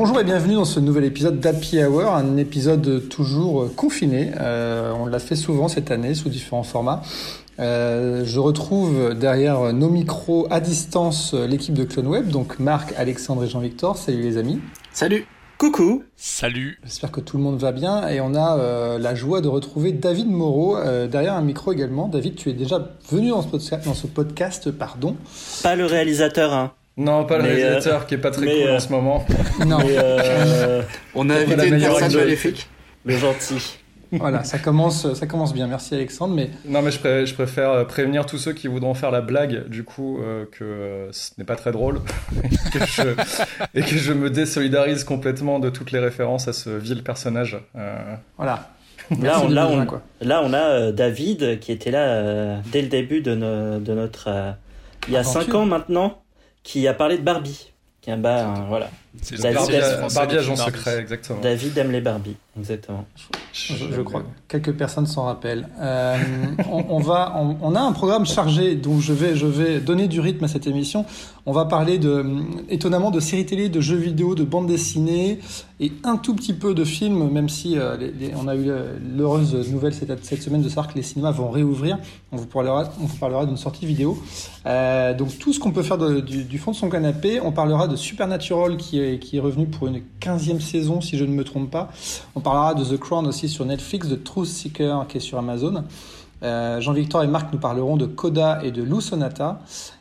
Bonjour et bienvenue dans ce nouvel épisode d'Happy Hour, un épisode toujours confiné. Euh, on l'a fait souvent cette année sous différents formats. Euh, je retrouve derrière nos micros à distance l'équipe de CloneWeb, donc Marc, Alexandre et Jean-Victor. Salut les amis. Salut. Coucou. Salut. J'espère que tout le monde va bien et on a euh, la joie de retrouver David Moreau euh, derrière un micro également. David, tu es déjà venu dans ce podcast, dans ce podcast pardon. Pas le réalisateur, hein. Non, pas le Mais, réalisateur qui est pas très mais, cool euh, en ce moment. Non, Mais, euh, On a invité une personne maléfique. le gentil. voilà, ça commence, ça commence bien. Merci Alexandre, mais Non, mais je, pré- je préfère euh, prévenir tous ceux qui voudront faire la blague, du coup, euh, que euh, ce n'est pas très drôle. et, que je, et que je me désolidarise complètement de toutes les références à ce vil personnage. Euh, voilà. Là, on, là, on, quoi. là, on a euh, David qui était là euh, dès le début de, no- de notre. euh, il y a Aventure. 5 ans maintenant, qui a parlé de Barbie. Qui est un un- voilà. C'est qui agent Barbie. secret, exactement. David aime les Barbie, exactement. Je, je crois que quelques personnes s'en rappellent. Euh, on, on va, on, on a un programme chargé, donc je vais, je vais donner du rythme à cette émission. On va parler de, étonnamment, de séries télé, de jeux vidéo, de bandes dessinées et un tout petit peu de films, même si euh, les- les- on a eu l'heureuse nouvelle cette, cette semaine de savoir que les cinémas vont réouvrir. On vous parlera, on vous parlera d'une sortie vidéo. Euh, donc tout ce qu'on peut faire de- du, du fond de son canapé. On parlera de Supernatural qui qui est revenu pour une 15e saison, si je ne me trompe pas. On parlera de The Crown aussi sur Netflix, de Truth Seeker qui est sur Amazon. Euh, Jean-Victor et Marc nous parleront de Coda et de Lou Sonata.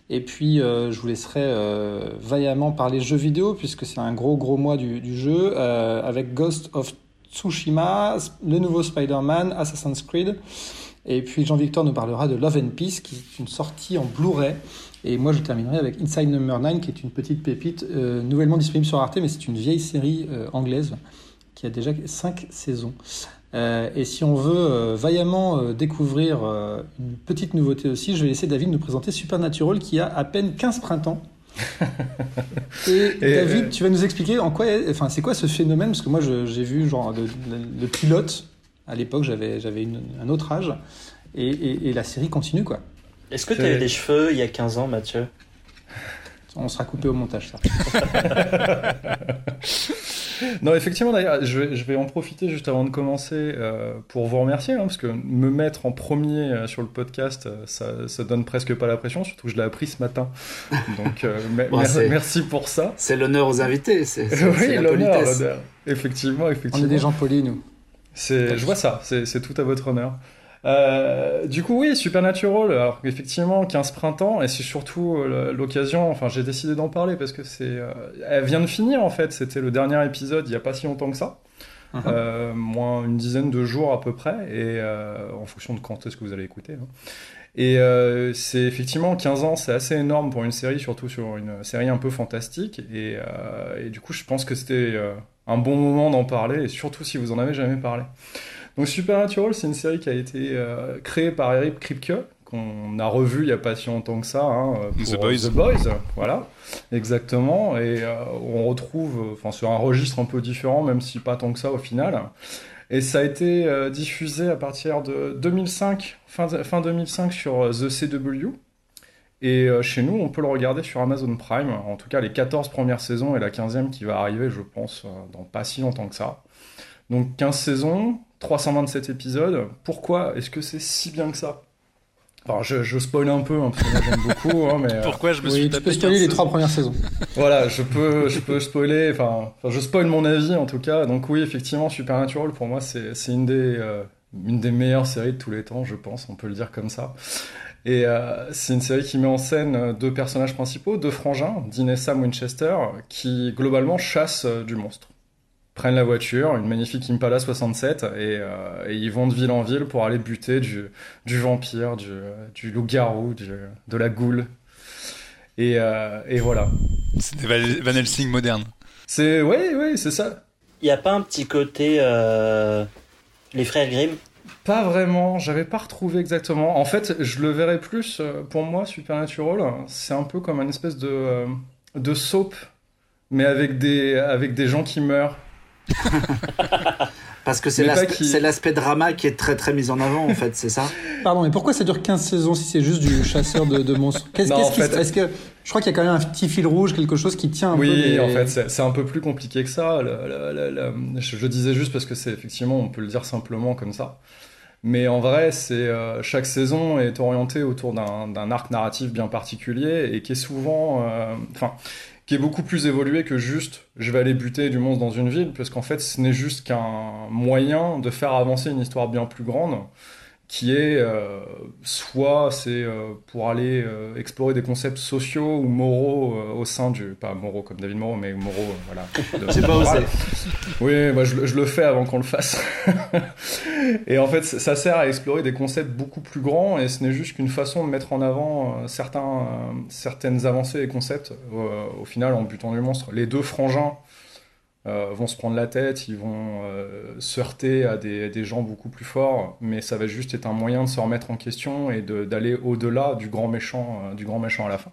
Et puis, euh, je vous laisserai euh, vaillamment parler jeux vidéo, puisque c'est un gros, gros mois du, du jeu, avec Ghost of Tsushima, le nouveau Spider-Man, Assassin's Creed. Et puis, Jean-Victor nous parlera de Love and Peace, qui est une sortie en Blu-ray. Et moi, je terminerai avec Inside Number 9, qui est une petite pépite euh, nouvellement disponible sur Arte, mais c'est une vieille série euh, anglaise qui a déjà 5 saisons. Euh, et si on veut vaillamment découvrir une petite nouveauté aussi, je vais laisser David nous présenter Supernatural qui a à peine 15 printemps. et, Et, David, tu vas nous expliquer en quoi, enfin, c'est quoi ce phénomène Parce que moi, j'ai vu genre le, pilote. À l'époque, j'avais un autre âge. Et, et- et la série continue, quoi. Est-ce que tu avais des cheveux il y a 15 ans, Mathieu? On sera coupé au montage, ça. Non, effectivement, d'ailleurs, je vais, je vais en profiter juste avant de commencer euh, pour vous remercier, hein, parce que me mettre en premier euh, sur le podcast, euh, ça, ça donne presque pas la pression, surtout que je l'ai appris ce matin. Donc, euh, Bon, merci pour ça. C'est l'honneur aux invités. C'est oui, l'honneur, politesse. l'honneur. Effectivement, On effectivement. est des gens polis, nous. C'est, je vois ça, c'est, c'est tout à votre honneur. Euh, du coup, oui, Supernatural, alors effectivement, 15 printemps, et c'est surtout euh, l'occasion, enfin, j'ai décidé d'en parler parce que c'est, euh, elle vient de finir en fait, c'était le dernier épisode il n'y a pas si longtemps que ça, Mhm. euh, moins une dizaine de jours à peu près, et euh, en fonction de quand est-ce que vous allez écouter. hein. Et euh, c'est effectivement 15 ans, c'est assez énorme pour une série, surtout sur une série un peu fantastique. Et, euh, et du coup, je pense que c'était euh, un bon moment d'en parler, et surtout si vous en avez jamais parlé. Donc Supernatural, c'est une série qui a été euh, créée par Eric Kripke, qu'on a revu il n'y a pas si longtemps que ça, hein, pour The Boys. The Boys, voilà, exactement. Et euh, on retrouve, euh, enfin, sur un registre un peu différent, même si pas tant que ça au final. Et ça a été euh, diffusé à partir de 2005, fin, fin 2005 sur euh, The CW. Et euh, chez nous, on peut le regarder sur Amazon Prime. En tout cas, les 14 premières saisons et la 15e qui va arriver, je pense, euh, dans pas si longtemps que ça. Donc 15 saisons, 327 épisodes. Pourquoi est-ce que c'est si bien que ça? Alors, je, je spoil un peu, hein, parce que moi j'aime beaucoup, hein, mais euh, Pourquoi je me suis Oui, tu peux spoiler 15 les trois premières saisons. voilà, je peux, je peux spoiler, enfin, je spoil mon avis en tout cas. Donc oui, effectivement, Supernatural, pour moi, c'est c'est une, des, euh, une des meilleures séries de tous les temps, je pense, on peut le dire comme ça. Et euh, c'est une série qui met en scène euh, deux personnages principaux, deux frangins, Dean et Sam Winchester, qui globalement chassent euh, du monstre. Prennent la voiture, une magnifique Impala 67, et, euh, et ils vont de ville en ville pour aller buter du, du vampire, du, du loup-garou, de la goule. Et, euh, et voilà. C'est des Van Helsing modernes. C'est oui, oui, c'est ça. Il n'y a pas un petit côté. euh, les frères Grimm? Pas vraiment, j'avais pas retrouvé exactement. En fait, je le verrais plus euh, pour moi Supernatural, c'est un peu comme une espèce de de soap mais avec des avec des gens qui meurent. Parce que c'est l'aspect drama qui est très très mis en avant en fait, c'est ça Pardon, mais pourquoi ça dure 15 saisons si c'est juste du chasseur de, de monstres Qu'est-ce se- fait- Est-ce que je crois qu'il y a quand même un petit fil rouge, quelque chose qui tient un peu Oui, les- en fait, c'est un peu plus compliqué que ça. Le- le- le- le- je, je disais juste parce que c'est effectivement, on peut le dire simplement comme ça. Mais en vrai, c'est euh, chaque saison est orientée autour d'un arc narratif bien particulier et qui est souvent, euh, enfin, qui est beaucoup plus évolué que juste je vais aller buter du monstre dans une ville, parce qu'en fait, ce n'est juste qu'un moyen de faire avancer une histoire bien plus grande qui est euh, soit c'est euh, pour aller euh, explorer des concepts sociaux ou moraux euh, au sein du pas moraux comme David Moreau mais moraux euh, voilà. J'ai pas osé. oui moi je, le- je le fais avant qu'on le fasse. Et en fait ça sert à explorer des concepts beaucoup plus grands et ce n'est juste qu'une façon de mettre en avant euh, certains euh, certaines avancées et concepts euh, au final en butant du monstre. Les deux frangins euh, vont se prendre la tête, ils vont euh, se heurter à des, des gens beaucoup plus forts, mais ça va juste être un moyen de se remettre en question et d'aller au-delà du grand méchant, euh, du grand méchant à la fin.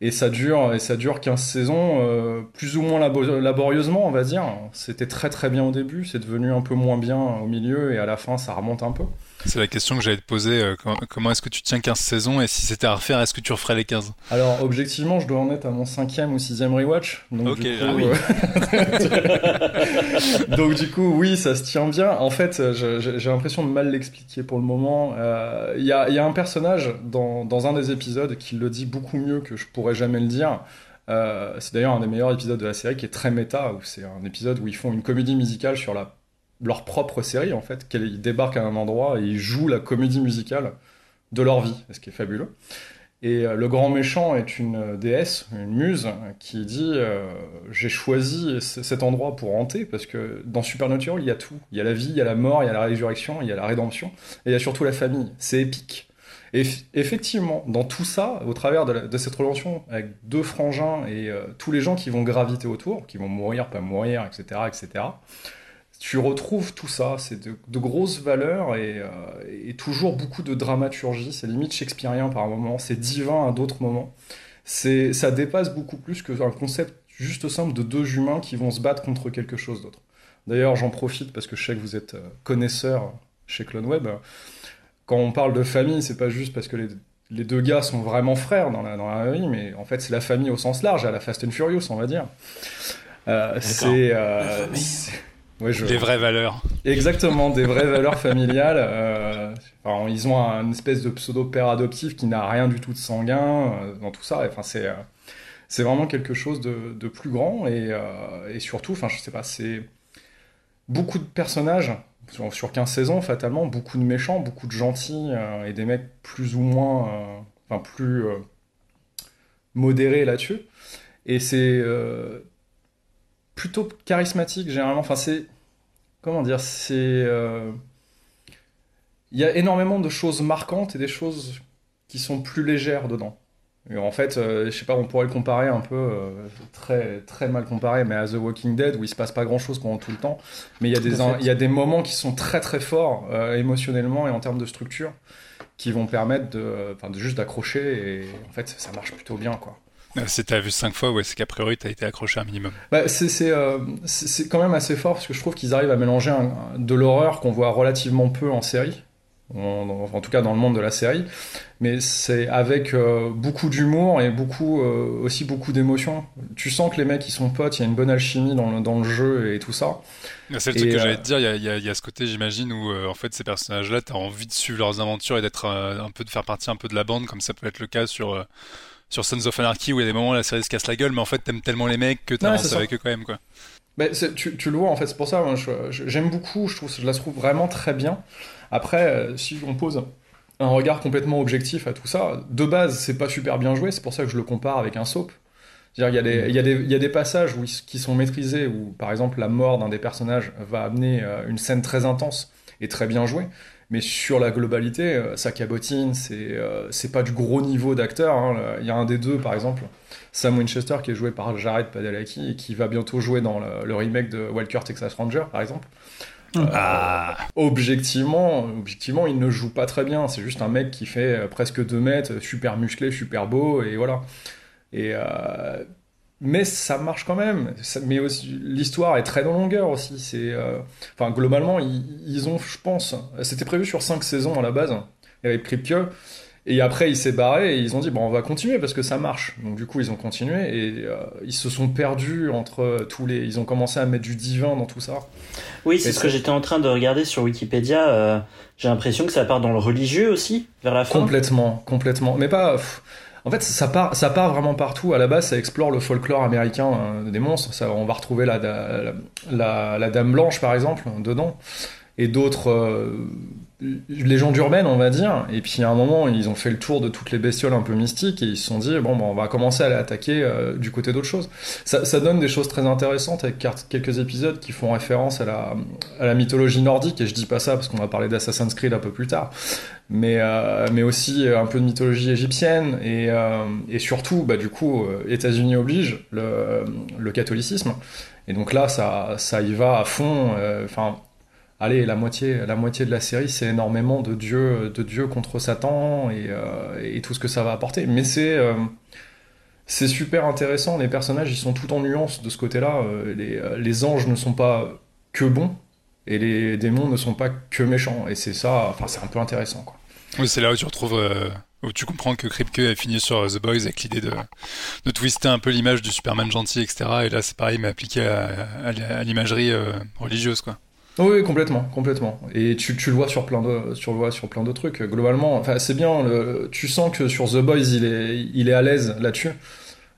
Et ça dure, et ça dure 15 saisons, plus ou moins labo- laborieusement, on va dire. C'était très très bien au début, c'est devenu un peu moins bien au milieu, et à la fin, ça remonte un peu. C'est la question que j'allais te poser. euh, comment comment est-ce que tu tiens 15 saisons et si c'était à refaire, est-ce que tu referais les 15 Alors, objectivement, je dois en être à mon cinquième ou sixième rewatch. Donc, Ok, du coup, ah oui. euh, donc, du coup, oui, ça se tient bien. En fait, je- j'ai l'impression de mal l'expliquer pour le moment. Euh, Il y, a, il y a un personnage dans, dans un des épisodes qui le dit beaucoup mieux que je pourrais jamais le dire. Euh, c'est d'ailleurs un des meilleurs épisodes de la série qui est très méta, où c'est un épisode où ils font une comédie musicale sur la, leur propre série, en fait. qu'elle- Ils débarquent à un endroit et ils jouent la comédie musicale de leur vie, ce qui est fabuleux. Et euh, le grand méchant est une euh, déesse, une muse, qui dit euh, J'ai choisi cet endroit pour hanter, parce que dans Supernatural, il y a tout. Il y a la vie, il y a la mort, il y a la résurrection, il y a la rédemption, et il y a surtout la famille. C'est épique. Et effectivement, dans tout ça, au travers de, cette relation avec deux frangins et tous les gens qui vont graviter autour, qui vont mourir, pas mourir, etc., etc., tu retrouves tout ça, c'est de, de grosses valeurs et, euh, et toujours beaucoup de dramaturgie, c'est limite shakespearien par moments, c'est divin à d'autres moments. C'est, ça dépasse beaucoup plus qu'un concept juste simple de deux humains qui vont se battre contre quelque chose d'autre. D'ailleurs, j'en profite parce que je sais que vous êtes euh, connaisseur chez CloneWeb. Quand on parle de famille, c'est pas juste parce que les, les deux gars sont vraiment frères dans la, dans la vie, mais en fait, c'est la famille au sens large, à la Fast and Furious, on va dire. Euh, c'est, euh, c'est- ouais, je- Les vraies valeurs. Exactement, des vraies valeurs familiales. euh, enfin, ils ont un espèce de pseudo-père adoptif qui n'a rien du tout de sanguin euh, dans tout ça. Enfin, c'est euh, c'est vraiment quelque chose de, de plus grand et, et surtout, enfin, je sais pas, c'est beaucoup de personnages sur, sur 15 saisons, fatalement, beaucoup de méchants, beaucoup de gentils et des mecs plus ou moins, enfin, plus modérés là-dessus. Et c'est euh, plutôt charismatique généralement. Enfin, c'est comment dire, c'est euh, il y a énormément de choses marquantes et des choses qui sont plus légères dedans. Et en fait, euh, je sais pas, on pourrait le comparer un peu, euh, très, très mal comparé, mais à The Walking Dead, où il se passe pas grand chose pendant tout le temps. Mais il y a des, il y a des moments qui sont très très forts, euh, émotionnellement et en termes de structure, qui vont permettre de, de juste d'accrocher, et en fait, ça marche plutôt bien, quoi. Euh, Si t'as vu 5 fois, ouais, c'est qu'a priori t'as été accroché un minimum. Bah, c'est c'est, euh, quand même assez fort parce que je trouve qu'ils arrivent à mélanger un- de l'horreur qu'on voit relativement peu en série, en, en tout cas dans le monde de la série, mais c'est avec euh, beaucoup d'humour et beaucoup, euh, aussi beaucoup d'émotion. Tu sens que les mecs ils sont potes, il y a une bonne alchimie dans le, dans le jeu et tout ça. C'est le truc que j'allais te dire, il y a, y a- y a ce côté, j'imagine, où euh, en fait ces personnages-là, t'as envie de suivre leurs aventures et d'être un peu de faire partie un peu de la bande, comme ça peut être le cas sur sur Sons of Anarchy, où il y a des moments où la série se casse la gueule, mais en fait t'aimes tellement les mecs que Ouais, t'avances ça. avec eux quand même, quoi. Mais c'est- tu, tu le vois en fait, c'est pour ça, moi, j'aime beaucoup, je, trouve, je la trouve vraiment très bien. Après, euh, si on pose un regard complètement objectif à tout ça, de base, c'est pas super bien joué, c'est pour ça que je le compare avec un soap. C'est-à-dire, il y, a des- il y, a des- il y a des passages où qui sont maîtrisés, où par exemple la mort d'un des personnages va amener euh, une scène très intense et très bien jouée. Mais sur la globalité, euh, ça cabotine, c'est euh, pas du gros niveau d'acteur. hein. Il y a un des deux, par exemple, Sam Winchester, qui est joué par Jared Padalecki et qui va bientôt jouer dans le, le remake de Walker Texas Ranger, par exemple. Euh, Ah, Objectivement, objectivement, il ne joue pas très bien. C'est juste un mec qui fait euh, presque 2 mètres, super musclé, super beau, et voilà. Et euh, mais ça marche quand même. Ça- mais aussi, l'histoire est très dans longueur aussi. C'est, euh, enfin, globalement, ils, ils ont, je pense, c'était prévu sur 5 saisons à la base, avec Kripke. Et après, il s'est barré et ils ont dit, bon, on va continuer parce que ça marche. Donc, du coup, ils ont continué et euh, ils se sont perdus entre tous les. Ils ont commencé à mettre du divin dans tout ça. Oui, c'est ce que j'étais en train de regarder sur Wikipédia. euh, J'ai l'impression que ça part dans le religieux aussi, vers la fin. Complètement, complètement. Mais pas. pff, En fait, ça part, ça vraiment partout. À la base, ça explore le folklore américain euh, des monstres. On va retrouver la Dame Blanche, par exemple, dedans. Et d'autres euh, légendes urbaines, on va dire. Et puis, à un moment, ils ont fait le tour de toutes les bestioles un peu mystiques et ils se sont dit, bon, ben, on va commencer à les attaquer euh, du côté d'autres choses. Ça, ça donne des choses très intéressantes avec quelques épisodes qui font référence à la, à la mythologie nordique. Et je dis pas ça parce qu'on va parler d'Assassin's Creed un peu plus tard mais, euh, mais aussi un peu de mythologie égyptienne et, euh, et surtout, bah, du coup, euh, États-Unis oblige le, le catholicisme. Et donc là, ça, ça y va à fond. euh, Enfin, allez, la moitié, la moitié de la série, c'est énormément de Dieu, de Dieu contre Satan et, euh, et tout ce que ça va apporter. Mais c'est euh, c'est super intéressant. Les personnages, ils sont tout en nuances de ce côté-là. Euh, Les, anges ne sont pas que bons et les démons ne sont pas que méchants. Et c'est ça, enfin, c'est un peu intéressant, quoi. Oui, c'est là où tu retrouves, où tu comprends que Kripke a fini sur The Boys avec l'idée de, de twister un peu l'image du Superman gentil, etc. Et là, c'est pareil, mais appliqué à, à- l'imagerie religieuse, quoi. Oui, complètement, complètement. Et tu, le vois sur plein de, tu le vois sur plein de trucs. Globalement, c'est bien. Tu sens que sur The Boys, il est, il est à l'aise là-dessus,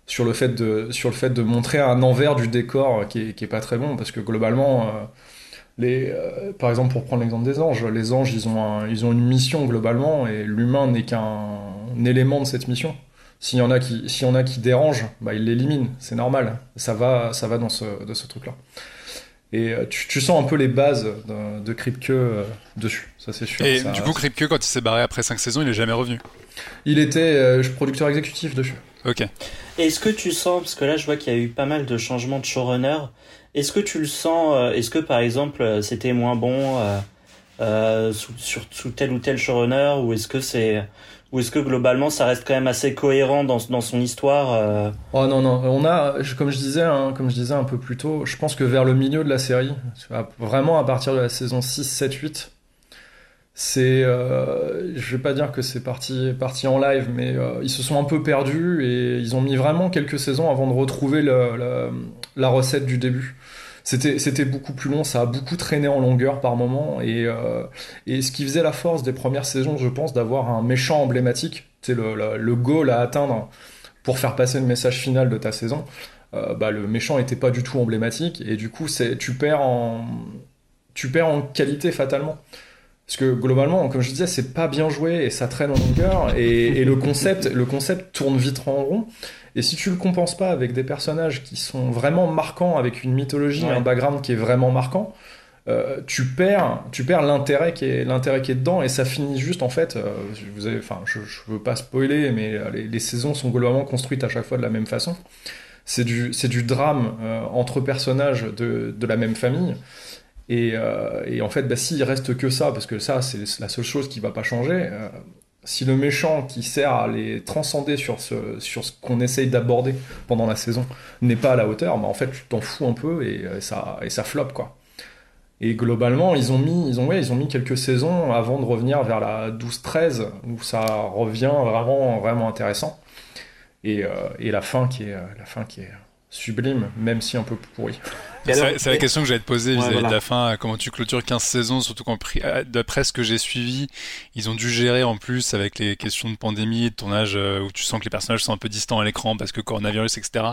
sur le fait de, sur le fait de montrer un envers du décor qui est, pas très bon, parce que globalement, euh, les, euh, par exemple, pour prendre l'exemple des anges, les anges, ils ont, un- ils ont une mission globalement, et l'humain n'est qu'un élément de cette mission. S'il y en a qui, s'il y en qui dérangent, bah, il l'élimine, c'est normal. Ça va, ça va dans ce, ce truc-là. Et euh, tu, tu sens un peu les bases de, de Kripke euh, dessus, ça c'est sûr. Et Ça- du coup, Kripke, quand il s'est barré après 5 saisons, il est jamais revenu. il était euh, producteur exécutif dessus. Ok. Est-ce que tu sens, parce que là je vois qu'il y a eu pas mal de changements de showrunner, est-ce que tu le sens, euh, est-ce que par exemple c'était moins bon euh, euh, sous, sur, sous tel ou tel showrunner, ou est-ce que c'est, ou est-ce que globalement ça reste quand même assez cohérent dans, son histoire euh, Oh non non, on a, je- comme je disais, hein, comme je disais un peu plus tôt, je pense que vers le milieu de la série, vraiment à partir de la saison 6, 7, 8, c'est, euh, je vais pas dire que c'est parti, parti en live, mais euh, ils se sont un peu perdus et ils ont mis vraiment quelques saisons avant de retrouver la recette du début. C'était, beaucoup plus long, ça a beaucoup traîné en longueur par moment et, euh, et ce qui faisait la force des premières saisons, je pense, d'avoir un méchant emblématique, c'est le, goal à atteindre pour faire passer le message final de ta saison, euh, bah, le méchant était pas du tout emblématique et du coup c'est tu perds en qualité fatalement. Parce que globalement, comme je disais, c'est pas bien joué et ça traîne en longueur et, et le concept le concept tourne vite en rond. Et si tu le compenses pas avec des personnages qui sont vraiment marquants, avec une mythologie, Ouais. un background qui est vraiment marquant, euh, tu perds, tu perds l'intérêt qui est l'intérêt qui est dedans et ça finit juste en fait. euh, vous avez, enfin, je, je veux pas spoiler, mais les, les saisons sont globalement construites à chaque fois de la même façon. C'est du, c'est du drame euh, entre personnages de, de la même famille. Et, et en fait, bah, s'il reste que ça, parce que ça, c'est la seule chose qui va pas changer. Si le méchant qui sert à les transcender sur ce, sur ce qu'on essaye d'aborder pendant la saison n'est pas à la hauteur, bah, en fait, tu t'en fous un peu et, euh, ça, et ça floppe, quoi. Et globalement, ils ont mis, ils ont, ouais, ils ont mis quelques saisons avant de revenir vers la 12-13, où ça revient vraiment, vraiment intéressant. Et, euh, et la fin qui est, euh, la fin qui est sublime, même si un peu pourrie. C'est la question que j'allais te poser Ouais, vis-à-vis voilà. de la fin. Comment tu clôtures 15 saisons, surtout quand, pri- euh, d'après ce que j'ai suivi, ils ont dû gérer en plus avec les questions de pandémie, de tournage, euh, où tu sens que les personnages sont un peu distants à l'écran parce que coronavirus, etc.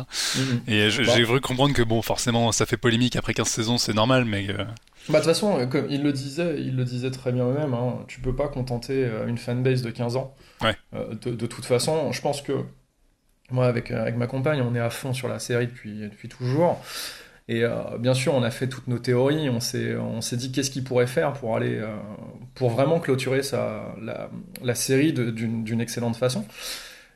Et je- Bah. j'ai cru comprendre que bon, forcément, ça fait polémique après 15 saisons, c'est normal, mais euh, Bah, de toute façon, comme il le disait, il le disait très bien eux-mêmes, hein, tu peux pas contenter une fanbase de 15 ans. Ouais. Euh, de, de toute façon, je pense que moi, avec, avec ma compagne, on est à fond sur la série depuis, depuis toujours. Et euh, bien sûr, on a fait toutes nos théories, on s'est, on s'est dit qu'est-ce qu'il pourrait faire pour aller, euh, pour vraiment clôturer sa, la, série d'une, excellente façon.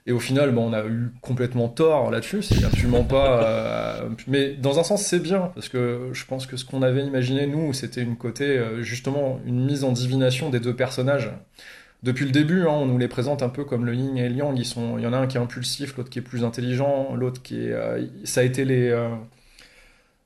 Et au final, on a eu complètement tort là-dessus, c'est absolument pas. euh, mais dans un sens, c'est bien, parce que je pense que ce qu'on avait imaginé, nous, c'était une côté, justement, une mise en divination des deux personnages depuis le début, hein, on nous les présente un peu comme le yin et le yang. Il y en a un qui est impulsif, l'autre qui est plus intelligent, l'autre qui est. Ça a été les,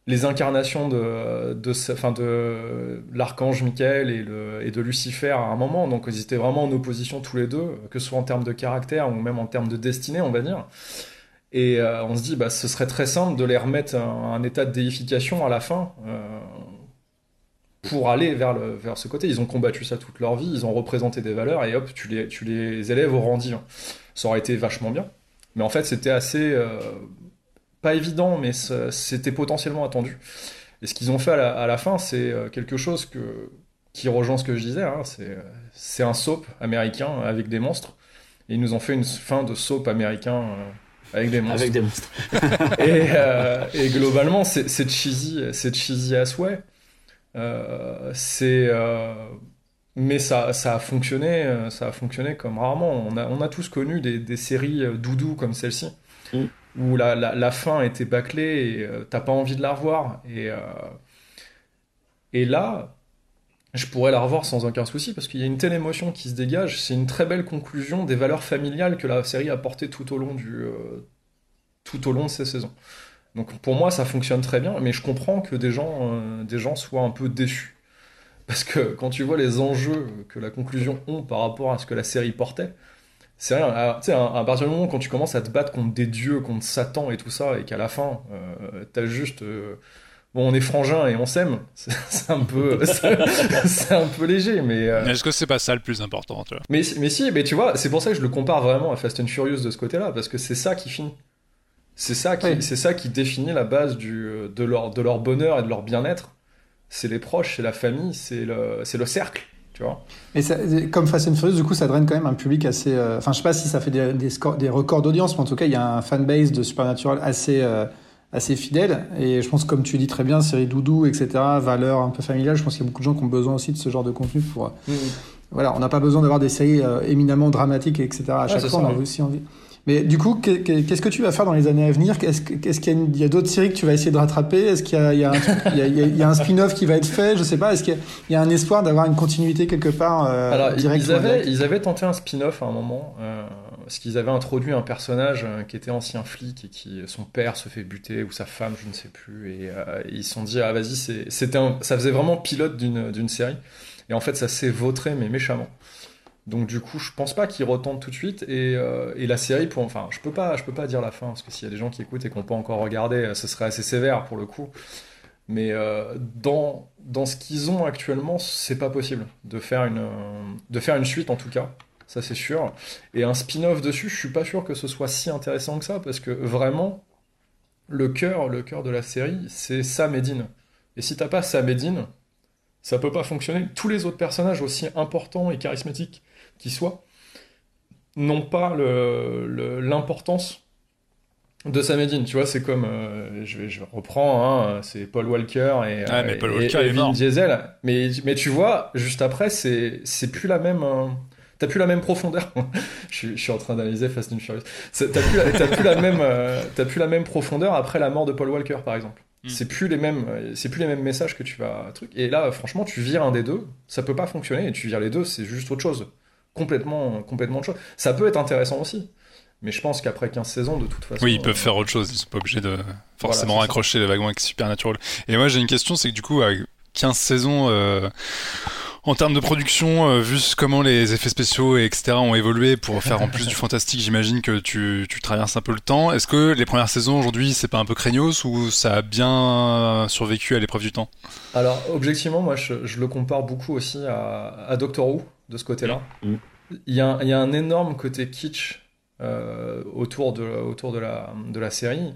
les incarnations de, de, de l'archange Michael et, de Lucifer à un moment. Donc ils étaient vraiment en opposition tous les deux, que ce soit en termes de caractère ou même en termes de destinée, on va dire. Et euh, on se dit, bah, ce serait très simple de les remettre à un, état de déification à la fin pour aller vers, le, vers ce côté. Ils ont combattu ça toute leur vie, ils ont représenté des valeurs et hop, tu les, tu les élèves au rang. Ça aurait été vachement bien. Mais en fait, c'était assez. Euh, pas évident, mais c'était potentiellement attendu. Et ce qu'ils ont fait à la, fin, c'est euh, quelque chose que, qui rejoint ce que je disais. Hein, c'est un soap américain avec des monstres. Et ils nous ont fait une fin de soap américain euh, avec des monstres. Avec des monstres. et, et, globalement, c'est cheesy, cheesy à souhait. Euh, c'est euh, mais ça, ça, a fonctionné, euh, ça a fonctionné comme rarement. On a, on a tous connu des, des séries doudou comme celle-ci, mm. Où la, fin était bâclée et t'as pas envie de la revoir. Et, et là, je pourrais la revoir sans aucun souci parce qu'il y a une telle émotion qui se dégage. C'est une très belle conclusion des valeurs familiales que la série a portées tout au long du, tout au long de ces saisons. Donc pour moi, ça fonctionne très bien, mais je comprends que des gens, euh, des gens soient un peu déçus. Parce que quand tu vois les enjeux que la conclusion ont par rapport à ce que la série portait, c'est rien. Ah, tu sais, à, partir du moment où tu commences à te battre contre des dieux, contre Satan et tout ça, et qu'à la fin, euh, t'as juste. Euh, bon, on est frangin et on s'aime. C'est un peu, c'est un peu léger, mais. Est-ce que c'est pas ça le plus important, tu vois? Mais, mais si, mais tu vois, c'est pour ça que je le compare vraiment à Fast and Furious de ce côté-là, parce que c'est ça qui finit. C'est ça, qui, c'est ça qui définit la base du, de, leur, de leur bonheur et de leur bien-être. C'est les proches, c'est la famille, c'est le, c'est le cercle. Tu vois. Et ça, comme Fast and Furious, du coup, ça draine quand même un public assez. Euh, enfin, je sais pas si ça fait des, des, scores, des records d'audience, mais en tout cas, il y a un fanbase de Supernatural assez, euh, assez fidèle. Et je pense, comme tu dis très bien, série doudou, etc., valeur un peu familiale, je pense qu'il y a beaucoup de gens qui ont besoin aussi de ce genre de contenu pour. Euh, mmh. Voilà, on n'a pas besoin d'avoir des séries éminemment dramatiques, etc. À chaque fois, on a aussi envie. Mais du coup, qu'est-ce que tu vas faire dans les années à venir? Est-ce qu'il y a, d'autres séries que tu vas essayer de rattraper? Est-ce qu'il y a, un, spin-off qui va être fait? Je sais pas. Est-ce qu'il y, a un espoir d'avoir une continuité quelque part euh, Alors, ils avaient, ils avaient tenté un spin-off à un moment. Euh, parce qu'ils avaient introduit un personnage euh, qui était ancien flic et qui son père se fait buter ou sa femme, je ne sais plus. Et, ils se sont dit ah vas-y, c'était ça faisait vraiment pilote d'une série. Et en fait, ça s'est vautré mais méchamment. Donc du coup, je pense pas qu'il retente tout de suite. Et, euh, et, la série, pour, enfin, je peux pas, peux pas dire la fin parce que s'il y a des gens qui écoutent et qui n'ont pas encore regardé, ce serait assez sévère pour le coup. Mais euh, dans ce qu'ils ont actuellement, c'est pas possible de faire une de faire une suite en tout cas. Ça c'est sûr. Et un spin-off dessus, je suis pas sûr que ce soit si intéressant que ça parce que vraiment le cœur, le cœur de la série, c'est Sam et. Et si t'as pas Sam ça peut pas fonctionner. Tous les autres personnages aussi importants et charismatiques qui soient, n'ont pas l'importance de Samedine. Tu vois, c'est comme, euh, je, je, reprends, hein, c'est Paul Walker et, ah, mais Paul Walker et, Vin Diesel. Mais, mais tu vois, juste après, c'est plus la même. Euh, t'as plus la même profondeur. je, suis, en train d'analyser Fast and Furious. T'as plus, la, plus, la même, euh, plus la même profondeur après la mort de Paul Walker, par exemple. Hmm. C'est plus les mêmes, c'est plus les mêmes messages que tu vas truc. Et là, franchement, tu vires un des deux, ça peut pas fonctionner. Et tu vires les deux, c'est juste autre chose complètement, complètement autre chose. Ça peut être intéressant aussi. Mais je pense qu'après 15 saisons, de toute façon. Oui, ils peuvent faire autre chose. Ils sont pas obligés de forcément raccrocher les wagons avec Supernatural. Et moi, j'ai une question c'est que du coup, à 15 saisons. Euh, en termes de production, euh, vu comment les effets spéciaux et etc. ont évolué pour faire en plus du fantastique, j'imagine que tu, tu, traverses un peu le temps. Est-ce que les premières saisons aujourd'hui, c'est pas un peu craignos ou ça a bien survécu à l'épreuve du temps? Alors, objectivement, moi, je, le compare beaucoup aussi à, à Doctor Who de ce côté-là. Mm. Il, y a, il, y a, un énorme côté kitsch euh, autour, de, autour de, la, de la série.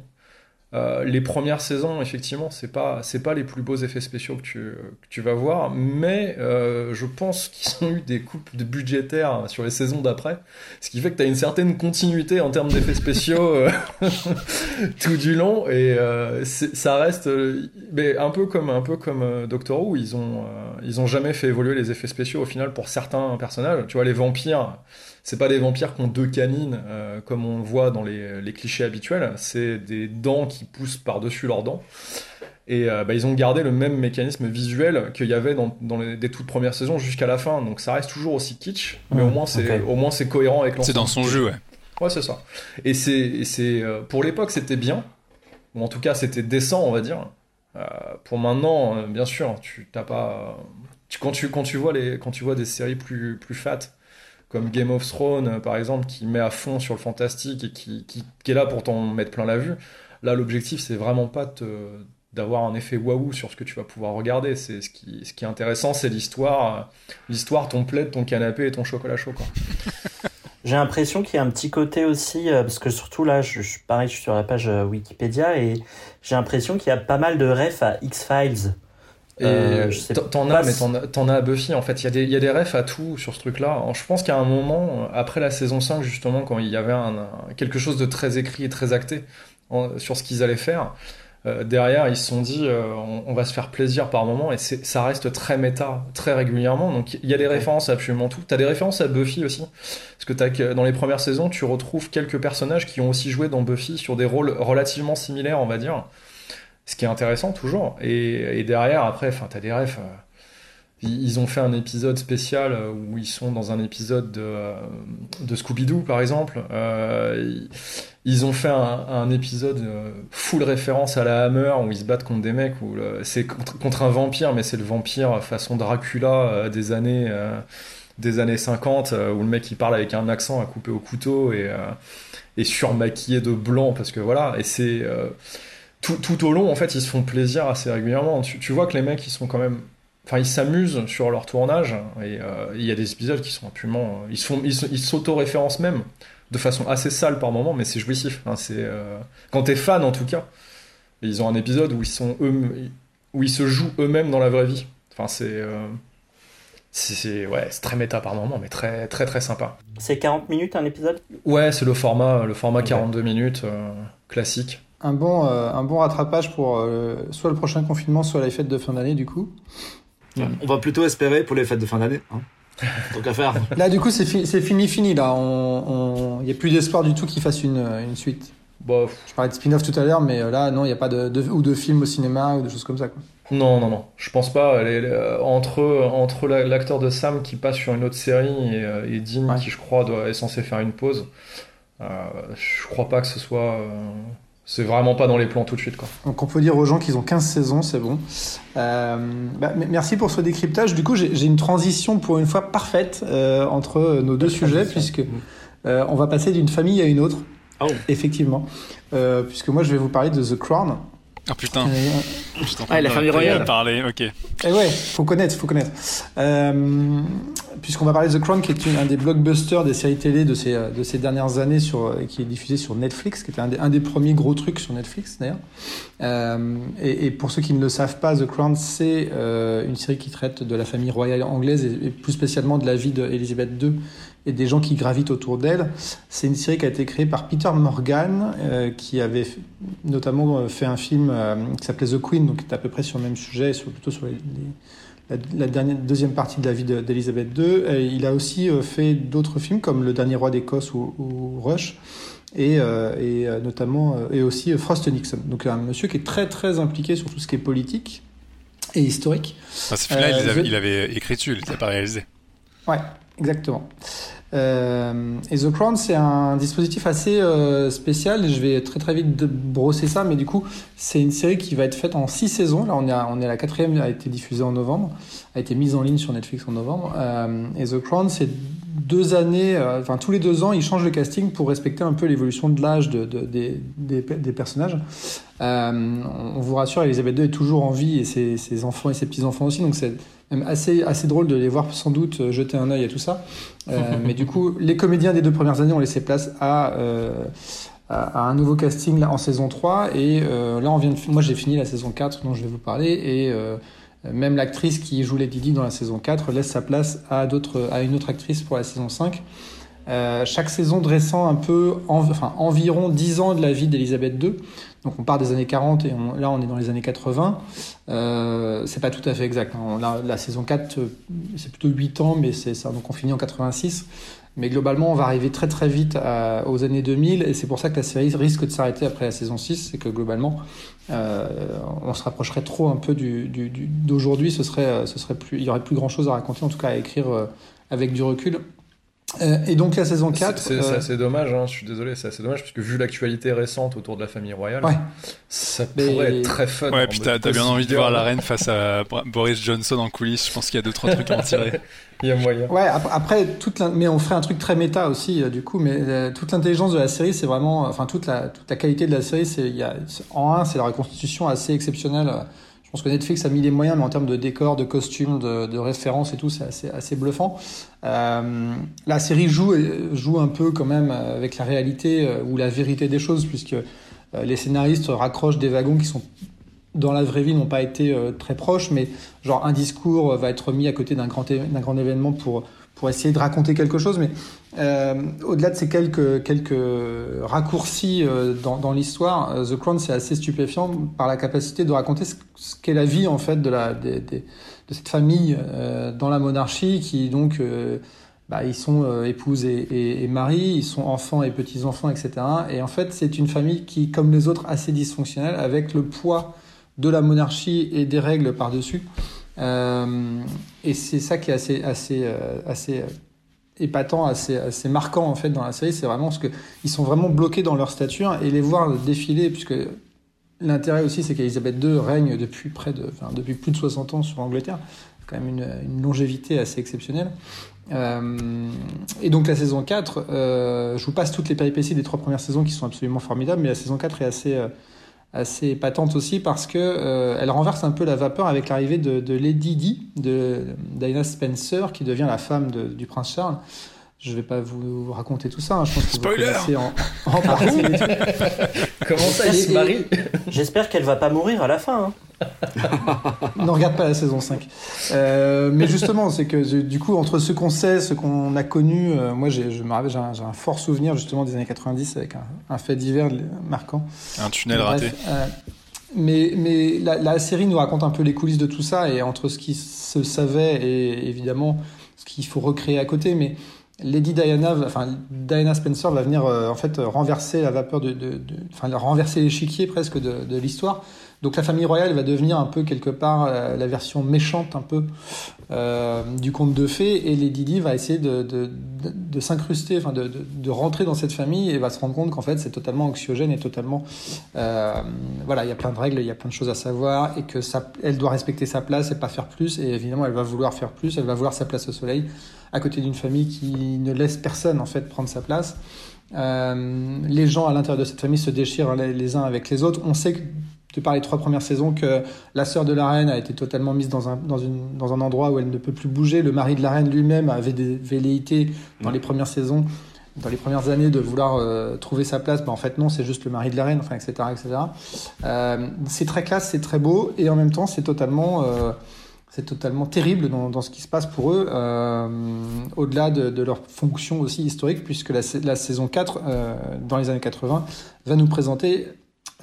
Euh, les premières saisons, effectivement, c'est pas c'est pas les plus beaux effets spéciaux que tu, que tu vas voir, mais euh, je pense qu'ils ont eu des coupes de budgétaires sur les saisons d'après, ce qui fait que tu as une certaine continuité en termes d'effets spéciaux euh, tout du long et ça reste mais un peu comme un peu comme Doctor Who, ils ont ils ont jamais fait évoluer les effets spéciaux au final pour certains personnages. Tu vois les vampires c'est pas des vampires qui ont deux canines euh, comme on le voit dans les, clichés habituels, c'est des dents qui poussent par-dessus leurs dents. Et euh, bah, ils ont gardé le même mécanisme visuel qu'il y avait dans, dans les, des toutes premières saisons jusqu'à la fin. Donc ça reste toujours aussi kitsch, mais au moins c'est ok. au moins c'est cohérent avec l'ensemble. C'est dans son jeu, ouais. Ouais, c'est ça. Et c'est euh, pour l'époque c'était bien, ou en tout cas c'était décent, on va dire. Euh, pour maintenant, euh, bien sûr, tu t'as pas. Tu, quand tu quand tu vois les quand tu vois des séries plus plus fat comme Game of Thrones euh, par exemple qui met à fond sur le fantastique et qui, est là pour t'en mettre plein la vue. Là, l'objectif c'est vraiment pas d'avoir un effet waouh sur ce que tu vas pouvoir regarder. C'est ce qui est intéressant, c'est l'histoire, euh, l'histoire, ton plaid, ton canapé et ton chocolat chaud. J'ai l'impression qu'il y a un petit côté aussi, euh, parce que surtout là, je, pareil, je suis sur la page Wikipédia et j'ai l'impression qu'il y a pas mal de refs à X-Files. Et Euh, t'en- as, mais t'en as, à Buffy en fait. Il y, a des- il y a des refs à tout sur ce truc-là. Je pense qu'à un moment, après la saison 5, justement, quand il y avait un, un- quelque chose de très écrit et très acté en- sur ce qu'ils allaient faire, euh, derrière, ils se sont dit euh, on, on va se faire plaisir par moment et ça reste très méta, très régulièrement. Donc il y a des références à absolument tout. T'as des références à Buffy aussi. Parce que- dans les premières saisons, tu retrouves quelques personnages qui ont aussi joué dans Buffy sur des rôles relativement similaires, on va dire. Ce qui est intéressant toujours. Et, derrière, après, enfin, t'as des refs. euh, ils ont fait un épisode spécial euh, où ils sont dans un épisode de, euh, Scooby-Doo, par exemple. Ils, ont fait un, épisode full référence à la Hammer où ils se battent contre des mecs. Où c'est contre, un vampire, mais c'est le vampire façon Dracula des années. des années 50 euh, où le mec il parle avec un accent à couper au couteau et, et surmaquillé de blanc parce que voilà et c'est tout, tout au long en fait ils se font plaisir assez régulièrement. Tu, tu vois que les mecs ils sont quand même enfin ils s'amusent sur leur tournage et euh, il y a des épisodes qui sont absolument ils font ils ils s'auto-référencent même de façon assez sale par moment mais c'est jouissif hein, c'est euh, quand t'es fan en tout cas ils ont un épisode où ils sont eux où ils se jouent eux-mêmes dans la vraie vie. Enfin c'est euh, c'est ouais très méta par moment mais très très très sympa. C'est 40 minutes un épisode? Ouais c'est le format le format Ok. 42 minutes euh, classique Un bon, euh, un bon rattrapage pour euh, soit le prochain confinement, soit les fêtes de fin d'année, du coup. On va plutôt espérer pour les fêtes de fin d'année. Hein. Tant qu'à faire. Là, du coup, c'est fi- fini, fini. Là, on, il n'y a plus d'espoir du tout qu'il fasse une, une suite. Bon, Je parlais de spin-off tout à l'heure, mais euh, là, non, il n'y a pas de, de- ou de film au cinéma ou de choses comme ça. Quoi. Non, non, non. Je pense pas. Les- les- euh, entre entre la- l'acteur de Sam qui passe sur une autre série et, euh, et Dean Ouais. qui, je crois, doit, est censé faire une pause, euh, je crois pas que ce soit. euh, c'est vraiment pas dans les plans tout de suite, quoi. Donc, on peut dire aux gens qu'ils ont 15 saisons, c'est bon. Euh, bah, merci pour ce décryptage. Du coup, j'ai j'ai une transition pour une fois parfaite euh, entre nos deux sujets, puisque euh, on va passer d'une famille à une autre. Oh. Effectivement. Euh, puisque moi, je vais vous parler de The Crown. Ah putain, Et, en Ah, la famille royale. parler, ok. Eh ouais, faut connaître, faut connaître. Euh, Puisqu'on va parler de The Crown, qui est une- un des blockbusters des séries télé de ces, de ces dernières années, sur, euh, qui est diffusé sur Netflix, qui était un des, un des premiers gros trucs sur Netflix d'ailleurs. Euh, et, et pour ceux qui ne le savent pas, The Crown, c'est euh, une série qui traite de la famille royale anglaise et, et plus spécialement de la vie d'Elisabeth II et des gens qui gravitent autour d'elle. C'est une série qui a été créée par Peter Morgan, euh, qui avait notamment euh, fait un film euh, qui s'appelait The Queen, donc qui est à peu près sur le même sujet, sur, plutôt sur les, les- la, la dernière, deuxième partie de la vie de- d'Elisabeth II. Et il a aussi fait d'autres films comme Le Dernier Roi d'Écosse ou, ou Rush. Et, euh, et notamment et aussi Frost Nixon. Donc un monsieur qui est très très impliqué sur tout ce qui est politique et historique. Enfin, ce film-là, je- il avait écrit dessus, il n'était pas réalisé. Ouais, exactement. Euh, et The Crown, c'est un dispositif assez euh, spécial. Je vais très très vite brosser ça, mais du coup, c'est une série qui va être faite en six saisons. Là, on est à, la quatrième, a été diffusée en novembre, a été mise en ligne sur Netflix en novembre. Euh, et The Crown, c'est deux années, enfin tous les deux ans, ils changent le casting pour respecter un peu l'évolution de l'âge de, de- des, personnages. On vous rassure, Elisabeth II est toujours en vie et ses, ses enfants et ses petits-enfants aussi, donc c'est même assez, assez drôle de les voir sans doute euh, jeter un œil à tout ça. Euh, mais du coup, les comédiens des deux premières années ont laissé place à, euh, à, à un nouveau casting là, en saison 3. Et euh, là, on vient de, moi, j'ai fini la saison 4 dont je vais vous parler. Et même l'actrice qui joue Lady Di dans la saison 4 laisse sa place à, d'autres, à une autre actrice pour la saison 5. Euh, chaque saison dressant un peu, en- enfin, environ 10 ans de la vie d'Elisabeth II. Donc on part des années 40 et là on est dans les années 80. Euh, c'est pas tout à fait exact. hein. La, saison 4, euh, c'est plutôt 8 ans, mais c'est ça. Donc on finit en 86. Mais globalement, on va arriver très très vite aux années 2000 et c'est pour ça que la série risque de s'arrêter après la saison 6. C'est que globalement, euh, on se rapprocherait trop un peu d'aujourd'hui. Ce serait, ce serait plus, il y aurait plus grand chose à raconter, en tout cas à écrire avec du recul. Euh, et donc la saison 4. C'est euh, assez dommage, hein, je suis désolé, c'est assez dommage, parce que vu l'actualité récente autour de la famille royale, ça pourrait être très fun. Ouais, puis t'as bien envie de voir la reine face à Boris Johnson en coulisses, je pense qu'il y a deux trois trucs à en tirer. Il y a moyen. Ouais, après, toute mais on ferait un truc très méta aussi, euh, du coup, mais toute l'intelligence de la série, c'est vraiment. Enfin, toute la, toute la qualité de la série, c'est. En un, c'est la reconstitution assez exceptionnelle je pense que Netflix a mis les moyens, mais en termes de décor, de costumes, de, références et tout, c'est assez, bluffant. Euh, la série joue, joue un peu quand même avec la réalité euh, ou la vérité des choses, puisque euh, les scénaristes raccrochent des wagons qui sont dans la vraie vie n'ont pas été très proches, mais genre un discours va être mis à côté d'un grand, d'un grand événement pour pour essayer de raconter quelque chose. Mais euh, au-delà de ces quelques, quelques raccourcis euh, dans, dans l'histoire, euh, The Crown, c'est assez stupéfiant par la capacité de raconter ce, qu'est la vie en fait de, la, de, de, cette famille dans la monarchie qui donc... Bah, ils sont épouses et, et, et, mari, ils sont enfants et petits-enfants, etc. Et en fait, c'est une famille qui, comme les autres, assez dysfonctionnelle, avec le poids de la monarchie et des règles par-dessus. Euh, et c'est ça qui est assez, assez, euh, assez euh, épatant, assez, assez marquant en fait dans la série. C'est vraiment ce que ils sont vraiment bloqués dans leur stature et les voir défiler, puisque l'intérêt aussi c'est qu'Elisabeth II règne depuis près de, enfin, depuis plus de 60 ans sur l'Angleterre, quand même une, longévité assez exceptionnelle. Euh, et donc la saison 4, euh, je vous passe toutes les péripéties des trois premières saisons qui sont absolument formidables, mais la saison 4 est assez assez patente aussi parce que euh, elle renverse un peu la vapeur avec l'arrivée de, de, Lady Di, de Diana Spencer, qui devient la femme du prince Charles. Je vais pas vous raconter tout ça. Hein. Je pense que Spoiler vous en, en partie. Comment ça, il se marie J'espère qu'elle va pas mourir à la fin. Hein. ne regarde pas la saison 5. Euh, mais justement, c'est que du coup, entre ce qu'on sait, ce qu'on a connu, euh, moi, j'ai, je me rappelle, j'ai un, fort souvenir justement des années 90 avec un, un fait divers marquant. Un tunnel raté. Euh, mais, mais la, la, série nous raconte un peu les coulisses de tout ça et entre ce qui se savait et évidemment ce qu'il faut recréer à côté. Mais Lady Diana, enfin Diana Spencer va venir euh, en fait renverser la vapeur de, enfin renverser l'échiquier presque de, de l'histoire. Donc la famille royale va devenir un peu quelque part euh, la version méchante un peu euh, du conte de fées. Et Lady Di va essayer de, de, s'incruster, enfin de, de, rentrer dans cette famille et va se rendre compte qu'en fait c'est totalement anxiogène et totalement euh, voilà il y a plein de règles, il y a plein de choses à savoir et que ça, elle doit respecter sa place et pas faire plus. Et évidemment elle va vouloir faire plus, elle va vouloir sa place au soleil à côté d'une famille qui ne laisse personne en fait prendre sa place. Euh, les gens à l'intérieur de cette famille se déchirent les, uns avec les autres. On sait que de par les trois premières saisons que la sœur de la reine a été totalement mise dans un, dans, une, dans un endroit où elle ne peut plus bouger. Le mari de la reine lui-même avait des velléités dans les premières saisons, dans les premières années de vouloir euh, trouver sa place. Ben, en fait, non, c'est juste le mari de la reine, etc. etc. Euh, c'est très classe, c'est très beau, et en même temps, c'est totalement... C'est totalement terrible dans, dans, ce qui se passe pour eux, euh, au-delà de, de, leur fonction aussi historique, puisque la, la saison 4, euh, dans les années 80, va nous présenter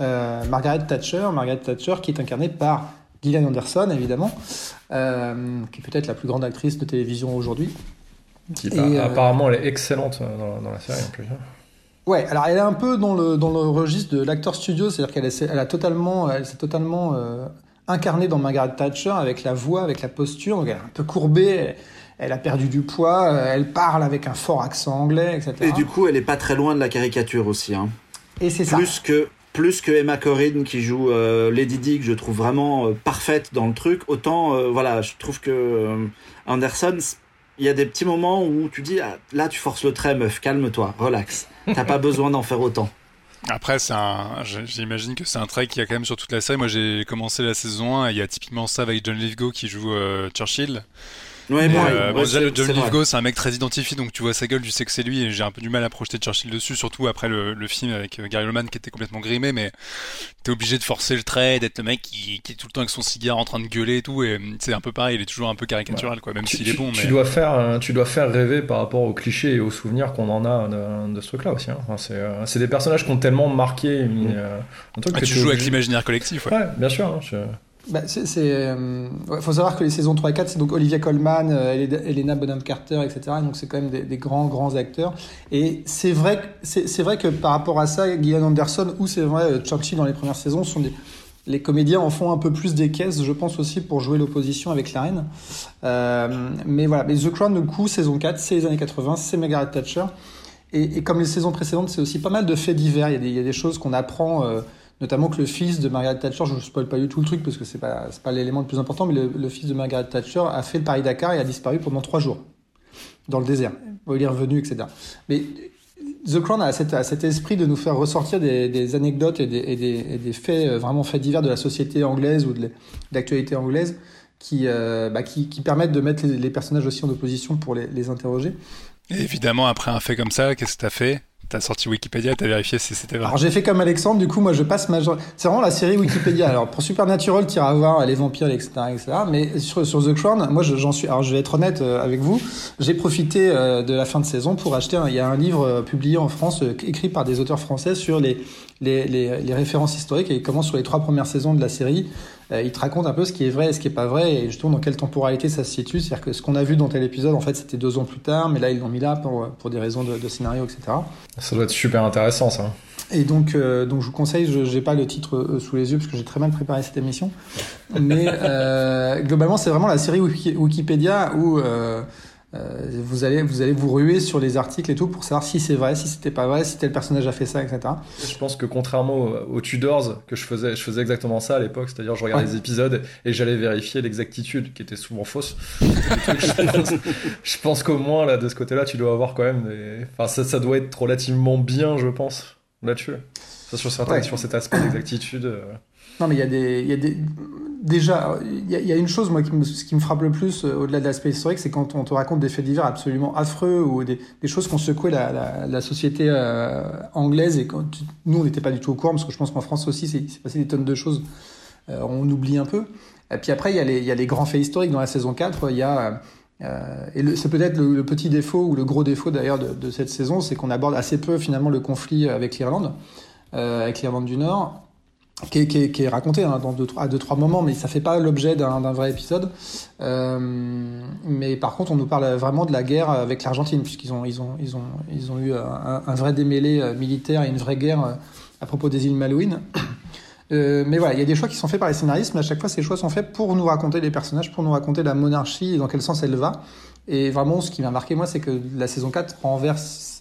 euh, Margaret Thatcher, Margaret Thatcher qui est incarnée par Gillian Anderson évidemment, qui est peut-être la plus grande actrice de télévision aujourd'hui. Et, euh, apparemment, elle est excellente dans, dans, la série en plus. Hein. Ouais, alors elle est un peu dans le dans le registre de l'acteur studio, c'est-à-dire qu'elle elle a totalement, elle s'est totalement euh, incarnée dans Margaret Thatcher avec la voix, avec la posture, donc elle est un peu courbée. Elle, a perdu du poids, elle parle avec un fort accent anglais, etc. Et du coup, elle est pas très loin de la caricature aussi. Hein. Et c'est ça. Plus que plus que Emma Corrin qui joue euh, Lady Di que je trouve vraiment euh, parfaite dans le truc autant euh, voilà je trouve que euh, Anderson il y a des petits moments où tu dis ah, là tu forces le trait meuf calme-toi relax t'as pas besoin d'en faire autant après, c'est un, j'imagine que c'est un trait qui a quand même sur toute la série. Moi, j'ai commencé la saison 1 et il y a typiquement ça avec John Lithgow qui joue Churchill. Ouais, bon, euh, bon, déjà, John Lithgow, c'est un mec très identifié, donc tu vois sa gueule, tu sais que c'est lui, et j'ai un peu du mal à projeter Churchill dessus, surtout après le, le film avec euh, Gary Oldman qui était complètement grimé, mais t'es obligé de forcer le trait, d'être le mec qui, qui, est tout le temps avec son cigare en train de gueuler et tout, et c'est un peu pareil, il est toujours un peu caricatural, quoi, même s'il est bon. Tu, mais... tu, dois faire, tu dois faire rêver par rapport aux clichés et aux souvenirs qu'on en a de, de ce truc-là aussi. Hein. Enfin, c'est des personnages qui ont tellement marqué. Mm. Euh, un truc ah, que tu joues avec l'imaginaire collectif, ouais. ouais bien sûr. Hein, je... bah, c'est, euh, faut savoir que les saisons 3 et 4, c'est donc Olivia Colman, euh, Elena Bonham Carter, etc. Donc c'est quand même des, grands, grands acteurs. Et c'est vrai, c'est, c'est vrai que par rapport à ça, Gillian Anderson ou c'est vrai euh, dans les premières saisons sont des, les comédiens en font un peu plus des caisses, je pense aussi, pour jouer l'opposition avec la reine. Euh, mais voilà, mais The Crown, du coup, saison 4, c'est les années 80, c'est Margaret Thatcher. Et, comme les saisons précédentes, c'est aussi pas mal de faits divers. Il y il y a des choses qu'on apprend notamment que le fils de Margaret Thatcher, je ne spoil pas du tout le truc parce que c'est pas pas l'élément le plus important, mais le, fils de Margaret Thatcher a fait le Paris Dakar et a disparu pendant trois jours dans le désert. Il est revenu, etc. Mais The Crown a cet, cet esprit de nous faire ressortir des, anecdotes et des, des, faits euh, vraiment faits divers de la société anglaise ou de l'actualité anglaise qui, euh, bah, qui, qui, permettent de mettre les, les, personnages aussi en opposition pour les, les interroger. Et évidemment, après un fait comme ça, qu'est-ce que tu as fait? T'as sorti Wikipédia, t'as vérifié si c'était vrai. Alors j'ai fait comme Alexandre, du coup moi je passe ma C'est vraiment la série Wikipédia. Alors pour Supernatural, tu iras voir les vampires, etc., etc. Mais sur, The Crown, moi j'en suis. Alors je vais être honnête euh, avec vous, j'ai profité euh, de la fin de saison pour acheter. Il y a un livre euh, publié en France, écrit par des auteurs français sur les les, les, références historiques et il commence sur les trois premières saisons de la série il te raconte un peu ce qui est vrai et ce qui est pas vrai et justement dans quelle temporalité ça se situe. C'est-à-dire que ce qu'on a vu dans tel épisode, en fait, c'était deux ans plus tard, mais là ils l'ont mis là pour, pour des raisons de, de, scénario, etc. Ça doit être super intéressant, ça. Et donc, euh, donc je vous conseille, je n'ai pas le titre euh, sous les yeux parce que j'ai très mal préparé cette émission, mais euh, globalement c'est vraiment la série Wikipédia où euh, vous, allez, vous allez vous ruer sur les articles et tout pour savoir si c'est vrai, si c'était pas vrai, si tel personnage a fait ça, etc. Je pense que contrairement aux, Tudors, que je faisais, je faisais exactement ça à l'époque, c'est-à-dire je regardais ouais. les épisodes et j'allais vérifier l'exactitude, qui était souvent fausse. je pense, qu'au moins là, de ce côté-là, tu dois avoir quand même des... Enfin, ça, ça doit être relativement bien, je pense, là-dessus. Sur, certains, ouais. sur cet aspect d'exactitude. Euh... Non, mais il y a des, il y a des, déjà, il y, a, une chose, moi, qui me, ce qui me frappe le plus, euh, au-delà de l'aspect historique, c'est quand on te raconte des faits divers absolument affreux ou des, choses qui ont secoué la, société euh, anglaise et quand nous, on n'était pas du tout au courant, parce que je pense qu'en France aussi, c'est passé des tonnes de choses, euh, on oublie un peu. Et puis après, il y, a les, grands faits historiques dans la saison 4, il y a... Et c'est peut-être le, petit défaut ou le gros défaut d'ailleurs de, de, cette saison, c'est qu'on aborde assez peu finalement le conflit avec l'Irlande, avec l'Irlande du Nord qui est, qui est, raconté hein, deux, à deux trois moments, mais ça fait pas l'objet d'un vrai épisode. Euh, mais par contre, on nous parle vraiment de la guerre avec l'Argentine, puisqu'ils ont ils ont ils ont ils ont eu un, vrai démêlé euh, militaire et une vraie guerre euh, à propos des îles Malouines. Mais voilà, il y a des choix qui sont faits par les scénaristes, mais à chaque fois, ces choix sont faits pour nous raconter les personnages, pour nous raconter la monarchie et dans quel sens elle va. Et vraiment, ce qui m'a marqué, moi, c'est que la saison 4 renverse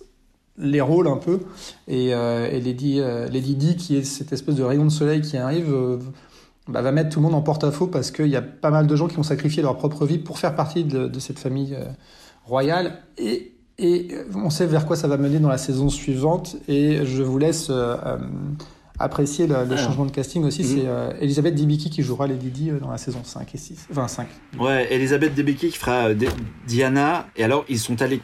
les rôles un peu et, euh, et Lady, euh, Lady Di qui est cette espèce de rayon de soleil qui arrive euh, bah, va mettre tout le monde en porte-à-faux parce qu'il y a pas mal de gens qui ont sacrifié leur propre vie pour faire partie de, de cette famille euh, royale et, et on sait vers quoi ça va mener dans la saison suivante et je vous laisse apprécier le, le ah. changement de casting aussi. Mmh. C'est euh, Elisabeth Debicki qui jouera Lady Di euh, dans la saison 5 et 6. Enfin, 5. Ouais, Elisabeth Debicki qui fera euh, Diana. Et alors, ils sont allés.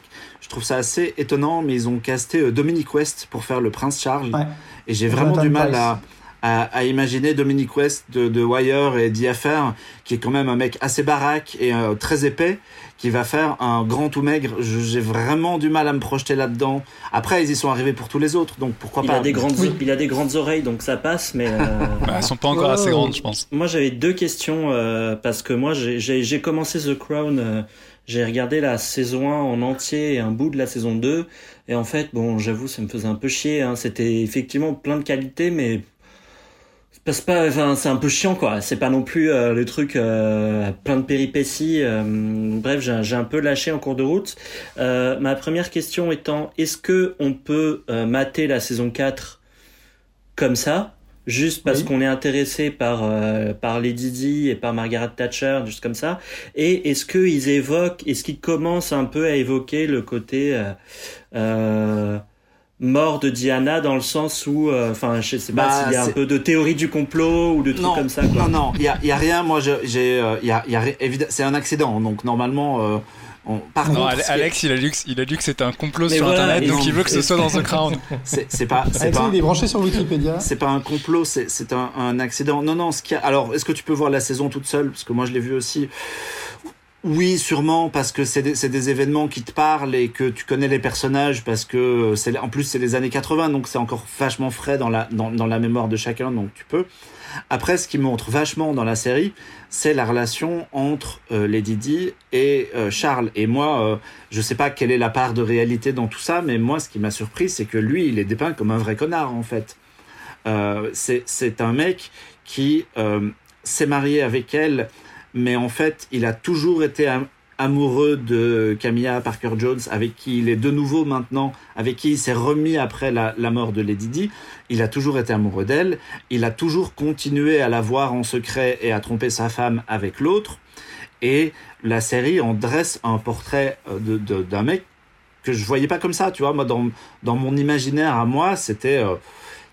Je trouve ça assez étonnant, mais ils ont casté euh, Dominic West pour faire le prince Charles. Ouais. Et j'ai vraiment du mal à, à, à, imaginer Dominic West de, de Wire et d'IFR, qui est quand même un mec assez baraque et euh, très épais, qui va faire un grand ou maigre. J'ai vraiment du mal à me projeter là-dedans. Après, ils y sont arrivés pour tous les autres, donc pourquoi il pas. A des grandes, oui. Il a des grandes oreilles, donc ça passe, mais. Euh... bah, elles sont pas encore oh. assez grandes, je pense. Moi, j'avais deux questions, euh, parce que moi, j'ai commencé The Crown. J'ai regardé la saison 1 en entier et un bout de la saison 2. Et en fait, bon, j'avoue, ça me faisait un peu chier. Hein. C'était effectivement plein de qualités, mais pas enfin c'est un peu chiant quoi c'est pas non plus euh, le truc euh, plein de péripéties euh, bref j'ai un peu lâché en cours de route ma première question étant est-ce que on peut mater la saison 4 comme ça? Juste parce oui. qu'on est intéressé par euh, par Lady Di et par Margaret Thatcher juste comme ça et est-ce que ils évoquent est-ce qu'ils commencent un peu à évoquer le côté mort de Diana dans le sens où, enfin, euh, je sais pas bah, s'il y a un peu de théorie du complot ou de trucs non, comme ça. Quoi. Non, non, il y a, y a, rien. Moi, j'ai, il y a, y a c'est un accident, donc normalement. On, par non, contre, Alex, il a lu, il a lu que c'était un complot Mais sur voilà, Internet, donc non, il veut que ce soit dans The Crown. C'est pas, c'est Alex, pas. Il est branché sur Wikipédia. C'est pas un complot, c'est un, un accident. Non, non. Ce qui a, alors, est-ce que tu peux voir la saison toute seule, parce que moi je l'ai vu aussi Oui, sûrement parce que c'est des, des, événements qui te parlent et que tu connais les personnages parce que c'est en plus c'est les années 80 donc c'est encore vachement frais dans la dans, dans la mémoire de chacun donc tu peux. Après, ce qui montre vachement dans la série, c'est la relation entre euh, Lady Di et euh, Charles. Et moi, euh, je sais pas quelle est la part de réalité dans tout ça, mais moi, ce qui m'a surpris, c'est que lui, il est dépeint comme un vrai connard, en fait. Euh, c'est un mec qui s'est marié avec elle, mais en fait, il a toujours été amoureux de Camilla Parker Jones, avec qui il est de nouveau maintenant, avec qui il s'est remis après la, mort de Lady Di. Il a toujours été amoureux d'elle. Il a toujours continué à la voir en secret et à tromper sa femme avec l'autre. Et la série en dresse un portrait euh, de, d'un mec que je voyais pas comme ça, tu vois. Moi, dans, dans mon imaginaire à moi, c'était euh,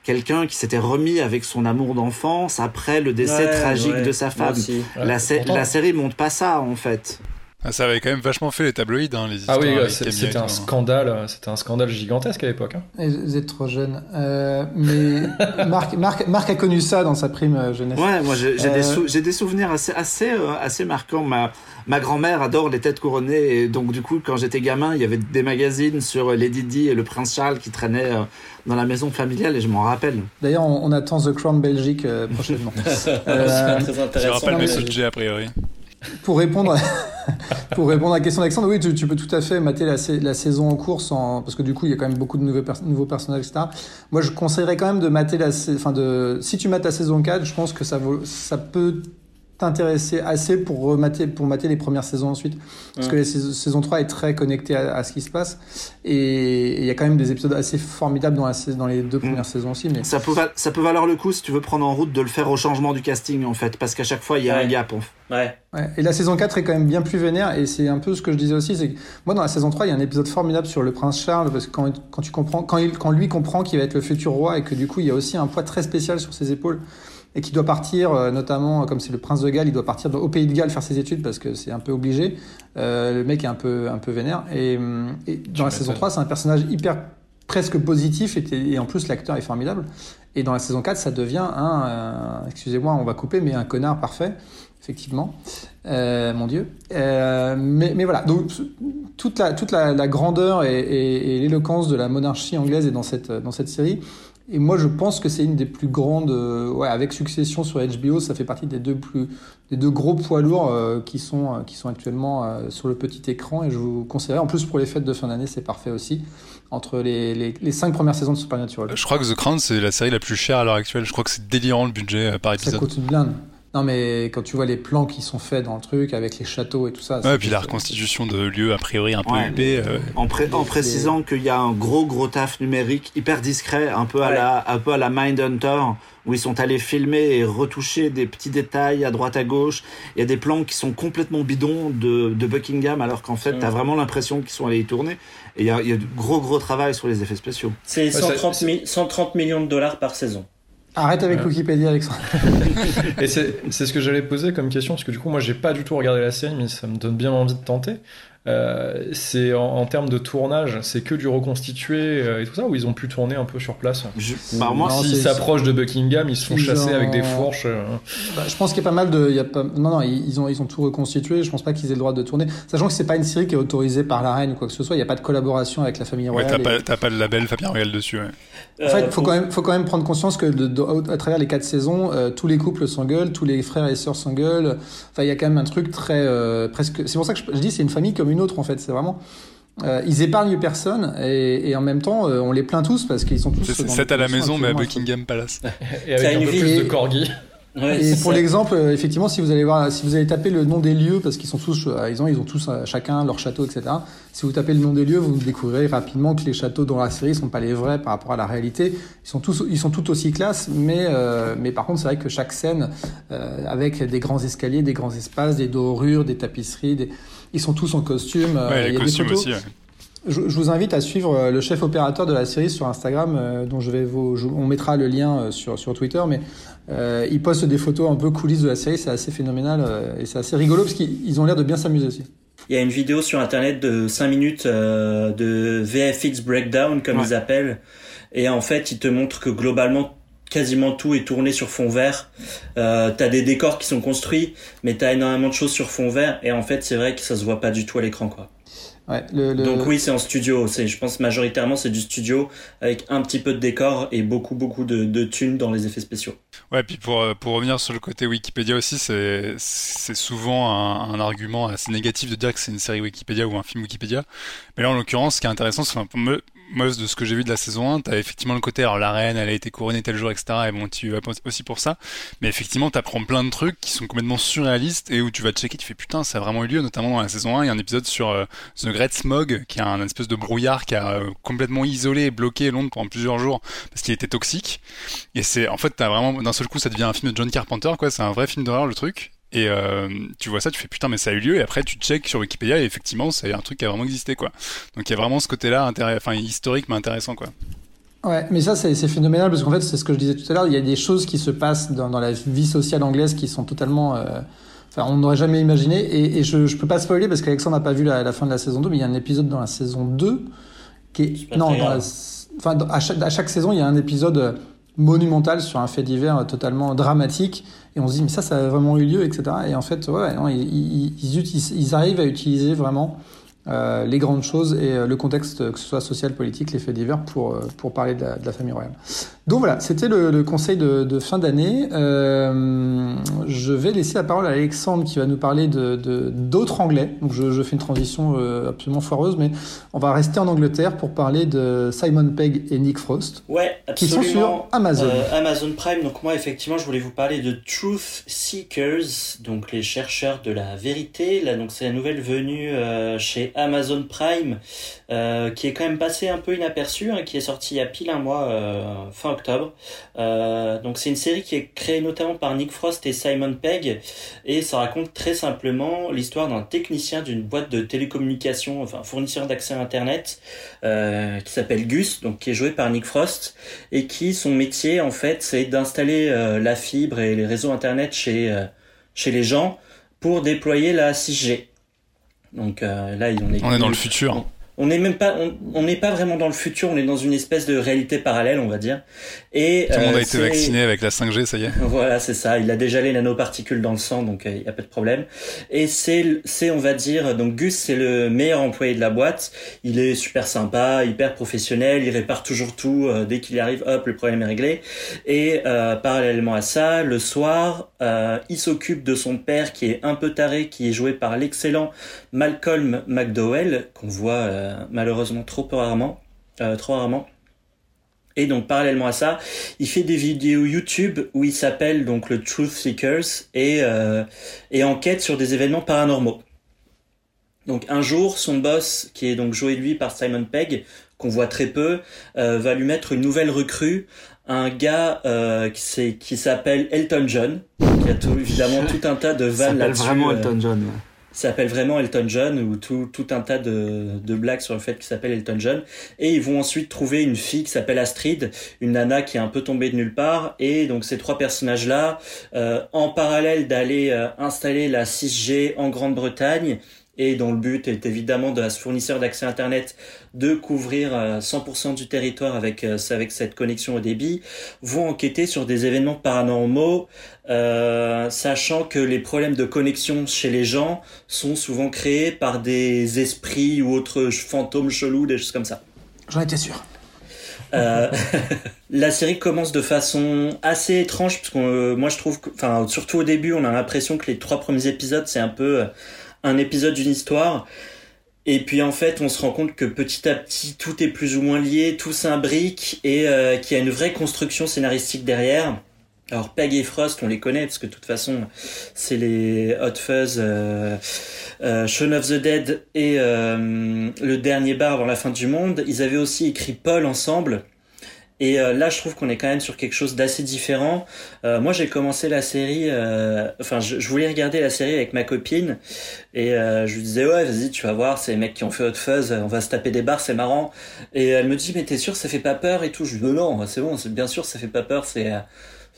quelqu'un qui s'était remis avec son amour d'enfance après le décès tragique de sa femme. La, la série montre pas ça, en fait. Ah, ça avait quand même vachement fait les tabloïds, hein, les histoires. Ah oui, c'était un scandale, c'était un scandale gigantesque à l'époque. Hein. Vous êtes trop jeune, euh, mais Marc, Marc, Marc, a connu ça dans sa prime euh, jeunesse. Ouais, moi j'ai des, des, souvenirs assez, assez, euh, assez marquants. Ma, ma grand-mère adore les têtes couronnées, et donc du coup, quand j'étais gamin, il y avait des magazines sur Lady Di et le prince Charles qui traînaient dans la maison familiale, et je m'en rappelle. D'ailleurs, on, attend The Crown Belgique prochainement. c'est très intéressant. Je rappelle mes sujets a priori. Pour répondre, pour répondre à la question d'Alexandre, oui, tu, peux tout à fait mater la, saison en cours sans, parce que du coup, il y a quand même beaucoup de nouveaux, nouveaux personnages, etc. Moi, je conseillerais quand même de mater la, enfin de, si tu mates la saison 4, je pense que ça vaut, ça peut t'intéresser assez pour remater, pour mater les premières saisons ensuite. Parce que la saison 3 est très connectée à, ce qui se passe. Et il y a quand même des épisodes assez formidables dans, la, dans les deux premières mm. saisons aussi. Mais... Ça, peut, ça peut valoir le coup si tu veux prendre en route de le faire au changement du casting en fait. Parce qu'à chaque fois il y a un gap. Ouais. ouais. Et la saison 4 est quand même bien plus vénère. Et c'est un peu ce que je disais aussi. C'est que moi dans la saison 3 il y a un épisode formidable sur le prince Charles. Parce que quand, quand tu comprends, quand, il, quand lui comprend qu'il va être le futur roi et que du coup il y a aussi un poids très spécial sur ses épaules et qui doit partir, euh, notamment comme c'est le prince de Galles, il doit partir au pays de Galles faire ses études parce que c'est un peu obligé. Euh, le mec est un peu, un peu vénère. Et, et dans la saison 3, c'est un personnage hyper presque positif et, et en plus l'acteur est formidable. Et dans la saison 4, ça devient un, euh, excusez-moi, on va couper, mais un connard parfait, effectivement. Euh, mon Dieu. Euh, mais, mais, voilà, donc toute la, toute la, la grandeur et, et, et l'éloquence de la monarchie anglaise est dans cette, dans cette série. Et moi, je pense que c'est une des plus grandes, euh, ouais, avec Succession sur HBO, ça fait partie des deux plus, des deux gros poids lourds euh, qui sont, euh, qui sont actuellement sur le petit écran. Et je vous conseillerais, en plus pour les fêtes de fin d'année, c'est parfait aussi. Entre les, les, les, cinq premières saisons de Supernatural. Je crois que The Crown, c'est la série la plus chère à l'heure actuelle. Je crois que c'est délirant le budget par épisode. Ça coûte une blinde. Non, mais quand tu vois les plans qui sont faits dans le truc, avec les châteaux et tout ça. Ouais, et puis la reconstitution de lieux, a priori, un peu ouais, euh... en, en, précisant qu'il y a un gros, gros taf numérique, hyper discret, un peu, à, la, un peu à la Mindhunter, où ils sont allés filmer et retoucher des petits détails à droite à gauche. Il y a des plans qui sont complètement bidons de, de Buckingham, alors qu'en fait, tu t'as vraiment l'impression qu'ils sont allés y tourner. Et il y a, il y a du gros, gros travail sur les effets spéciaux. C'est 130, 130 millions de dollars par saison. Arrête avec Wikipédia, Alexandre. et c'est ce que j'allais poser comme question, parce que du coup, moi, j'ai pas du tout regardé la série, mais ça me donne bien envie de tenter. Euh, c'est en, termes de tournage, c'est que du reconstitué euh, et tout ça, ou ils ont pu tourner un peu sur place? Je, bah, moi, S'ils s'approchent de Buckingham, ils se font chasser avec des fourches. Euh. Bah, je pense qu'il y a pas mal de. Il y a pas, non, non, ils ont, ils ont tout reconstitué. Je pense pas qu'ils aient le droit de tourner. Sachant que c'est pas une série qui est autorisée par la reine ou quoi que ce soit. Il n'y a pas de collaboration avec la famille royale. Ouais, t'as pas, pas, le label famille royale dessus. Ouais. En fait, il faut, quand même, faut quand même prendre conscience que de, à travers les quatre saisons, tous les couples s'engueulent, tous les frères et sœurs s'engueulent. Enfin, il y a quand même un truc très presque. C'est pour ça que je, je dis c'est une famille comme une autre en fait. C'est vraiment euh, ils épargnent personne et, en même temps euh, on les plaint tous parce qu'ils sont tous. C'est à la maison mais à Buckingham Palace. et avec un peu plus de corgi. et pour l'exemple, euh, effectivement, si vous allez voir, si vous allez taper le nom des lieux, parce qu'ils sont tous, ils ont, ils ont tous chacun leur château, etc. Si vous tapez le nom des lieux, vous découvrirez rapidement que les châteaux dans la série sont pas les vrais par rapport à la réalité. Ils sont tous, ils sont tout aussi classe, mais mais par contre, c'est vrai que chaque scène, avec des grands escaliers, des grands espaces, des dorures, des tapisseries, des ils sont tous en costume. Euh, il y a des photos. Aussi, je, vous invite à suivre euh, le chef opérateur de la série sur Instagram, euh, dont je vais vous, on mettra le lien sur, sur Twitter, mais il poste des photos un peu coulisses de la série, c'est assez phénoménal et c'est assez rigolo parce qu'ils ont l'air de bien s'amuser aussi. Il y a une vidéo sur internet de 5 minutes de VFX breakdown comme ils appellent, et en fait ils te montrent que globalement quasiment tout est tourné sur fond vert. Euh, t'as des décors qui sont construits, mais t'as énormément de choses sur fond vert. Et en fait, c'est vrai que ça se voit pas du tout à l'écran, quoi. Ouais, le, le... Donc oui, c'est en studio. C'est, je pense majoritairement c'est du studio avec un petit peu de décor et beaucoup beaucoup de, de thunes dans les effets spéciaux. Ouais, puis pour euh, pour revenir sur le côté Wikipédia aussi, c'est c'est souvent un, un, argument assez négatif de dire que c'est une série Wikipédia ou un film Wikipédia. Mais là, en l'occurrence, ce qui est intéressant, c'est un peu moi, de ce que j'ai vu de la saison 1, t'as effectivement le côté, alors la reine, elle a été couronnée tel jour, etc. Et bon, tu vas aussi pour ça. Mais effectivement, t'apprends plein de trucs qui sont complètement surréalistes et où tu vas checker, tu fais putain, ça a vraiment eu lieu, notamment dans la saison 1. Il y a un épisode sur euh, The Great Smog, qui est un espèce de brouillard qui a euh, complètement isolé et bloqué Londres pendant plusieurs jours parce qu'il était toxique. Et c'est, en fait, t'as vraiment, d'un seul coup, ça devient un film de John Carpenter, quoi. C'est un vrai film d'horreur, le truc. Et euh, tu vois ça, tu fais putain, mais ça a eu lieu. Et après, tu check sur Wikipédia et effectivement, c'est un truc qui a vraiment existé, quoi. Donc il y a vraiment ce côté-là, enfin historique, mais intéressant, quoi. Ouais, mais ça c'est phénoménal parce qu'en fait c'est ce que je disais tout à l'heure. Il y a des choses qui se passent dans, dans la vie sociale anglaise qui sont totalement, euh, enfin on n'aurait jamais imaginé. Et, et, je je peux pas spoiler parce qu'Alexandre n'a pas vu la, la, fin de la saison 2, mais il y a un épisode dans la saison 2 qui est, non, dans la, enfin à chaque, à chaque saison il y a un épisode monumental sur un fait divers totalement dramatique et on se dit mais ça ça a vraiment eu lieu etc et en fait ouais non, ils, arrivent à utiliser vraiment euh, les grandes choses et euh, le contexte, que ce soit social, politique, les faits divers, pour, euh, parler de la, famille royale. Donc voilà, c'était le, le, conseil de, de fin d'année. Euh, je vais laisser la parole à Alexandre qui va nous parler de d'autres Anglais. Donc je, je, fais une transition absolument foireuse, mais on va rester en Angleterre pour parler de Simon Pegg et Nick Frost, ouais, qui sont sur Amazon. Amazon Prime. Donc moi, effectivement, je voulais vous parler de Truth Seekers, donc les chercheurs de la vérité. Là, donc c'est la nouvelle venue chez Amazon Prime, euh, qui est quand même passé un peu inaperçu, hein, qui est sorti il y a pile un mois, euh, fin octobre. Euh, donc c'est une série qui est créée notamment par Nick Frost et Simon Pegg, et ça raconte très simplement l'histoire d'un technicien d'une boîte de télécommunications, enfin fournisseur d'accès à Internet, euh, qui s'appelle Gus, donc qui est joué par Nick Frost, et qui son métier en fait c'est d'installer euh, la fibre et les réseaux Internet chez chez les gens pour déployer la 6G. Donc là, on est, on est dans le futur on n'est même pas, on n'est pas vraiment dans le futur, on est dans une espèce de réalité parallèle, on va dire. Et tout le monde a euh, été vacciné avec la 5G, ça y est. Voilà, c'est ça. Il a déjà les nanoparticules dans le sang, donc il euh, y a pas de problème. Et c'est, c'est, on va dire, donc Gus, c'est le meilleur employé de la boîte. Il est super sympa, hyper professionnel, il répare toujours tout. Euh, dès qu'il arrive, hop, le problème est réglé. Et parallèlement à ça, le soir, il s'occupe de son père qui est un peu taré, qui est joué par l'excellent Malcolm McDowell, qu'on voit euh, malheureusement trop rarement, euh, trop rarement. Et donc parallèlement à ça, il fait des vidéos YouTube où il s'appelle donc le Truth Seekers et, euh, et enquête sur des événements paranormaux. Donc un jour, son boss, qui est donc joué lui par Simon Pegg, qu'on voit très peu, va lui mettre une nouvelle recrue, un gars qui s'appelle Elton John, qui a tout, évidemment tout un tas de vannes là-dessus. vraiment Elton John s'appelle vraiment Elton John ou tout, tout un tas de, de blagues sur le fait qu'il s'appelle Elton John. Et ils vont ensuite trouver une fille qui s'appelle Astrid une nana qui est un peu tombée de nulle part. Et donc ces trois personnages là euh, en parallèle d'aller euh, installer la 6G en Grande-Bretagne et dont le but est évidemment de ce fournisseur d'accès Internet de couvrir 100% euh, du territoire avec, euh, avec cette connexion au débit, vont enquêter sur des événements paranormaux, euh, sachant que les problèmes de connexion chez les gens sont souvent créés par des esprits ou autres fantômes chelous, des choses comme ça. J'en étais sûr. Euh, la série commence de façon assez étrange parce que moi je trouve, enfin surtout au début, on a l'impression que les trois premiers épisodes c'est un peu un épisode d'une histoire. Et puis en fait, on se rend compte que petit à petit, tout est plus ou moins lié, tout s'imbrique et euh, qu'il y a une vraie construction scénaristique derrière. Alors Peg et Frost, on les connaît parce que de toute façon, c'est les Hot Fuzz, euh, euh, Shaun of the Dead et euh, Le Dernier Bar dans la fin du monde. Ils avaient aussi écrit Paul ensemble. Et euh, là, je trouve qu'on est quand même sur quelque chose d'assez différent. Euh, moi, j'ai commencé la série, euh, enfin, je, voulais regarder la série avec ma copine, et je lui disais ouais, vas-y, tu vas voir, c'est les mecs qui ont fait Hot Fuzz, on va se taper des barres, c'est marrant. Et elle me dit mais t'es sûr, ça fait pas peur et tout? Je lui dis non, c'est bon, bien sûr, ça fait pas peur, c'est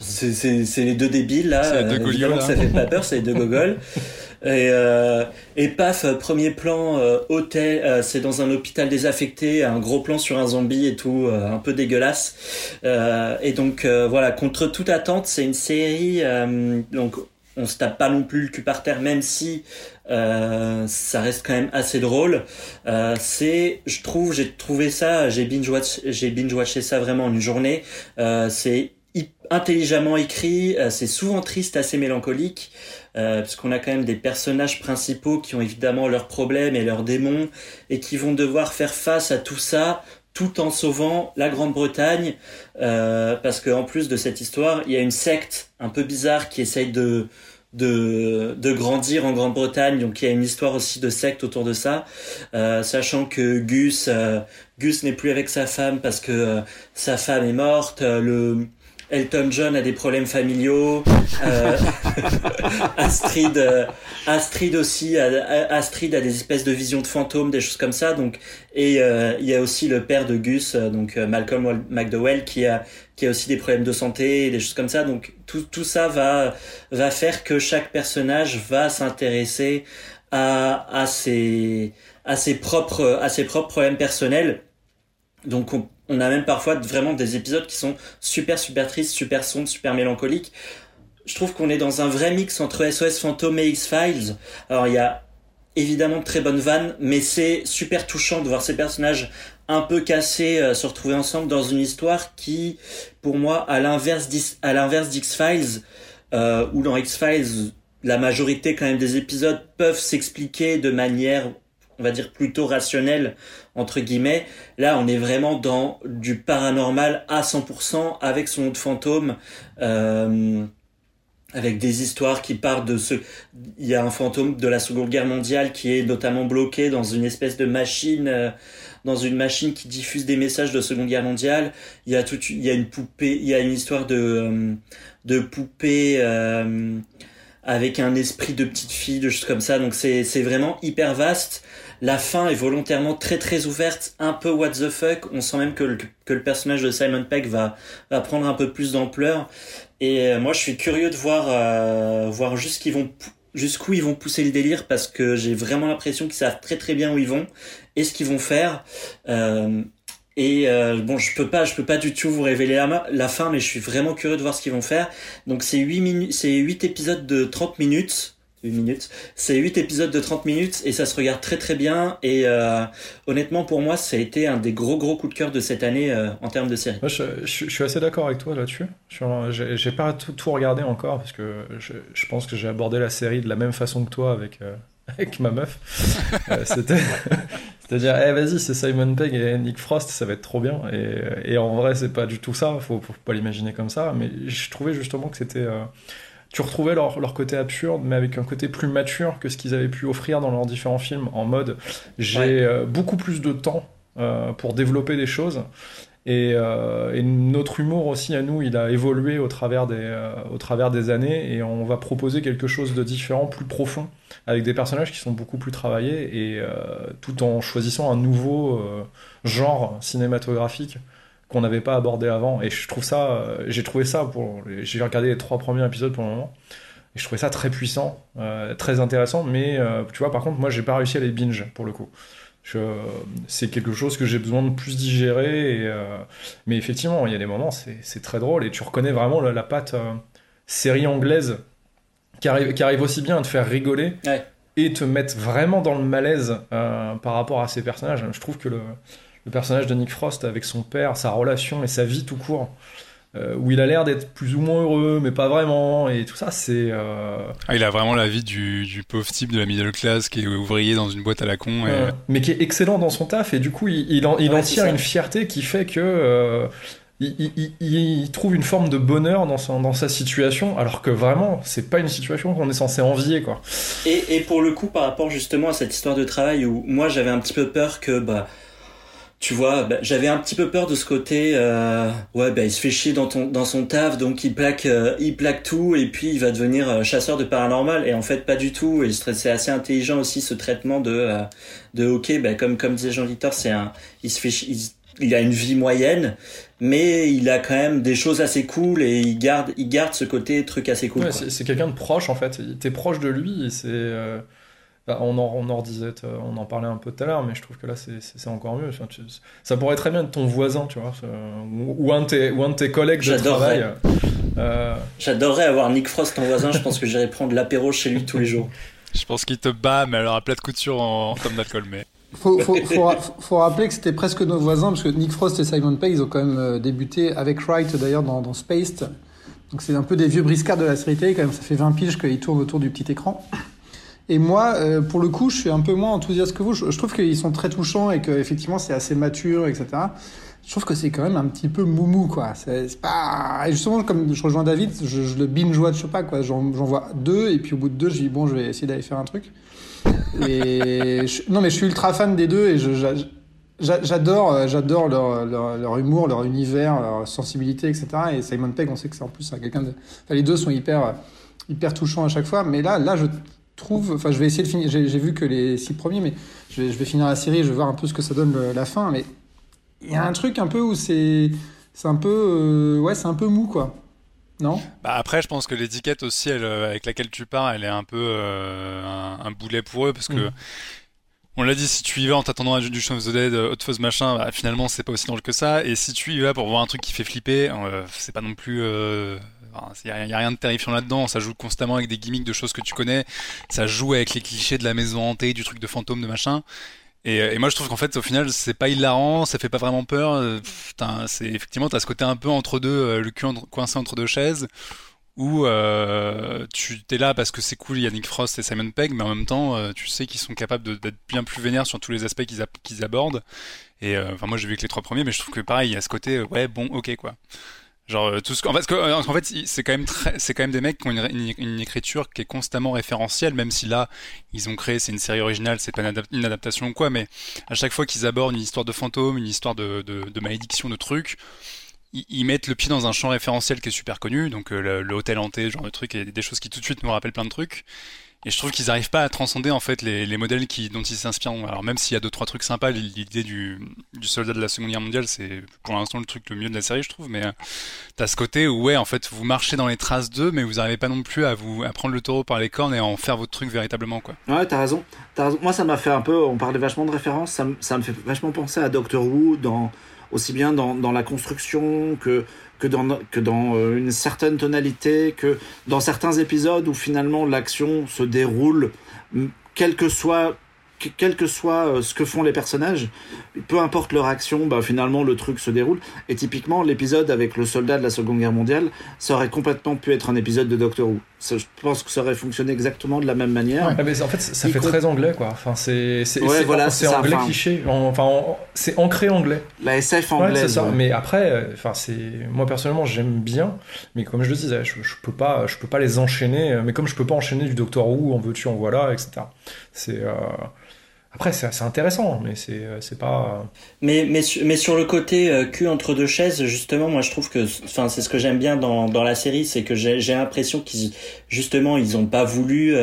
c'est les deux débiles là. C'est les deux évidemment que ça fait pas peur, c'est les deux gogoles. Et, euh, et paf, premier plan, euh, hôtel, euh, c'est dans un hôpital désaffecté, un gros plan sur un zombie et tout, un peu dégueulasse. et donc voilà, contre toute attente, c'est une série, donc on se tape pas non plus le cul par terre, même si ça reste quand même assez drôle. c'est, je trouve, j'ai trouvé ça, j'ai binge watch, j'ai binge watché ça vraiment en une journée. c'est intelligemment écrit, c'est souvent triste, assez mélancolique euh, puisqu'on a quand même des personnages principaux qui ont évidemment leurs problèmes et leurs démons, et qui vont devoir faire face à tout ça tout en sauvant la Grande-Bretagne, euh, parce qu'en plus de cette histoire, il y a une secte un peu bizarre qui essaye de, de, de grandir en Grande-Bretagne, donc il y a une histoire aussi de secte autour de ça, euh, sachant que Gus, euh, Gus n'est plus avec sa femme parce que euh, sa femme est morte, le Elton John a des problèmes familiaux. Euh, Astrid, euh, Astrid aussi, Astrid a des espèces de visions de fantômes, des choses comme ça. Donc, et euh, il y a aussi le père de Gus, donc Malcolm McDowell, qui a qui a aussi des problèmes de santé, des choses comme ça. Donc tout tout ça va va faire que chaque personnage va s'intéresser à à ses à ses propres à ses propres problèmes personnels. Donc on, on a même parfois vraiment des épisodes qui sont super super tristes, super sombres, super mélancoliques. Je trouve qu'on est dans un vrai mix entre SOS Fantôme et X-Files. Alors il y a évidemment de très bonnes vannes, mais c'est super touchant de voir ces personnages un peu cassés euh, se retrouver ensemble dans une histoire qui, pour moi, à l'inverse d'X-Files, euh, où dans X-Files, la majorité quand même des épisodes peuvent s'expliquer de manière on va dire plutôt rationnel entre guillemets. Là, on est vraiment dans du paranormal à 100% avec son de fantôme. Euh, avec des histoires qui partent de ce il y a un fantôme de la Seconde Guerre mondiale qui est notamment bloqué dans une espèce de machine euh, dans une machine qui diffuse des messages de Seconde Guerre mondiale il y a tout il y a une poupée il y a une histoire de euh, de poupée avec un esprit de petite fille de choses comme ça donc c'est vraiment hyper vaste la fin est volontairement très très ouverte, un peu what the fuck. On sent même que le, personnage de Simon Pegg va, prendre un peu plus d'ampleur. Et euh, moi, je suis curieux de voir, euh, voir jusqu'où ils vont pousser le délire parce que j'ai vraiment l'impression qu'ils savent très très bien où ils vont et ce qu'ils vont faire. Euh, et bon, je peux pas, je peux pas du tout vous révéler la, la fin, mais je suis vraiment curieux de voir ce qu'ils vont faire. Donc c'est 8 minutes, c'est 8 épisodes de 30 minutes minutes. C'est 8 épisodes de 30 minutes et ça se regarde très très bien. Et euh, honnêtement, pour moi, ça a été un des gros gros coups de cœur de cette année euh, en termes de série. Je, suis assez d'accord avec toi là-dessus. J'ai pas tout, tout, regardé encore parce que je, pense que j'ai abordé la série de la même façon que toi avec, euh, avec ma meuf. C'était. C'est-à-dire, eh, vas-y, c'est Simon Pegg et Nick Frost, ça va être trop bien. Et, et en vrai, c'est pas du tout ça, faut, faut pas l'imaginer comme ça. Mais je trouvais justement que c'était tu retrouvais leur, leur, côté absurde, mais avec un côté plus mature que ce qu'ils avaient pu offrir dans leurs différents films, en mode j'ai euh, beaucoup plus de temps euh, pour développer des choses. Et, euh, et, notre humour aussi à nous, il a évolué au travers, des, au travers des années et on va proposer quelque chose de différent, plus profond, avec des personnages qui sont beaucoup plus travaillés et tout en choisissant un nouveau genre cinématographique qu'on n'avait pas abordé avant. Et je trouve ça, euh, j'ai trouvé ça pour, j'ai regardé les trois premiers épisodes pour le moment. Et je trouvais ça très puissant, euh, très intéressant. Mais euh, tu vois, par contre, moi, j'ai pas réussi à les binge pour le coup. C'est quelque chose que j'ai besoin de plus digérer. Et, mais effectivement, il y a des moments, c'est très drôle. Et tu reconnais vraiment la, patte série anglaise qui arrive, qui arrive aussi bien à te faire rigoler et te mettre vraiment dans le malaise par rapport à ces personnages. Je trouve que le, le personnage de Nick Frost avec son père, sa relation et sa vie tout court. Euh, où il a l'air d'être plus ou moins heureux, mais pas vraiment, et tout ça, c'est. Euh... Ah, il a vraiment la vie du, du, pauvre type de la middle class qui est ouvrier dans une boîte à la con. Et... mais qui est excellent dans son taf, et du coup, il, il en, il en tire une fierté qui fait que. Euh, il, il, il, trouve une forme de bonheur dans, son, dans sa situation, alors que vraiment, c'est pas une situation qu'on est censé envier, quoi. Et, et pour le coup, par rapport justement à cette histoire de travail où moi j'avais un petit peu peur que, bah, tu vois, bah, j'avais un petit peu peur de ce côté. Euh, ouais, bah, il se fait chier dans ton dans son taf, donc il plaque euh, il plaque tout et puis il va devenir euh, chasseur de paranormal. Et en fait, pas du tout. Et c'est assez intelligent aussi ce traitement de de ok, bah, comme comme disait Jean Victor, c'est un il se fait il, il a une vie moyenne, mais il a quand même des choses assez cool et il garde, il garde ce côté truc assez cool. Ouais, c'est quelqu'un de proche en fait. T'es proche de lui et c'est. Euh, bah, on, en, on en redisait, on en parlait un peu tout à l'heure, mais je trouve que là c'est encore mieux. Enfin, ça pourrait très bien être ton voisin, tu vois, ou, un de tes, ou un de tes collègues de travail. Euh... J'adorerais avoir Nick Frost en voisin. je pense que j'irais prendre l'apéro chez lui tous les jours. Je pense qu'il te bat, mais alors à plat de couture en, en tome d'alcool, mais. Faut, faut, faut, rappeler que c'était presque nos voisins, parce que Nick Frost et Simon Pegg, ils ont quand même euh, débuté avec Wright d'ailleurs dans, dans Spaced. Donc c'est un peu des vieux briscards de la série télé, quand même, ça fait 20 piges qu'ils tournent autour du petit écran. Et moi, euh, pour le coup, je suis un peu moins enthousiaste que vous. Je, trouve qu'ils sont très touchants et qu'effectivement c'est assez mature, etc. Je trouve que c'est quand même un petit peu moumou, quoi. C'est pas... Et justement, comme je rejoins David, je, le binge-watch pas, quoi. J'en vois deux, et puis au bout de deux, je dis, bon, je vais essayer d'aller faire un truc. Et non, mais je suis ultra fan des deux et j'adore, euh, j'adore leur, humour, leur univers, leur sensibilité, etc. Et Simon Pegg, on sait que c'est en plus quelqu'un de. les deux sont hyper, hyper touchants à chaque fois. Mais là, là, je trouve. Enfin, je vais essayer de finir. J'ai vu que les six premiers, mais je vais, je vais finir la série. Je vais voir un peu ce que ça donne la fin. Mais il y a un truc un peu où c'est, c'est un peu, euh, ouais, c'est un peu mou, quoi. Non? Bah Après, je pense que l'étiquette aussi, elle, euh, avec laquelle tu pars, elle est un peu euh, un, boulet pour eux parce que. Mm. On l'a dit, si tu y vas en t'attendant à du Shaun of the Dead, Hot Fuzz machin, bah, finalement c'est pas aussi drôle que ça. Et si tu y vas pour voir un truc qui fait flipper, euh, c'est pas non plus. Il n'y a, rien de terrifiant là-dedans. Ça joue constamment avec des gimmicks de choses que tu connais. Ça joue avec les clichés de la maison hantée, du truc de fantôme, de machin. Et, moi je trouve qu'en fait au final c'est pas hilarant, ça fait pas vraiment peur. C'est effectivement t'as ce côté un peu entre deux, le cul coincé entre deux chaises où euh, tu t'es là parce que c'est cool, Yannick Frost et Simon Pegg, mais en même temps, euh, tu sais qu'ils sont capables d'être bien plus vénères sur tous les aspects qu'ils abordent. Et euh, enfin, moi, j'ai vu que les trois premiers, mais je trouve que pareil, il y a ce côté, ouais, bon, ok, quoi. Genre tout ce en fait, en fait c'est quand même très, c'est quand même des mecs qui ont une, écriture qui est constamment référentielle, même si là ils ont créé, c'est une série originale, c'est pas une, adaptation ou quoi, mais à chaque fois qu'ils abordent une histoire de fantôme, une histoire de malédiction, de trucs, ils, mettent le pied dans un champ référentiel qui est super connu, donc euh, le, hôtel hanté, genre de truc, et des choses qui tout de suite me rappellent plein de trucs. Et je trouve qu'ils n'arrivent pas à transcender en fait les, les modèles qui, dont ils s'inspirent. Alors même s'il y a deux trois trucs sympas, l'idée du, du soldat de la Seconde Guerre mondiale, c'est pour l'instant le truc le mieux de la série, je trouve. Mais euh, t'as ce côté où ouais, en fait, vous marchez dans les traces d'eux, mais vous n'arrivez pas non plus à vous à prendre le taureau par les cornes et à en faire votre truc véritablement quoi. Ouais, t'as raison. As raison. Moi, ça m'a fait un peu. On parlait vachement de références. Ça, ça me fait vachement penser à Doctor Who dans aussi bien dans, dans la construction que que dans, euh, une certaine tonalité, que dans certains épisodes où finalement l'action se déroule, quel que soit quel que soit euh, ce que font les personnages, peu importe leur action, bah, finalement le truc se déroule. Et typiquement, l'épisode avec le soldat de la Seconde Guerre mondiale, ça aurait complètement pu être un épisode de Doctor Who. je pense que ça aurait fonctionné exactement de la même manière. mais en fait, ça fait très anglais, quoi. Enfin, c'est c'est voilà, anglais cliché. Enfin, c'est ancré anglais. La SF anglaise. ça. Mais après, euh, enfin, c'est moi personnellement, j'aime bien. Mais comme je le disais, je, je, peux pas, je peux pas les enchaîner. Mais comme je peux pas enchaîner du Doctor Who, en veux-tu, en voilà, etc. C'est euh, après, c'est intéressant, mais c'est euh, pas. Euh, mais, mais, mais sur le côté euh, cul entre deux chaises, justement, moi je trouve que. Enfin, c'est ce que j'aime bien dans, dans la série, c'est que j'ai l'impression qu'ils. Justement, ils ont pas voulu,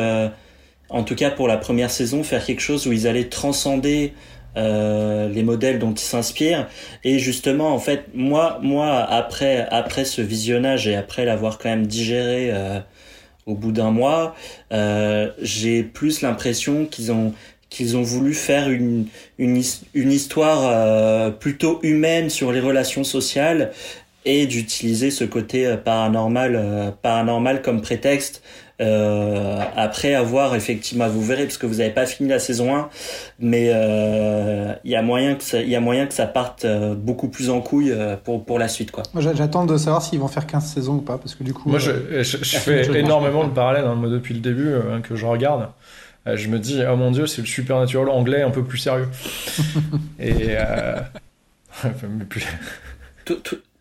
en tout cas pour la première saison, faire quelque chose où ils allaient transcender. les modèles dont ils s'inspirent et justement en fait moi moi après après ce visionnage et après l'avoir quand même digéré au bout d'un mois j'ai plus l'impression qu'ils ont qu'ils ont voulu faire une, une, une histoire euh, plutôt humaine sur les relations sociales et d'utiliser ce côté euh, paranormal, euh, paranormal comme prétexte. Euh, après avoir effectivement, vous verrez parce que vous n'avez pas fini la saison 1, mais il y a moyen que ça, il y a moyen que ça parte beaucoup plus en couille pour pour la suite quoi. J'attends de savoir s'ils vont faire 15 saisons ou pas parce que du coup. Moi, je, je, fais énormément de parallèles hein, depuis le début que je regarde. Euh, je me dis, oh mon dieu, c'est le supernatural anglais un peu plus sérieux. Et. Euh... plus...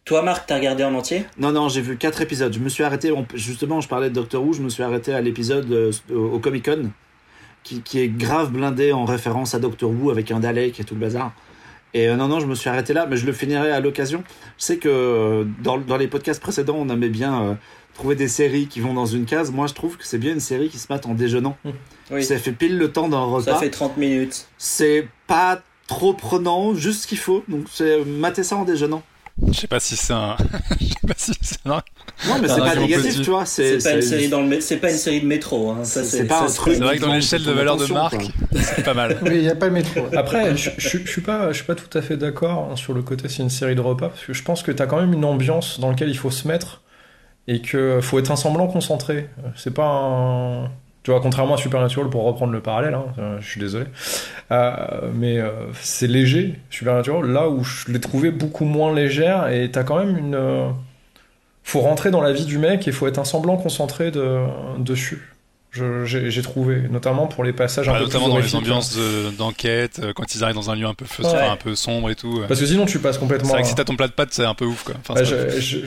Toi, Marc, t'as regardé en entier? Non, non, j'ai vu quatre épisodes. Je me suis arrêté, justement, je parlais de Doctor Who, je me suis arrêté à l'épisode euh, au Comic Con, qui, qui, est grave blindé en référence à Doctor Who avec un Dalek et tout le bazar. Et euh, non, non, je me suis arrêté là, mais je le finirai à l'occasion. Je sais que dans, dans, les podcasts précédents, on aimait bien trouver des séries qui vont dans une case. Moi, je trouve que c'est bien une série qui se mate en déjeunant. Hum. Ça fait pile le temps d'un repas. Ça fait 30 minutes. C'est pas trop prenant, juste ce qu'il faut. Donc c'est mater ça en déjeunant. Je sais pas si c'est un. Je sais pas si c'est un. Non, mais c'est pas négatif, tu vois. C'est pas une série dans le, c'est pas une série de métro. Hein. Ça, c'est pas un truc. C'est vrai que dans l'échelle de valeur de marque, c'est pas mal. Oui, il y a pas le métro. Après, je, je, suis pas, je suis pas tout à fait d'accord hein, sur le côté c'est une série de repas parce que je pense que t'as quand même une ambiance dans laquelle il faut se mettre et que faut être un semblant concentré. C'est pas un tu vois, contrairement à Supernatural, pour reprendre le parallèle, hein, euh, je suis désolé, euh, mais euh, c'est léger, Supernatural, là où je l'ai trouvé beaucoup moins légère, et t'as quand même une... faut rentrer dans la vie du mec et faut être un semblant concentré de, dessus j'ai trouvé, notamment pour les passages un peu Notamment dans les ambiances d'enquête, euh, quand ils arrivent dans un lieu un peu, un peu sombre et tout. Parce que sinon tu passes complètement. C'est vrai que si t'as ton plat de pâtes, c'est un peu ouf quoi. Bah,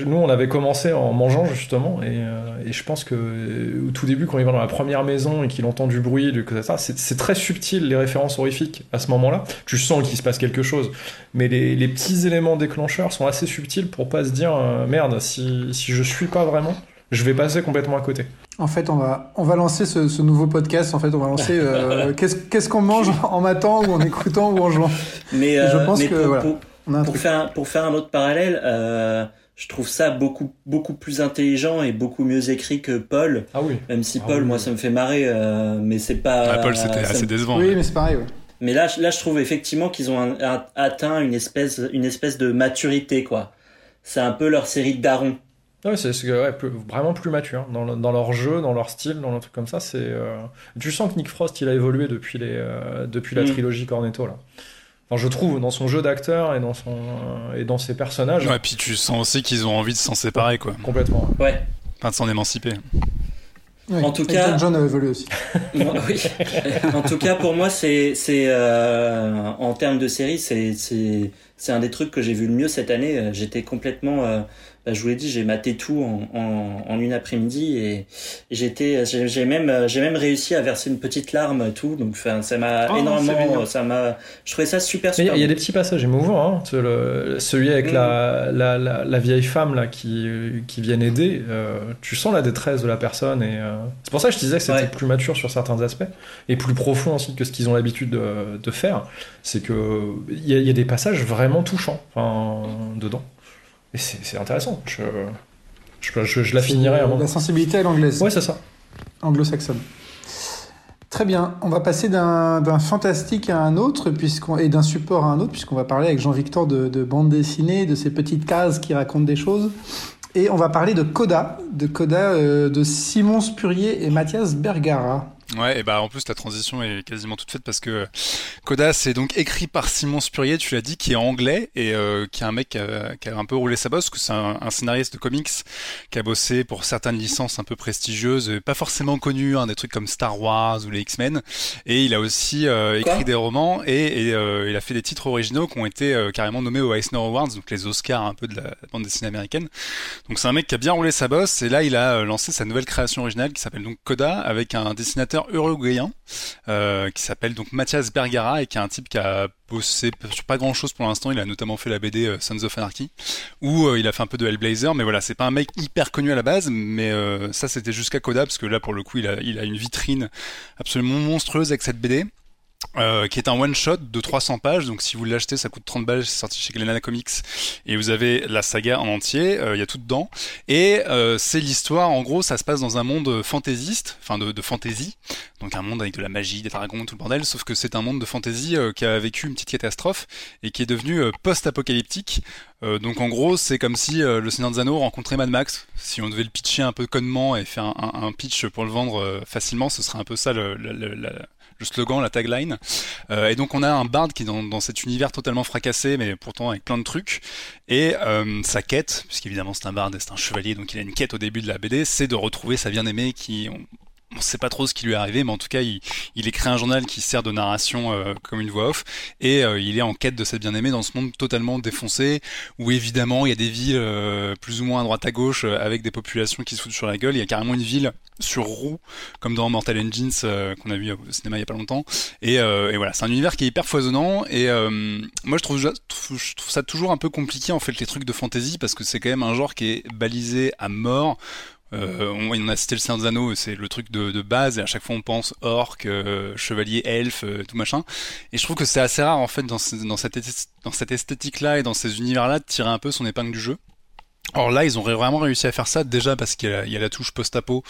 nous on avait commencé en mangeant justement, et, euh, et je pense que euh, au tout début, quand il va dans la première maison et qu'il entend du bruit, du ça, c'est très subtil les références horrifiques à ce moment-là. Tu sens qu'il se passe quelque chose, mais les, les, petits éléments déclencheurs sont assez subtils pour pas se dire merde, si, si je suis pas vraiment, je vais passer complètement à côté. En fait, on va, on va lancer ce, ce nouveau podcast. En fait, on va lancer euh, qu'est-ce qu'on mange en matant ou en écoutant ou en jouant. Mais, je euh, pense que pour, voilà, pour, pour faire, un, pour faire un autre parallèle, euh, je trouve ça beaucoup, beaucoup plus intelligent et beaucoup mieux écrit que Paul. Ah oui. Même si ah Paul, moi, ça me fait marrer, euh, mais c'est pas. Ah, Paul, c'était assez décevant. Oui, mais c'est pareil. Ouais. Mais là, là, je trouve effectivement qu'ils ont atteint une espèce, une espèce de maturité, quoi. C'est un peu leur série de darons. Ouais, c'est ouais, vraiment plus mature dans, dans, leur jeu, dans leur style, dans le truc comme ça. C'est euh... tu sens que Nick Frost il a évolué depuis les euh, depuis la mm. trilogie Cornetto là. Enfin, je trouve dans son jeu d'acteur et dans son euh, et dans ses personnages. Ouais, puis tu sens aussi qu'ils ont envie de s'en séparer quoi. Complètement. Ouais. Enfin, de s'en émanciper. en tout cas, John a évolué aussi. oui. en tout cas, pour moi, c'est c'est euh, en termes de série, c'est c'est c'est un des trucs que j'ai vu le mieux cette année. J'étais complètement bah, je vous l'ai dit, j'ai maté tout en, en, en une après-midi et j'étais, j'ai même, j'ai même réussi à verser une petite larme tout. Donc, enfin, ça m'a oh, énormément, ça m'a, je trouvais ça super. super il y a des petits passages émouvants. Hein. Le, celui avec mm. la, la, la, la, vieille femme là qui, qui vient aider. Euh, tu sens la détresse de la personne et euh, c'est pour ça que je disais que c'était plus mature sur certains aspects et plus profond aussi que ce qu'ils ont l'habitude de, de, faire. C'est que il y, y, a des passages vraiment touchants enfin, dedans. Et c'est intéressant. Je, je, je, la finirai avant. La sensibilité à l'anglaise. Ouais, c'est ça. Anglo-saxonne. Très bien, on va passer d'un fantastique à un autre et d'un support à un autre, puisqu'on va parler avec Jean-Victor de, de, bande dessinée, de ces petites cases qui racontent des choses. Et on va parler de Coda, de Coda euh, de Simon Spurrier et Mathias Bergara. Ouais, et bah en plus la transition est quasiment toute faite parce que Coda c'est donc écrit par Simon Spurrier, tu l'as dit, qui est anglais et euh, qui est un mec qui a, qui a, un peu roulé sa bosse, que c'est un, scénariste de comics qui a bossé pour certaines licences un peu prestigieuses, pas forcément connues, hein, des trucs comme Star Wars ou les X-Men, et il a aussi euh, écrit des romans et, et euh, il a fait des titres originaux qui ont été euh, carrément nommés aux Eisner Awards, donc les Oscars un peu de la bande dessinée américaine. Donc c'est un mec qui a bien roulé sa bosse et là il a lancé sa nouvelle création originale qui s'appelle donc Coda avec un dessinateur uruguayen euh, qui s'appelle donc Mathias Bergara et qui est un type qui a bossé sur pas grand chose pour l'instant. Il a notamment fait la BD euh, Sons of Anarchy où euh, il a fait un peu de Hellblazer, mais voilà, c'est pas un mec hyper connu à la base, mais ça c'était jusqu'à Coda parce que là pour le coup il a une vitrine absolument monstrueuse avec cette BD. Euh, qui est un one shot de 300 pages. Donc si vous l'achetez, ça coûte 30 balles. C'est sorti chez Glenana Comics et vous avez la saga en entier. Euh, il y a tout dedans. Et euh, c'est l'histoire. En gros, ça se passe dans un monde fantaisiste, enfin de, fantasy. Donc un monde avec de la magie, des dragons, tout le bordel. Sauf que c'est un monde de fantasy qui a vécu une petite catastrophe et qui est devenu post-apocalyptique. donc en gros, c'est comme si le Seigneur des Anneaux rencontrait Mad Max. Si on devait le pitcher un peu connement et faire un pitch pour le vendre facilement, ce serait un peu ça le, le, le, le slogan, la tagline. Euh, et donc on a un bard qui est dans, cet univers totalement fracassé, mais pourtant avec plein de trucs. Et euh, sa quête, puisqu'évidemment c'est un bard et c'est un chevalier, donc il a une quête au début de la BD, c'est de retrouver sa bien-aimée qui, sait pas trop ce qui lui est arrivé, mais en tout cas, il, il écrit un journal qui sert de narration euh, comme une voix off, et euh, il est en quête de cette bien-aimée dans ce monde totalement défoncé, où évidemment il y a des villes euh, plus ou moins à droite à gauche, avec des populations qui se foutent sur la gueule. Il y a carrément une ville sur roue, comme dans Mortal Engines qu'on a vu au cinéma il y a pas longtemps. Et, et voilà, c'est un univers qui est hyper foisonnant, et moi je trouve, je trouve ça toujours un peu compliqué en fait les trucs de fantasy, parce que c'est quand même un genre qui est balisé à mort Euh, on, a cité le Seigneur des Anneaux, c'est le truc de, de, base, et à chaque fois on pense orc, euh, chevalier, elfe, euh, tout machin. Et je trouve que c'est assez rare en fait dans, dans cette, dans cette esthétique-là et dans ces univers-là de tirer un peu son épingle du jeu. Or là, ils ont vraiment réussi à faire ça déjà parce qu'il y, y, a la touche post-apo.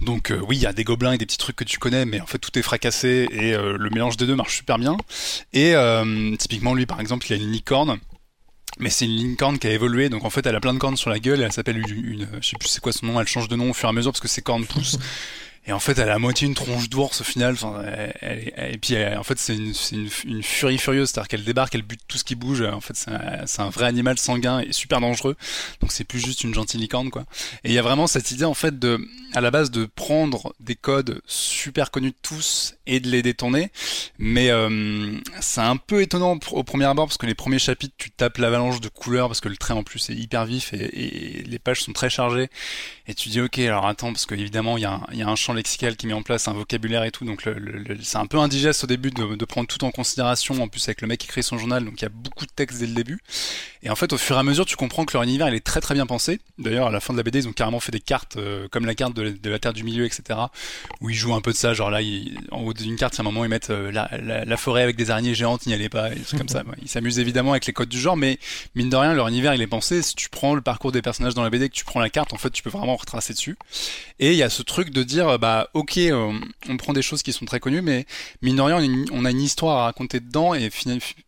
Donc euh, oui, il y a des gobelins et des petits trucs que tu connais, mais en fait tout est fracassé et euh, le mélange des deux marche super bien. Et euh, typiquement lui, par exemple, il a une licorne. Mais c'est une licorne qui a évolué, donc en fait elle a plein de cornes sur la gueule, et elle s'appelle une, une, je sais plus c'est quoi son nom, elle change de nom au fur et à mesure parce que ses cornes poussent. Et en fait, elle a à moitié une tronche d'ours au final. Enfin, elle, elle, elle, et puis, en fait, c'est une, une, une, furie furieuse, c'est-à-dire qu'elle débarque, elle bute tout ce qui bouge. En fait, c'est un, un, vrai animal sanguin et super dangereux. Donc, c'est plus juste une gentille licorne, quoi. Et il y a vraiment cette idée, en fait, de, à la base, de prendre des codes super connus de tous et de les détourner. Mais euh, c'est un peu étonnant au premier abord parce que les premiers chapitres, tu tapes l'avalanche de couleurs parce que le trait en plus est hyper vif et, et les pages sont très chargées. Et tu dis, ok, alors attends, parce qu'évidemment, il y, a y a un champ lexical qui met en place un vocabulaire et tout, donc le, le, c'est un peu indigeste au début de, de, prendre tout en considération, en plus avec le mec qui crée son journal, donc il y a beaucoup de texte dès le début. Et en fait, au fur et à mesure, tu comprends que leur univers, il est très très bien pensé. D'ailleurs, à la fin de la BD, ils ont carrément fait des cartes, euh, comme la carte de, de, la Terre du Milieu, etc., où ils jouent un peu de ça, genre là, ils, en haut d'une carte, il y a un moment, ils mettent euh, la, la, la, forêt avec des araignées géantes, n'y allez pas, et des comme ça. Ils s'amusent évidemment avec les codes du genre, mais mine de rien, leur univers, il est pensé. Si tu prends le parcours des personnages dans la BD, que tu prends la carte, en fait, tu peux vraiment retracer dessus. Et il y a ce truc de dire, bah, ok, euh, on prend des choses qui sont très connues, mais mine on a une histoire à raconter dedans, et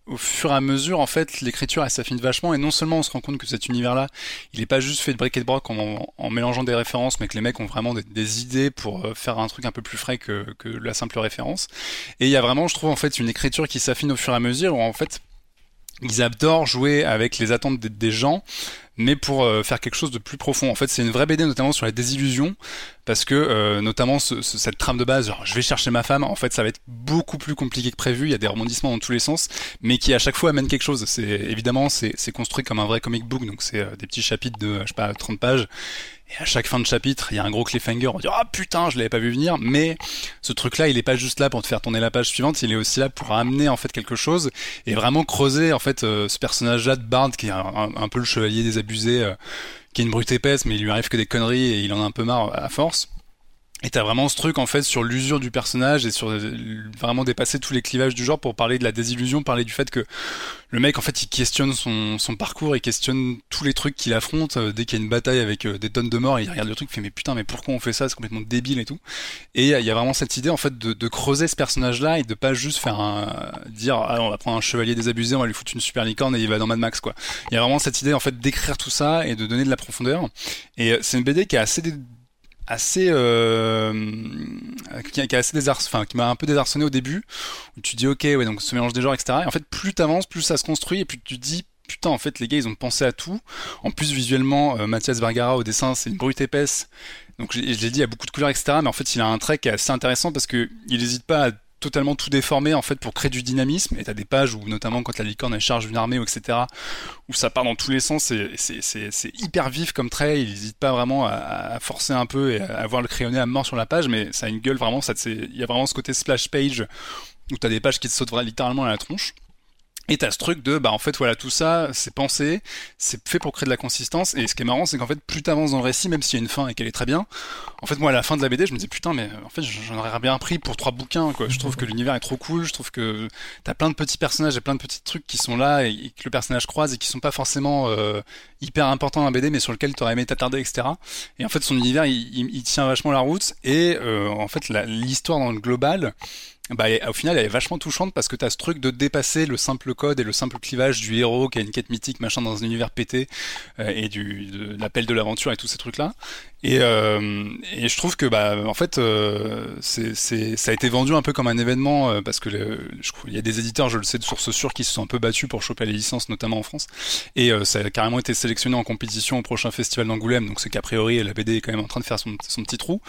au fur et à mesure, en fait, l'écriture, elle s'affine vachement, et non seulement on se rend compte que cet univers-là, il est pas juste fait de briquet de broc en, mélangeant des références, mais que les mecs ont vraiment des, idées pour euh, faire un truc un peu plus frais que, que la simple référence. Et il y a vraiment, je trouve, en fait, une écriture qui s'affine au fur et à mesure, où en fait, ils adorent jouer avec les attentes des gens, mais pour euh, faire quelque chose de plus profond. En fait, c'est une vraie BD notamment sur la désillusion, parce que euh, notamment ce, ce, cette trame de base, genre je vais chercher ma femme, en fait ça va être beaucoup plus compliqué que prévu, il y a des rebondissements dans tous les sens, mais qui à chaque fois amènent quelque chose. C'est évidemment c'est construit comme un vrai comic book, donc c'est euh, des petits chapitres de je sais pas 30 pages. Et à chaque fin de chapitre, il y a un gros cliffhanger. On dit ah putain, je l'avais pas vu venir. Mais ce truc-là, il est pas juste là pour te faire tourner la page suivante. Il est aussi là pour amener en fait quelque chose et vraiment creuser en fait euh, ce personnage-là de Bard qui est un, peu le chevalier désabusé, euh, qui est une brute épaisse, mais il lui arrive que des conneries et il en a un peu marre à force. Et t'as vraiment ce truc en fait sur l'usure du personnage et sur vraiment dépasser tous les clivages du genre pour parler de la désillusion, parler du fait que le mec en fait il questionne son, son parcours, il questionne tous les trucs qu'il affronte euh, dès qu'il y a une bataille avec euh, des tonnes de morts, il regarde le truc, il fait mais putain mais pourquoi on fait ça, c'est complètement débile et tout. Et il y a vraiment cette idée en fait de, creuser ce personnage là et de pas juste faire un dire ah on va prendre un chevalier désabusé, on va lui foutre une super licorne et il va dans Mad Max quoi. Il y a vraiment cette idée en fait d'écrire tout ça et de donner de la profondeur. Et euh, c'est une BD qui est assez assez euh, qui, a assez enfin, qui m'a un peu désarçonné au début où tu dis ok ouais donc ce mélange des genres etc et en fait plus t'avances plus ça se construit et puis tu dis putain en fait les gars ils ont pensé à tout. En plus visuellement euh, Mathias Bergara au dessin c'est une brute épaisse. Donc je, je l'ai dit il y a beaucoup de couleurs etc mais en fait il a un trait qui est assez intéressant parce que il n'hésite pas à totalement tout déformé en fait pour créer du dynamisme. Et t'as des pages où notamment quand la licorne elle charge une armée etc où ça part dans tous les sens c'est hyper vif comme trait. Il n'hésite pas vraiment à, forcer un peu et à voir le crayonné à mort sur la page mais ça a une gueule vraiment il y a vraiment ce côté splash page où t'as des pages qui te sautent littéralement à la tronche et t'as ce truc de, bah en fait voilà tout ça, c'est pensé, c'est fait pour créer de la consistance. Et ce qui est marrant, c'est qu'en fait plus t'avances dans le récit, même s'il y a une fin et qu'elle est très bien, en fait moi à la fin de la BD, je me disais putain mais en fait j'en aurais bien pris pour trois bouquins quoi. Je trouve que l'univers est trop cool, je trouve que t'as plein de petits personnages et plein de petits trucs qui sont là et, que le personnage croise et qui sont pas forcément euh, hyper importants dans la BD, mais sur lequel t'aurais aimé t'attarder etc. Et en fait son univers il, tient vachement la route et euh, en fait l'histoire dans le global bah, au final, elle est vachement touchante parce que t'as ce truc de dépasser le simple code et le simple clivage du héros qui a une quête mythique, machin, dans un univers pété, euh, et du, de l'appel de l'aventure et tous ces trucs-là. Et, euh, je trouve que bah en fait euh, ça a été vendu un peu comme un événement parce que il y a des éditeurs, je le sais de sources sûres, qui se sont un peu battus pour choper les licences, notamment en France. Et ça a carrément été sélectionné en compétition au prochain festival d'Angoulême, donc c'est qu'a priori la BD est quand même en train de faire son, petit trou.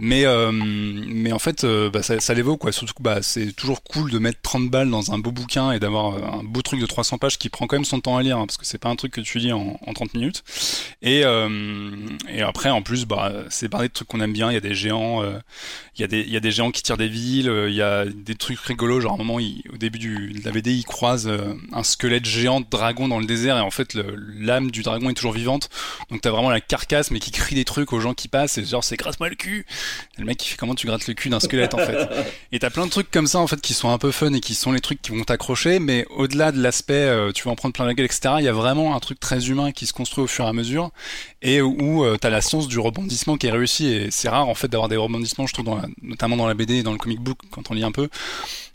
Mais mais en fait bah, ça, ça l'évoque quoi. Surtout que bah, c'est toujours cool de mettre 30 balles dans un beau bouquin et d'avoir un beau truc de 300 pages qui prend quand même son temps à lire hein, parce que c'est pas un truc que tu lis en, en 30 minutes. Et et après en plus bah, c'est parler de trucs qu'on aime bien. Il y a des géants, euh, il y a des il y a des géants qui tirent des villes, euh, il y a des trucs rigolos. Genre à un moment, au début du, de la BD, il croise un squelette géant de dragon dans le désert et en fait l'âme du dragon est toujours vivante. Donc t'as vraiment la carcasse mais qui crie des trucs aux gens qui passent et genre c'est gratte-moi le cul. Et le mec qui fait comment tu grattes le cul d'un squelette en fait? Et t'as plein de trucs comme ça en fait qui sont un peu fun et qui sont les trucs qui vont t'accrocher, mais au-delà de l'aspect tu vas en prendre plein la gueule etc. Il y a vraiment un truc très humain qui se construit au fur et à mesure et où tu as la science du rebondissement qui est réussi et c'est rare en fait d'avoir des rebondissements je trouve dans notamment dans la BD et dans le comic book quand on lit un peu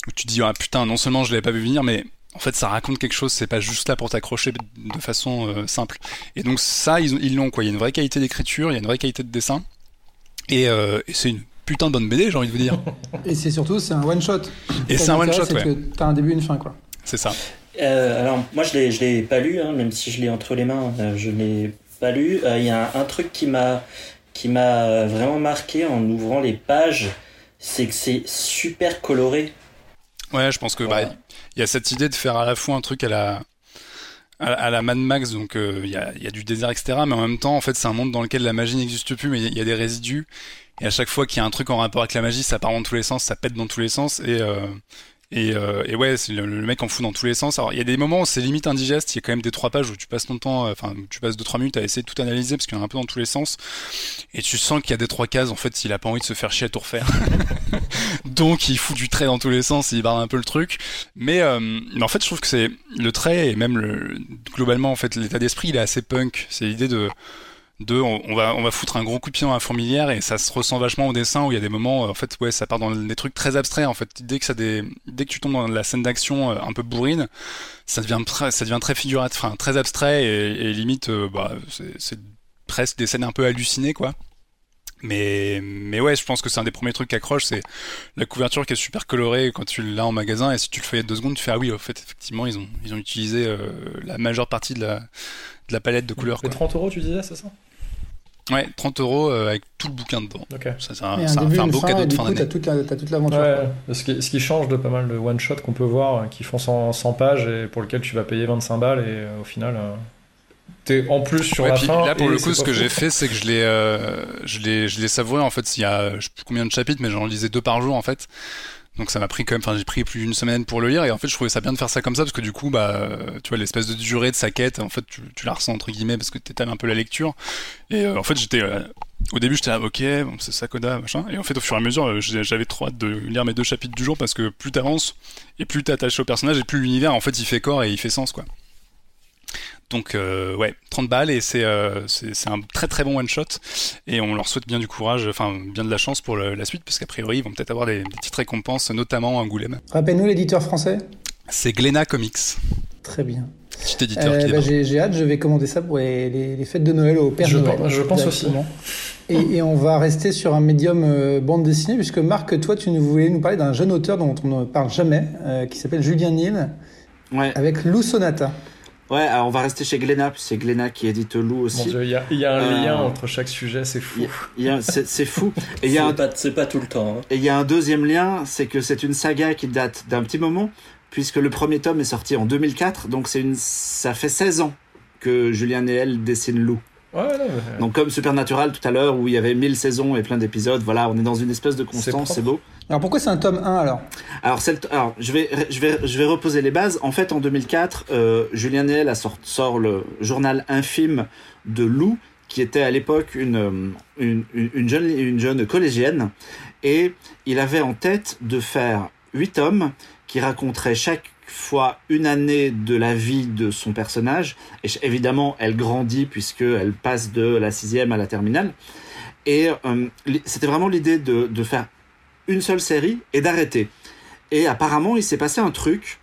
où tu dis ah putain non seulement je l'avais pas vu venir mais en fait ça raconte quelque chose c'est pas juste là pour t'accrocher de façon euh, simple et donc ça ils l'ont quoi il y a une vraie qualité d'écriture il y a une vraie qualité de dessin et, euh, et c'est une putain de bonne BD j'ai envie de vous dire et c'est surtout c'est un one shot et c'est un one shot ouais. t'as un début et une fin quoi c'est ça euh, alors moi je l'ai je l'ai pas lu hein, même si je l'ai entre les mains je l'ai pas lu il y a un, un truc qui m'a qui m'a vraiment marqué en ouvrant les pages, c'est que c'est super coloré. Ouais, je pense que bah, il y a cette idée de faire à la fois un truc à la à, la Mad Max, donc euh, il y, a, y, a, du désert, etc. Mais en même temps, en fait, c'est un monde dans lequel la magie n'existe plus, mais il y, a des résidus. Et à chaque fois qu'il y a un truc en rapport avec la magie, ça part dans tous les sens, ça pète dans tous les sens. Et, euh, et, euh, et ouais, le, mec en fout dans tous les sens. Alors il y a des moments où c'est limite indigeste. Il y a quand même des trois pages où tu passes ton temps, enfin tu passes deux trois minutes à essayer de tout analyser parce qu'il y en a un peu dans tous les sens. Et tu sens qu'il y a des trois cases. En fait, il a pas envie de se faire chier à tout refaire. Donc il fout du trait dans tous les sens. Il barre un peu le truc. Mais, euh, mais en fait, je trouve que c'est le trait et même le, globalement en fait l'état d'esprit, il est assez punk. C'est l'idée de deux, on, va, on va foutre un gros coup de pied dans la fourmilière et ça se ressent vachement au dessin où il y a des moments, en fait, ouais, ça part dans des trucs très abstraits. En fait, dès que ça des, dès que tu tombes dans la scène d'action euh, un peu bourrine, ça devient très, ça devient très figuratif, enfin très abstrait et, limite, euh, bah, c'est presque des scènes un peu hallucinées, quoi. Mais, mais ouais, je pense que c'est un des premiers trucs qui accroche, c'est la couverture qui est super colorée quand tu l'as en magasin et si tu le fais deux secondes, tu fais ah oui, en fait, effectivement, ils ont, ils ont utilisé euh, la majeure partie de la, de la palette de couleurs. Les 30 euros, tu disais, c'est ça? Ouais, 30 euros euh, avec tout le bouquin dedans. Ça, c'est un, un, beau cadeau de fin d'année. T'as toute l'aventure. Ouais, ce, qui, ce qui change de pas mal de one-shot qu'on peut voir, qui font 100, 100, pages et pour lequel tu vas payer 25 balles et euh, au final. Euh, t'es en plus sur la fin. Là, pour le coup, ce que j'ai fait, c'est que je l'ai, euh, je l'ai, je l'ai savouré. En fait, il y a, je sais plus combien de chapitres, mais j'en lisais deux par jour, en fait. Donc ça m'a pris quand même, enfin j'ai pris plus d'une semaine pour le lire et en fait je trouvais ça bien de faire ça comme ça parce que du coup bah tu vois l'espèce de durée de sa quête en fait tu, la ressens entre guillemets parce que t'étales un peu la lecture et euh, en fait j'étais euh, au début j'étais là ok bon c'est Sakoda machin et en fait au fur et à mesure euh, j'avais trop hâte de lire mes deux chapitres du jour parce que plus t'avances et plus t'es attaché au personnage et plus l'univers en fait il fait corps et il fait sens quoi. Donc euh, ouais, 30 balles et euh, c'est c'est un très très bon one shot et on leur souhaite bien du courage, enfin bien de la chance pour la suite parce qu'a priori ils vont peut-être avoir des, petites récompenses, notamment Angoulême. Rappelle-nous l'éditeur français. C'est Glénat Comics. Très bien. Petit éditeur. Euh, bah, j'ai hâte, je vais commander ça pour les, fêtes de Noël au Père je Noël. Pense, je pense aussi. Et, et, on va rester sur un médium bande dessinée, puisque Marc, toi, tu voulais nous parler d'un jeune auteur dont on ne parle jamais, qui s'appelle Julien Nil, ouais. avec Lou Sonata. Ouais, alors on va rester chez Glénat, c'est Glénat qui édite Lou aussi. il y, y, a un lien entre chaque sujet, c'est fou. C'est fou. Et il y a un... C'est pas, tout le temps. Hein. Et il y a un deuxième lien, c'est que c'est une saga qui date d'un petit moment, puisque le premier tome est sorti en 2004, donc c'est une... ça fait 16 ans que Julien Néel dessine Lou. Donc comme Supernatural tout à l'heure où il y avait 1000 saisons et plein d'épisodes, voilà, on est dans une espèce de constance, c'est beau. Alors pourquoi c'est un tome 1 alors? Alors, alors, je, vais, je, vais, je vais reposer les bases. En fait, en 2004, euh, Julien Néel a sort, sort le journal infime de Lou, qui était à l'époque une, une, une, jeune, une jeune collégienne. Et il avait en tête de faire 8 tomes qui raconteraient chaque fois une année de la vie de son personnage. Et évidemment, elle grandit puisqu'elle passe de la sixième à la terminale. Et euh, c'était vraiment l'idée de, faire une seule série et d'arrêter. Et apparemment, il s'est passé un truc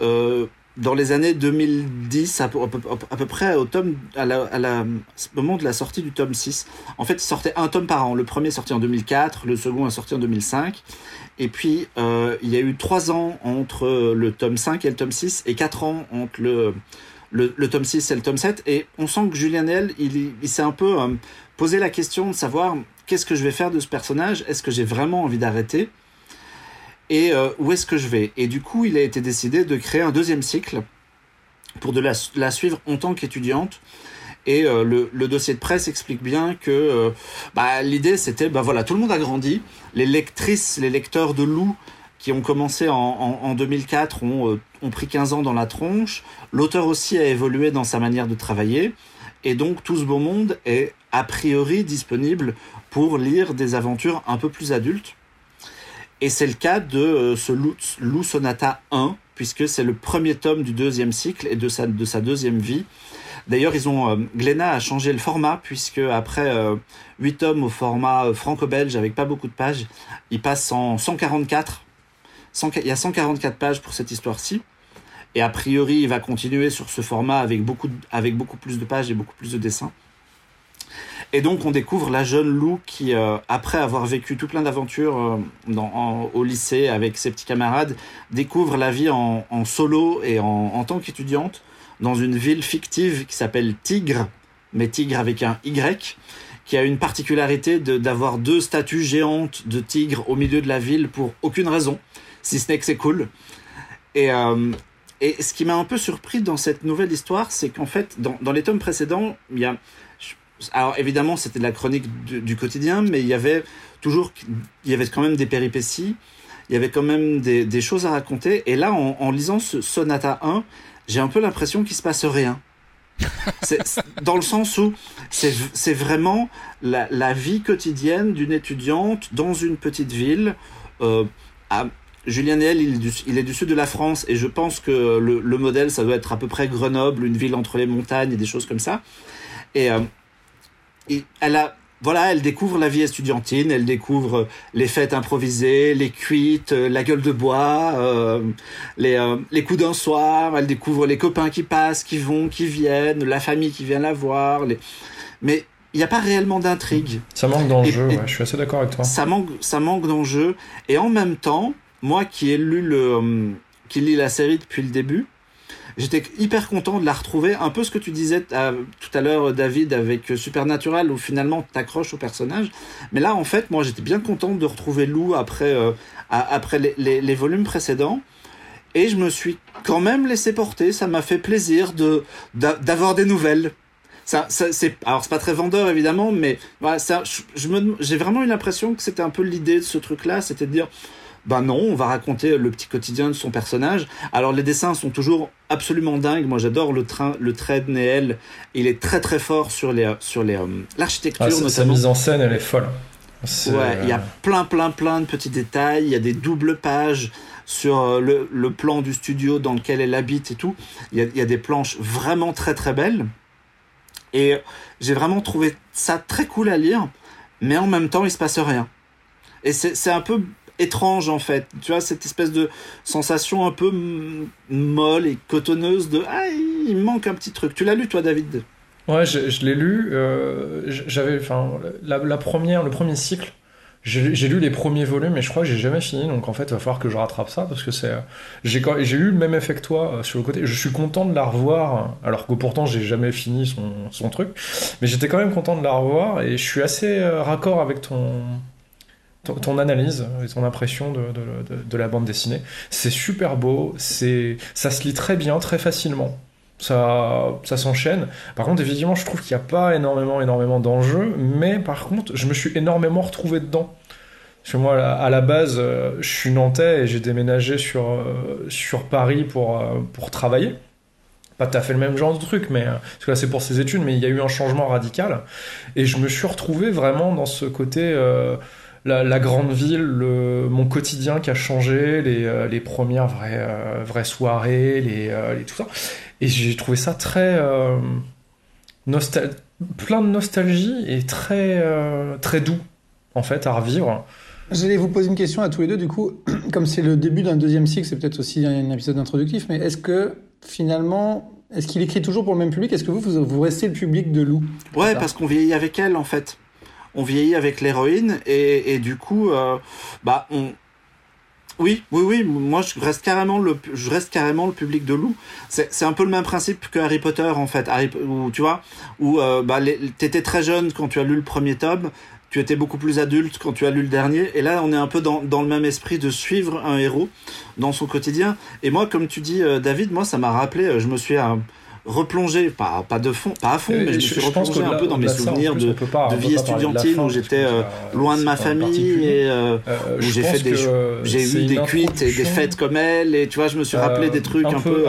euh, dans les années 2010, à peu, près au, tome, au moment de la sortie du tome 6. En fait, il sortait un tome par an. Le premier est sorti en 2004, le second est sorti en 2005. Et puis, euh, il y a eu trois ans entre le tome 5 et le tome 6, et quatre ans entre le, le, tome 6 et le tome 7. Et on sent que Julien L, il, il s'est un peu euh, posé la question de savoir qu'est-ce que je vais faire de ce personnage? Est-ce que j'ai vraiment envie d'arrêter? Et euh, où est-ce que je vais? Et du coup, il a été décidé de créer un deuxième cycle pour de la, la suivre en tant qu'étudiante Et euh, le, le, dossier de presse explique bien que euh, bah, l'idée c'était, bah voilà, tout le monde a grandi. Les lectrices, les lecteurs de Lou qui ont commencé en, en, en 2004 ont, ont pris 15 ans dans la tronche. L'auteur aussi a évolué dans sa manière de travailler. Et donc tout ce beau monde est a priori disponible pour lire des aventures un peu plus adultes. Et c'est le cas de ce Lou, Lou Sonata 1, puisque c'est le premier tome du deuxième cycle et de sa, de sa deuxième vie. D'ailleurs, ils ont euh, Glénat a changé le format puisque après euh, 8 tomes au format euh, franco-belge avec pas beaucoup de pages, il passe en 144. 100, il y a 144 pages pour cette histoire-ci. Et a priori, il va continuer sur ce format avec beaucoup plus de pages et beaucoup plus de dessins. Et donc, on découvre la jeune Lou qui, euh, après avoir vécu tout plein d'aventures euh, au lycée avec ses petits camarades, découvre la vie en, solo et en, en tant qu'étudiante dans une ville fictive qui s'appelle Tigre, mais Tigre avec un Y, qui a une particularité d'avoir deux statues géantes de tigres au milieu de la ville pour aucune raison, si ce n'est que c'est cool. Et, euh, et ce qui m'a un peu surpris dans cette nouvelle histoire, c'est qu'en fait, dans, dans les tomes précédents, il y a alors évidemment, c'était de la chronique du, du, quotidien, mais il y avait toujours, il y avait quand même des péripéties, il y avait quand même des, des choses à raconter. Et là, en, en lisant ce Sonata 1, j'ai un peu l'impression qu'il se passe rien. dans le sens où c'est vraiment la, la, vie quotidienne d'une étudiante dans une petite ville. Euh, à, Julien Néel, il, est du, il est du sud de la France et je pense que le, le, modèle, ça doit être à peu près Grenoble, une ville entre les montagnes et des choses comme ça. Et euh, et elle a voilà, elle découvre la vie estudiantine, elle découvre les fêtes improvisées, les cuites, la gueule de bois, euh, les, euh, les coups d'un soir, elle découvre les copains qui passent, qui vont, qui viennent, la famille qui vient la voir. Les... Mais il n'y a pas réellement d'intrigue. Ça manque d'enjeu, ouais, je suis assez d'accord avec toi. Ça manque, ça manque d'enjeu. Et en même temps, moi qui ai lu le, euh, qui lis la série depuis le début, j'étais hyper content de la retrouver. Un peu ce que tu disais à, tout à l'heure, David, avec Supernatural, où finalement t'accroches au personnage. Mais là, en fait, moi, j'étais bien content de retrouver Lou après, euh, après les, volumes précédents. Et je me suis quand même laissé porter. Ça m'a fait plaisir de d'avoir des nouvelles. Ça, c'est alors c'est pas très vendeur évidemment, mais voilà, ça, je me, j'ai vraiment eu l'impression que c'était un peu l'idée de ce truc-là, c'était de dire ben non, on va raconter le petit quotidien de son personnage. Alors les dessins sont toujours absolument dingues. Moi j'adore le train, le trait de Néel. Il est très très fort sur les sur les euh, l'architecture. Ah, sa mise en scène, elle est folle. Ouais, il y a plein plein plein de petits détails. Il y a des doubles pages sur le, le, plan du studio dans lequel elle habite et tout. Il y a, il y a des planches vraiment très très belles. Et j'ai vraiment trouvé ça très cool à lire, mais en même temps il se passe rien. Et c'est un peu étrange en fait. Tu vois, cette espèce de sensation un peu molle et cotonneuse de Ah, il manque un petit truc. Tu l'as lu toi, David? Ouais, je, l'ai lu. Euh, J'avais, enfin, la, première, le premier cycle. J'ai lu les premiers volumes, mais je crois que j'ai jamais fini. Donc en fait, il va falloir que je rattrape ça parce que c'est. J'ai eu le même effet que toi sur le côté. Je suis content de la revoir, alors que pourtant j'ai jamais fini son, son truc. Mais j'étais quand même content de la revoir et je suis assez raccord avec ton, ton, analyse et ton impression de, de, la bande dessinée. C'est super beau, c'est, ça se lit très bien, très facilement. Ça, ça s'enchaîne. Par contre, évidemment, je trouve qu'il n'y a pas énormément, énormément d'enjeux, mais par contre, je me suis énormément retrouvé dedans. Parce que moi, à la base, je suis nantais et j'ai déménagé sur, sur Paris pour, pour travailler. Pas tout à fait le même genre de truc, mais parce que là c'est pour ses études, mais il y a eu un changement radical. Et je me suis retrouvé vraiment dans ce côté. Euh, la, la, grande ville, le, mon quotidien qui a changé, les, euh, les premières vraies, euh, vraies soirées, les, euh, les, tout ça. Et j'ai trouvé ça très nostal plein de nostalgie et très très doux en fait à revivre. J'allais vous poser une question à tous les deux du coup, comme c'est le début d'un deuxième cycle, c'est peut-être aussi un épisode introductif, mais est-ce que finalement est-ce qu'il écrit toujours pour le même public? Est-ce que vous, vous, vous restez le public de Lou Ouais, parce qu'on vieillit avec elle en fait on vieillit avec l'héroïne et, du coup, euh, bah on. Oui, oui, oui. Moi, je reste carrément le, je reste carrément le public de Lou. C'est un peu le même principe que Harry Potter en fait. Harry, où tu vois, où euh, bah, t'étais très jeune quand tu as lu le premier tome. Tu étais beaucoup plus adulte quand tu as lu le dernier. Et là, on est un peu dans, dans le même esprit de suivre un héros dans son quotidien. Et moi, comme tu dis, euh, David, moi, ça m'a rappelé. Je me suis replongé, pas, pas de fond, pas à fond, mais je me suis replongé un peu dans mes souvenirs de, de vie estudiantine où j'étais euh, loin de ma famille et euh, où j'ai fait des, j'ai eu des cuites et des fêtes comme elle et tu vois, je me suis rappelé des trucs un, peu,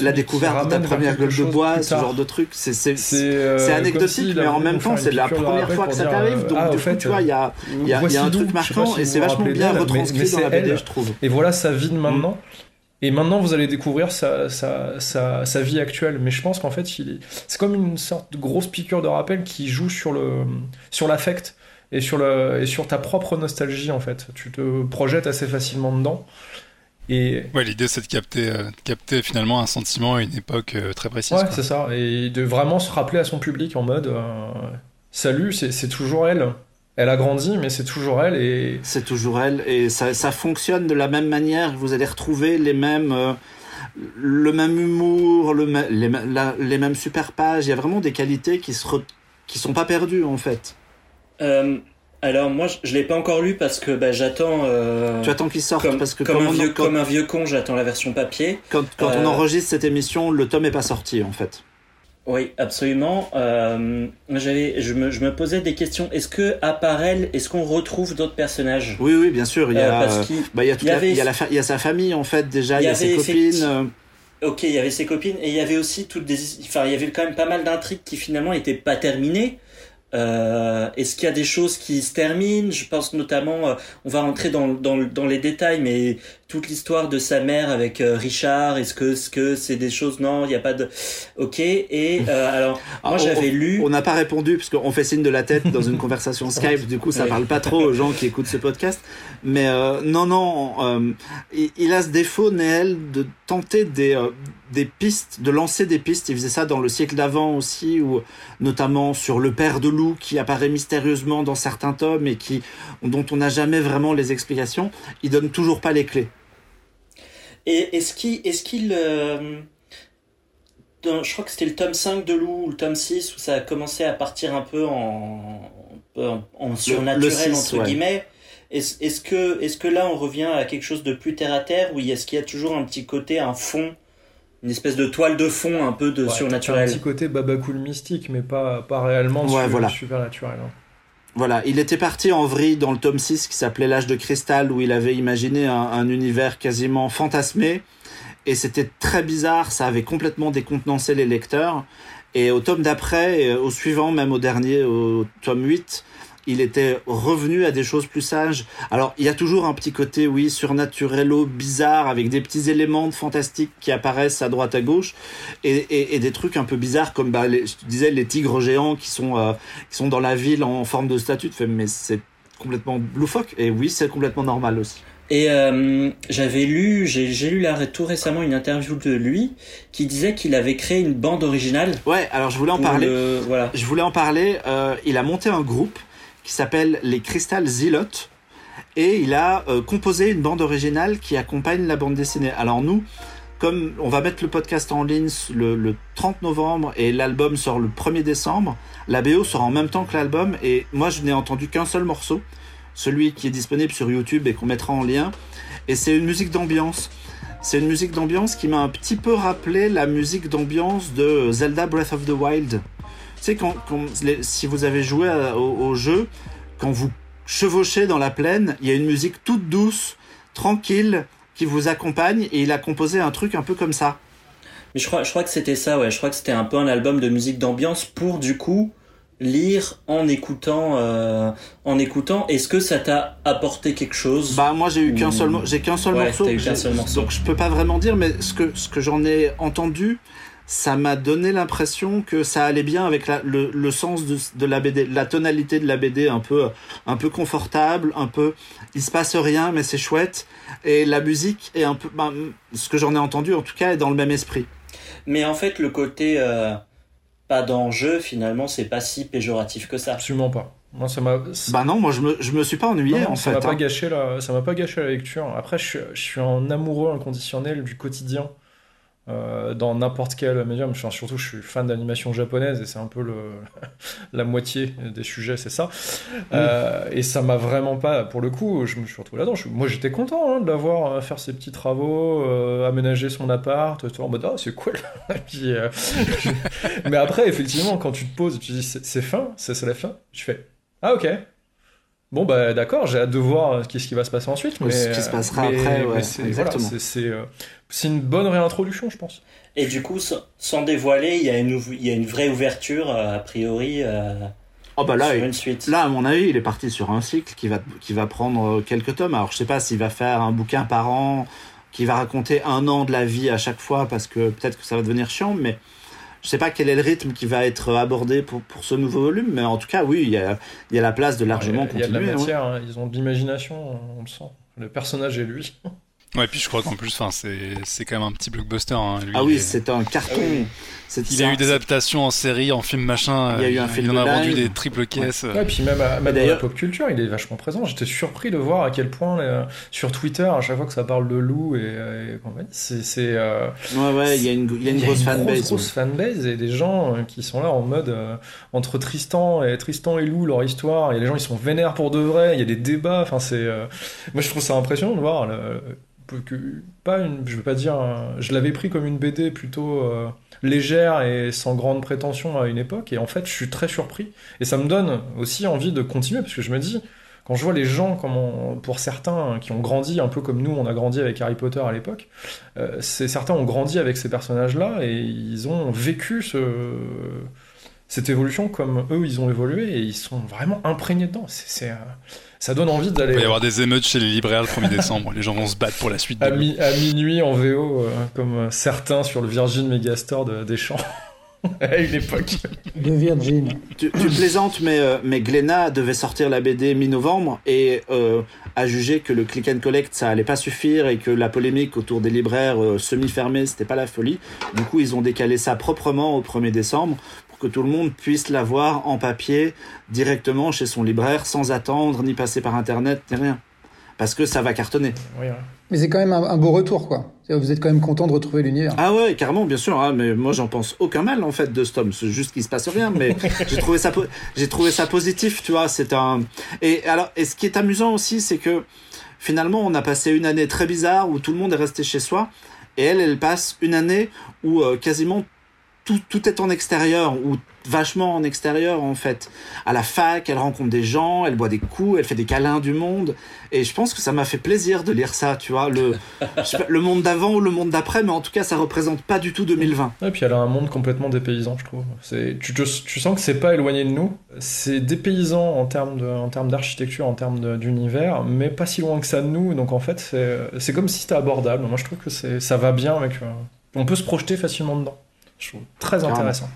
la, découverte de ta première gueule de bois, ce genre de trucs. C'est c'est anecdotique, mais en même temps, c'est la première fois que ça t'arrive, donc ah, du coup, tu vois, il y a il y a un truc marquant et c'est vachement bien retranscrit dans la BD, je trouve. Et voilà sa vie de maintenant. Et maintenant, vous allez découvrir sa, sa, sa, sa vie actuelle. Mais je pense qu'en fait, c'est comme une sorte de grosse piqûre de rappel qui joue sur le sur l'affect et sur le et sur ta propre nostalgie en fait. Tu te projettes assez facilement dedans. Et ouais, l'idée c'est de capter, euh, capter finalement un sentiment à une époque euh, très précise. Ouais, c'est ça. Et de vraiment se rappeler à son public en mode euh, salut, c'est toujours elle elle a grandi, mais c'est toujours elle et c'est toujours elle et ça, ça, fonctionne de la même manière. Vous allez retrouver les mêmes, euh, le même humour, le les, les, mêmes super pages. Il y a vraiment des qualités qui se qui sont pas perdues en fait. Euh, alors moi je, ne l'ai pas encore lu parce que bah, j'attends. Euh, tu attends qu'il sorte comme, parce que comme, un vieux, comme un vieux con, j'attends la version papier. Quand, quand on enregistre cette émission, le tome est pas sorti en fait. Oui, absolument. Euh, j'avais, je me, je me posais des questions. Est-ce que à part elle, est-ce qu'on retrouve d'autres personnages? Oui, oui, bien sûr. Il y a, euh, bah, il y a, y, avait, il, y a la il y a sa famille en fait déjà. Il y, a ses copines. Euh. Ok, il y avait ses copines et il y avait aussi toutes des, enfin, il y avait quand même pas mal d'intrigues qui finalement n'étaient pas terminées. Euh, Est-ce qu'il y a des choses qui se terminent? Je pense notamment, euh, on va rentrer dans, dans, dans, les détails, mais toute l'histoire de sa mère avec euh, Richard, est-ce que c'est -ce c'est des choses? Non, il n'y a pas de... Ok, et euh, alors, ah, moi j'avais lu... On n'a pas répondu, parce qu'on fait signe de la tête dans une conversation Skype, du coup ça parle pas trop aux gens qui écoutent ce podcast. Mais non, non, il, il, a ce défaut, Néel, de tenter des des pistes, de lancer des pistes. Il faisait ça dans le siècle d'avant aussi, ou notamment sur le père de loup qui apparaît mystérieusement dans certains tomes et qui, dont on n'a jamais vraiment les explications. Il donne toujours pas les clés. Et est-ce qu'il, est-ce qu'il, euh, je crois que c'était le tome 5 de loup ou le tome 6 où ça a commencé à partir un peu en, en, surnaturel entre guillemets. Est-ce, est-ce que, est-ce que là on revient à quelque chose de plus terre à terre ou est-ce qu'il y a toujours un petit côté, un fond une espèce de toile de fond un peu de surnaturel. Un petit côté babacool mystique, mais pas, pas réellement supernaturel. Hein. Voilà, il était parti en vrille dans le tome 6 qui s'appelait L'âge de cristal, où il avait imaginé un, univers quasiment fantasmé. Et c'était très bizarre, ça avait complètement décontenancé les lecteurs. Et au tome d'après, au suivant, même au dernier, au tome 8, il était revenu à des choses plus sages. Alors, il y a toujours un petit côté, oui, surnaturello, bizarre, avec des petits éléments fantastiques qui apparaissent à droite à gauche, et, des trucs un peu bizarres, comme bah, je te disais, les tigres géants qui sont, euh, qui sont dans la ville en forme de statue. Mais c'est complètement loufoque, et oui, c'est complètement normal aussi. Et euh, j'avais lu, j'ai lu là tout récemment une interview de lui qui disait qu'il avait créé une bande originale. Ouais, alors je voulais en parler. voilà. Je voulais en parler. Euh, il a monté un groupe qui s'appelle Les Crystal Zilot. Et il a euh, composé une bande originale qui accompagne la bande dessinée. Alors nous, comme on va mettre le podcast en ligne le, 30 novembre et l'album sort le 1er décembre, la BO sort en même temps que l'album et moi je n'ai entendu qu'un seul morceau, celui qui est disponible sur YouTube et qu'on mettra en lien. Et c'est une musique d'ambiance. C'est une musique d'ambiance qui m'a un petit peu rappelé la musique d'ambiance de Zelda Breath of the Wild sais, quand, si vous avez joué au, jeu, quand vous chevauchez dans la plaine, il y a une musique toute douce, tranquille, qui vous accompagne, et il a composé un truc un peu comme ça. Mais je crois, je crois que c'était ça, ouais. Je crois que c'était un peu un album de musique d'ambiance pour, du coup, lire en écoutant euh, en écoutant est-ce que ça t'a apporté quelque chose? Bah moi j'ai eu qu'un seul j'ai qu'un seul, morceau, seul morceau donc je peux pas vraiment dire mais ce que ce que j'en ai entendu ça m'a donné l'impression que ça allait bien avec le, le, sens de, de, la BD, la tonalité de la BD un peu, un peu confortable, un peu, il se passe rien mais c'est chouette et la musique est un peu, ben, ce que j'en ai entendu en tout cas est dans le même esprit. Mais en fait le côté euh, pas d'enjeu finalement c'est pas si péjoratif que ça. Absolument pas. Moi, ça m'a. Bah non, moi je me, je me suis pas ennuyé en ça fait. M'a pas hein. gâché la, ça m'a pas gâché la lecture. Après, je, je suis un amoureux inconditionnel du quotidien euh, dans n'importe quel médium. Enfin, surtout, je suis fan d'animation japonaise et c'est un peu le, la moitié des sujets, c'est ça. Euh, et ça m'a vraiment pas, pour le coup, je me suis retrouvé là-dedans. Je- moi, j'étais content hein, de l'avoir euh, faire ses petits travaux, euh, aménager son appart, tout en mode ah c'est cool. Puis, mais après, effectivement, quand tu te poses, et tu dis c'est fin, c'est la fin. Tu fais ah ok. Bon bah d'accord, j'ai hâte de voir qu'est-ce qui va se passer ensuite. Mais, ce qui se passera mais- après, ouais, mais exactement. voilà, euh, c'est une bonne réintroduction, je pense. Et du coup, sans, sans dévoiler, il y, a une, ouv- il y a une vraie ouverture, euh, a priori, euh, Oh bah là, sur une suite. Là, à mon avis, il est parti sur un cycle qui va, qui va prendre euh, quelques tomes. Alors, je sais pas s'il va faire un bouquin par an, qui va raconter un an de la vie à chaque fois, parce que peut-être que ça va devenir chiant, mais je sais pas quel est le rythme qui va être abordé pour, pour ce nouveau volume. Mais en tout cas, oui, il y a, il y a la place de largement il y a, il y a de la continuer. ouais. matière, hein, ils ont de l'imagination, on le sent. Le personnage est lui. Ouais, puis je crois qu'en plus, enfin, c'est c'est quand même un petit blockbuster. Hein, lui, Ah oui, il est- c'est un carton. Ah Il c'est a eu des adaptations en série, en film, machin. Il y a eu un film Il en a vendu des triple caisses. Ouais, puis même, à- même dans la pop culture, il est vachement présent. J'étais surpris de voir à quel point euh, sur Twitter, à chaque fois que ça parle de loup et, et c'est euh, Ouais, ouais, il y a une, il y a une grosse fanbase. grosse, grosse fanbase et des gens euh, qui sont là en mode euh, entre Tristan et Tristan et Lou leur histoire et les gens ils sont vénères pour de vrai il y a des débats enfin c'est euh, moi je trouve ça impressionnant de voir le- pas une je veux pas dire je l'avais pris comme une BD plutôt euh, légère et sans grande prétention à une époque et en fait je suis très surpris et ça me donne aussi envie de continuer parce que je me dis quand je vois les gens, comment, pour certains qui ont grandi un peu comme nous, on a grandi avec Harry Potter à l'époque, euh, certains ont grandi avec ces personnages-là et ils ont vécu ce, cette évolution comme eux ils ont évolué et ils sont vraiment imprégnés dedans. C'est, euh, ça donne envie Il va d'aller y avoir des émeutes chez les libraires le 1er décembre. Les gens vont se battre pour la suite. de à, Lou. mi- à minuit en VO euh, comme euh, certains sur le Virgin Megastore de- des champs à une époque. De Virgin. Tu, tu plaisantes, mais, euh, mais Glénat devait sortir la BD mi-novembre et euh, a jugé que le click and collect ça allait pas suffire et que la polémique autour des libraires euh, semi-fermés c'était pas la folie. Du coup, ils ont décalé ça proprement au 1er décembre pour que tout le monde puisse l'avoir en papier directement chez son libraire sans attendre ni passer par internet ni rien. Parce que ça va cartonner. Oui, ouais. Mais c'est quand même un, un beau retour, quoi. Vous êtes quand même content de retrouver l'univers. Ah ouais, carrément, bien sûr. hein, mais moi, j'en pense aucun mal en fait de ce tome. C'est juste qu'il se passe rien. Mais j'ai trouvé ça, po- j'ai trouvé ça positif, tu vois. C'est un. Et alors, et ce qui est amusant aussi, c'est que finalement, on a passé une année très bizarre où tout le monde est resté chez soi, et elle, elle passe une année où euh, quasiment tout, tout est en extérieur ou vachement en extérieur en fait. À la fac, elle rencontre des gens, elle boit des coups, elle fait des câlins du monde. Et je pense que ça m'a fait plaisir de lire ça, tu vois. Le, pas, le monde d'avant ou le monde d'après, mais en tout cas, ça représente pas du tout 2020. Et puis elle a un monde complètement dépaysant, je trouve. C'est, tu, tu sens que c'est pas éloigné de nous. C'est dépaysant en termes de, en termes d'architecture, en termes d'univers, mais pas si loin que ça de nous. Donc en fait, c'est, comme si c'était abordable. Moi, je trouve que c'est, ça va bien euh, on peut se projeter facilement dedans. Je trouve très Carrément. intéressant.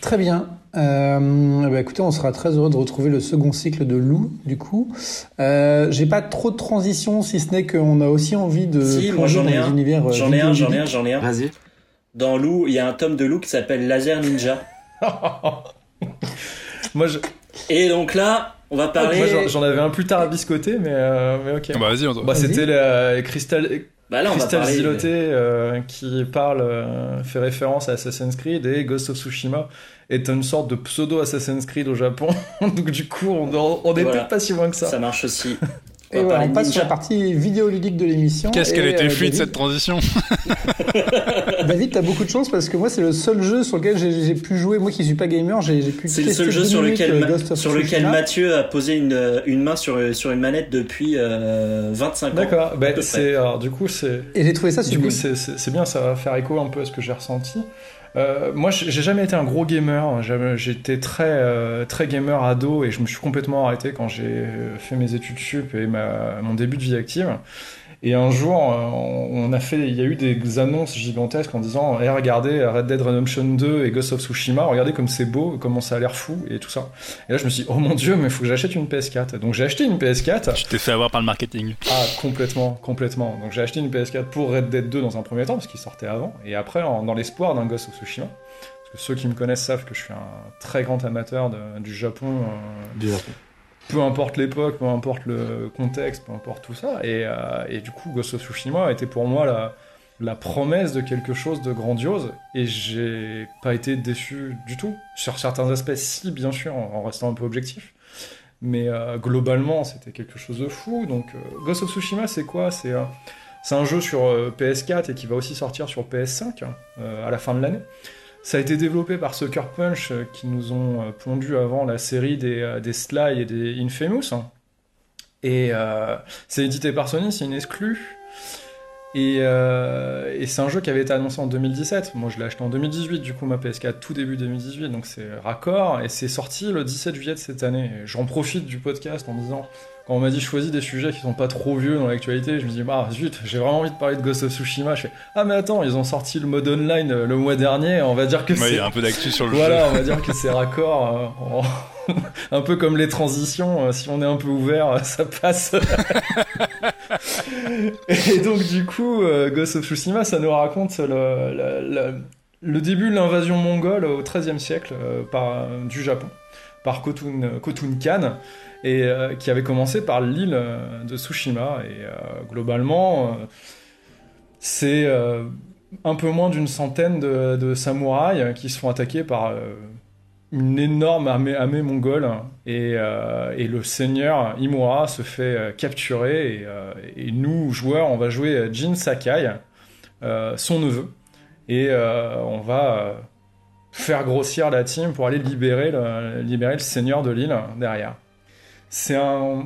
Très bien. Euh, bah écoutez, on sera très heureux de retrouver le second cycle de Lou, du coup. Euh, J'ai pas trop de transition, si ce n'est qu'on a aussi envie de Si, moi, j'en ai un. euh, J'en ai un, j'en ai un, j'en ai un. Vas-y. Dans Lou, il y a un tome de Lou qui s'appelle Laser Ninja. moi, je- Et donc là, on va parler. moi, j'en, avais un plus tard à biscotter, mais, euh, mais ok. Bah vas-y, on Bah, Vas-y. c'était la Crystal, Bah là, on va Crystal parler. Ziloté euh, qui parle, euh, fait référence à Assassin's Creed et Ghost of Tsushima est une sorte de pseudo Assassin's Creed au Japon. Donc du coup, on, on, on est Voilà. peut-être pas si loin que ça. Ça marche aussi. Et voilà, on passe sur la partie vidéoludique de l'émission. Qu'est-ce qu'elle était euh, fluide David- cette transition David, t'as beaucoup de chance parce que moi, c'est le seul jeu sur lequel j'ai j'ai pu jouer. Moi qui suis pas gamer, j'ai j'ai pu C'est le seul jeu sur lequel, euh, Ma- sur lequel. Mathieu a posé une, une main sur, sur une manette depuis euh, 25 ans. D'accord. Bah, du coup c'est Et j'ai trouvé ça du sublime. coup c'est c'est- c'est bien, ça va faire écho un peu à ce que j'ai ressenti. Euh, moi, j'ai jamais été un gros gamer. J'étais très euh, très gamer ado et je me suis complètement arrêté quand j'ai fait mes études sup et ma, mon début de vie active. Et un jour, euh, on a fait, il y a eu des annonces gigantesques en disant, eh, regardez Red Dead Redemption 2 et Ghost of Tsushima, regardez comme c'est beau, comment ça a l'air fou et tout ça. Et là, je me suis dit, oh mon dieu, mais il faut que j'achète une PS4. Donc j'ai acheté une PS4. Tu t'es fait avoir par le marketing. Ah, complètement, complètement. Donc j'ai acheté une PS4 pour Red Dead 2 dans un premier temps, parce qu'il sortait avant, et après, en- dans l'espoir d'un Ghost of Tsushima. Parce que ceux qui me connaissent savent que je suis un très grand amateur de- du Japon, euh, Du Japon. Peu importe l'époque, peu importe le contexte, peu importe tout ça. Et, euh, du coup, Ghost of Tsushima était pour moi la, promesse de quelque chose de grandiose et j'ai pas été déçu du tout. Sur certains aspects, si, bien sûr, en restant un peu objectif. Mais euh, globalement, c'était quelque chose de fou. Donc, euh, Ghost of Tsushima, c'est quoi? C'est un jeu sur PS4 et qui va aussi sortir sur PS5 hein, à la fin de l'année. Ça a été développé par Sucker Punch qui nous ont pondu avant la série des, des Sly et des Infamous. Hein. Et c'est édité par Sony, c'est une exclue. Euh, et, c'est un jeu qui avait été annoncé en 2017. Moi, je l'ai acheté en 2018, du coup, ma PS4 tout début 2018, donc c'est raccord. Et c'est sorti le 17 juillet de cette année. J'en profite du podcast en disant, quand on m'a dit choisis des sujets qui sont pas trop vieux dans l'actualité, je me dis, bah zut, j'ai vraiment envie de parler de Ghost of Tsushima. Je fais, ah mais attends, ils ont sorti le mode online euh, le mois dernier, on va dire que c'est. Il y a un peu d'actu sur le jeu. Voilà, on va dire que c'est raccord. Euh, un peu comme les transitions, si on est un peu ouvert, ça passe. et donc du coup, euh, Ghost of Tsushima, ça nous raconte le, début de l'invasion mongole au XIIIe siècle euh, par, du Japon par Kotun, Kotun Khan et euh, qui avait commencé par l'île de Tsushima. Et globalement c'est un peu moins d'une centaine de, samouraïs qui se font attaquer par une énorme armée, mongole. Euh, et, le seigneur Imura se fait euh, capturer. Euh, et, nous joueurs on va jouer Jin Sakai son neveu. Et on va faire grossir la team pour aller libérer libérer le seigneur de l'île derrière c'est un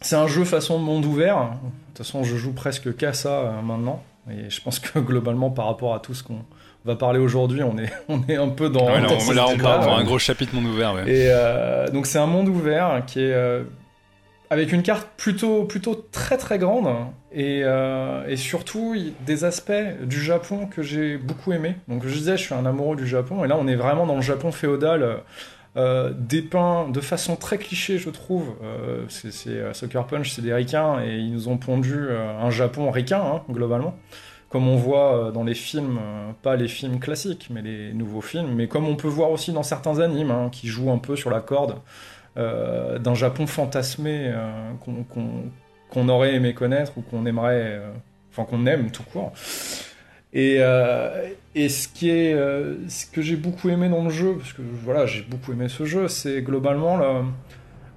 c'est un jeu façon monde ouvert de toute façon je joue presque qu'à ça maintenant et je pense que globalement par rapport à tout ce qu'on va parler aujourd'hui, on est, on est un peu dans. là, on parle dans un gros chapitre monde ouvert. Et euh, donc, c'est un monde ouvert qui est. Euh, avec une carte plutôt, plutôt très très grande et, euh, et, surtout des aspects du Japon que j'ai beaucoup aimé. Donc je disais, je suis un amoureux du Japon et là on est vraiment dans le Japon féodal dépeint de façon très cliché, je trouve. c'est Soccer Punch, c'est des ricains et ils nous ont pondu un Japon ricain hein, globalement comme on voit euh, dans les films, euh, pas les films classiques, mais les nouveaux films, mais comme on peut voir aussi dans certains animes, hein, qui jouent un peu sur la corde euh, d'un Japon fantasmé qu'on aurait aimé connaître ou qu'on aimerait, enfin qu'on aime tout court. Et, et ce, qui est, ce que j'ai beaucoup aimé dans le jeu, parce que voilà, j'ai beaucoup aimé ce jeu, c'est globalement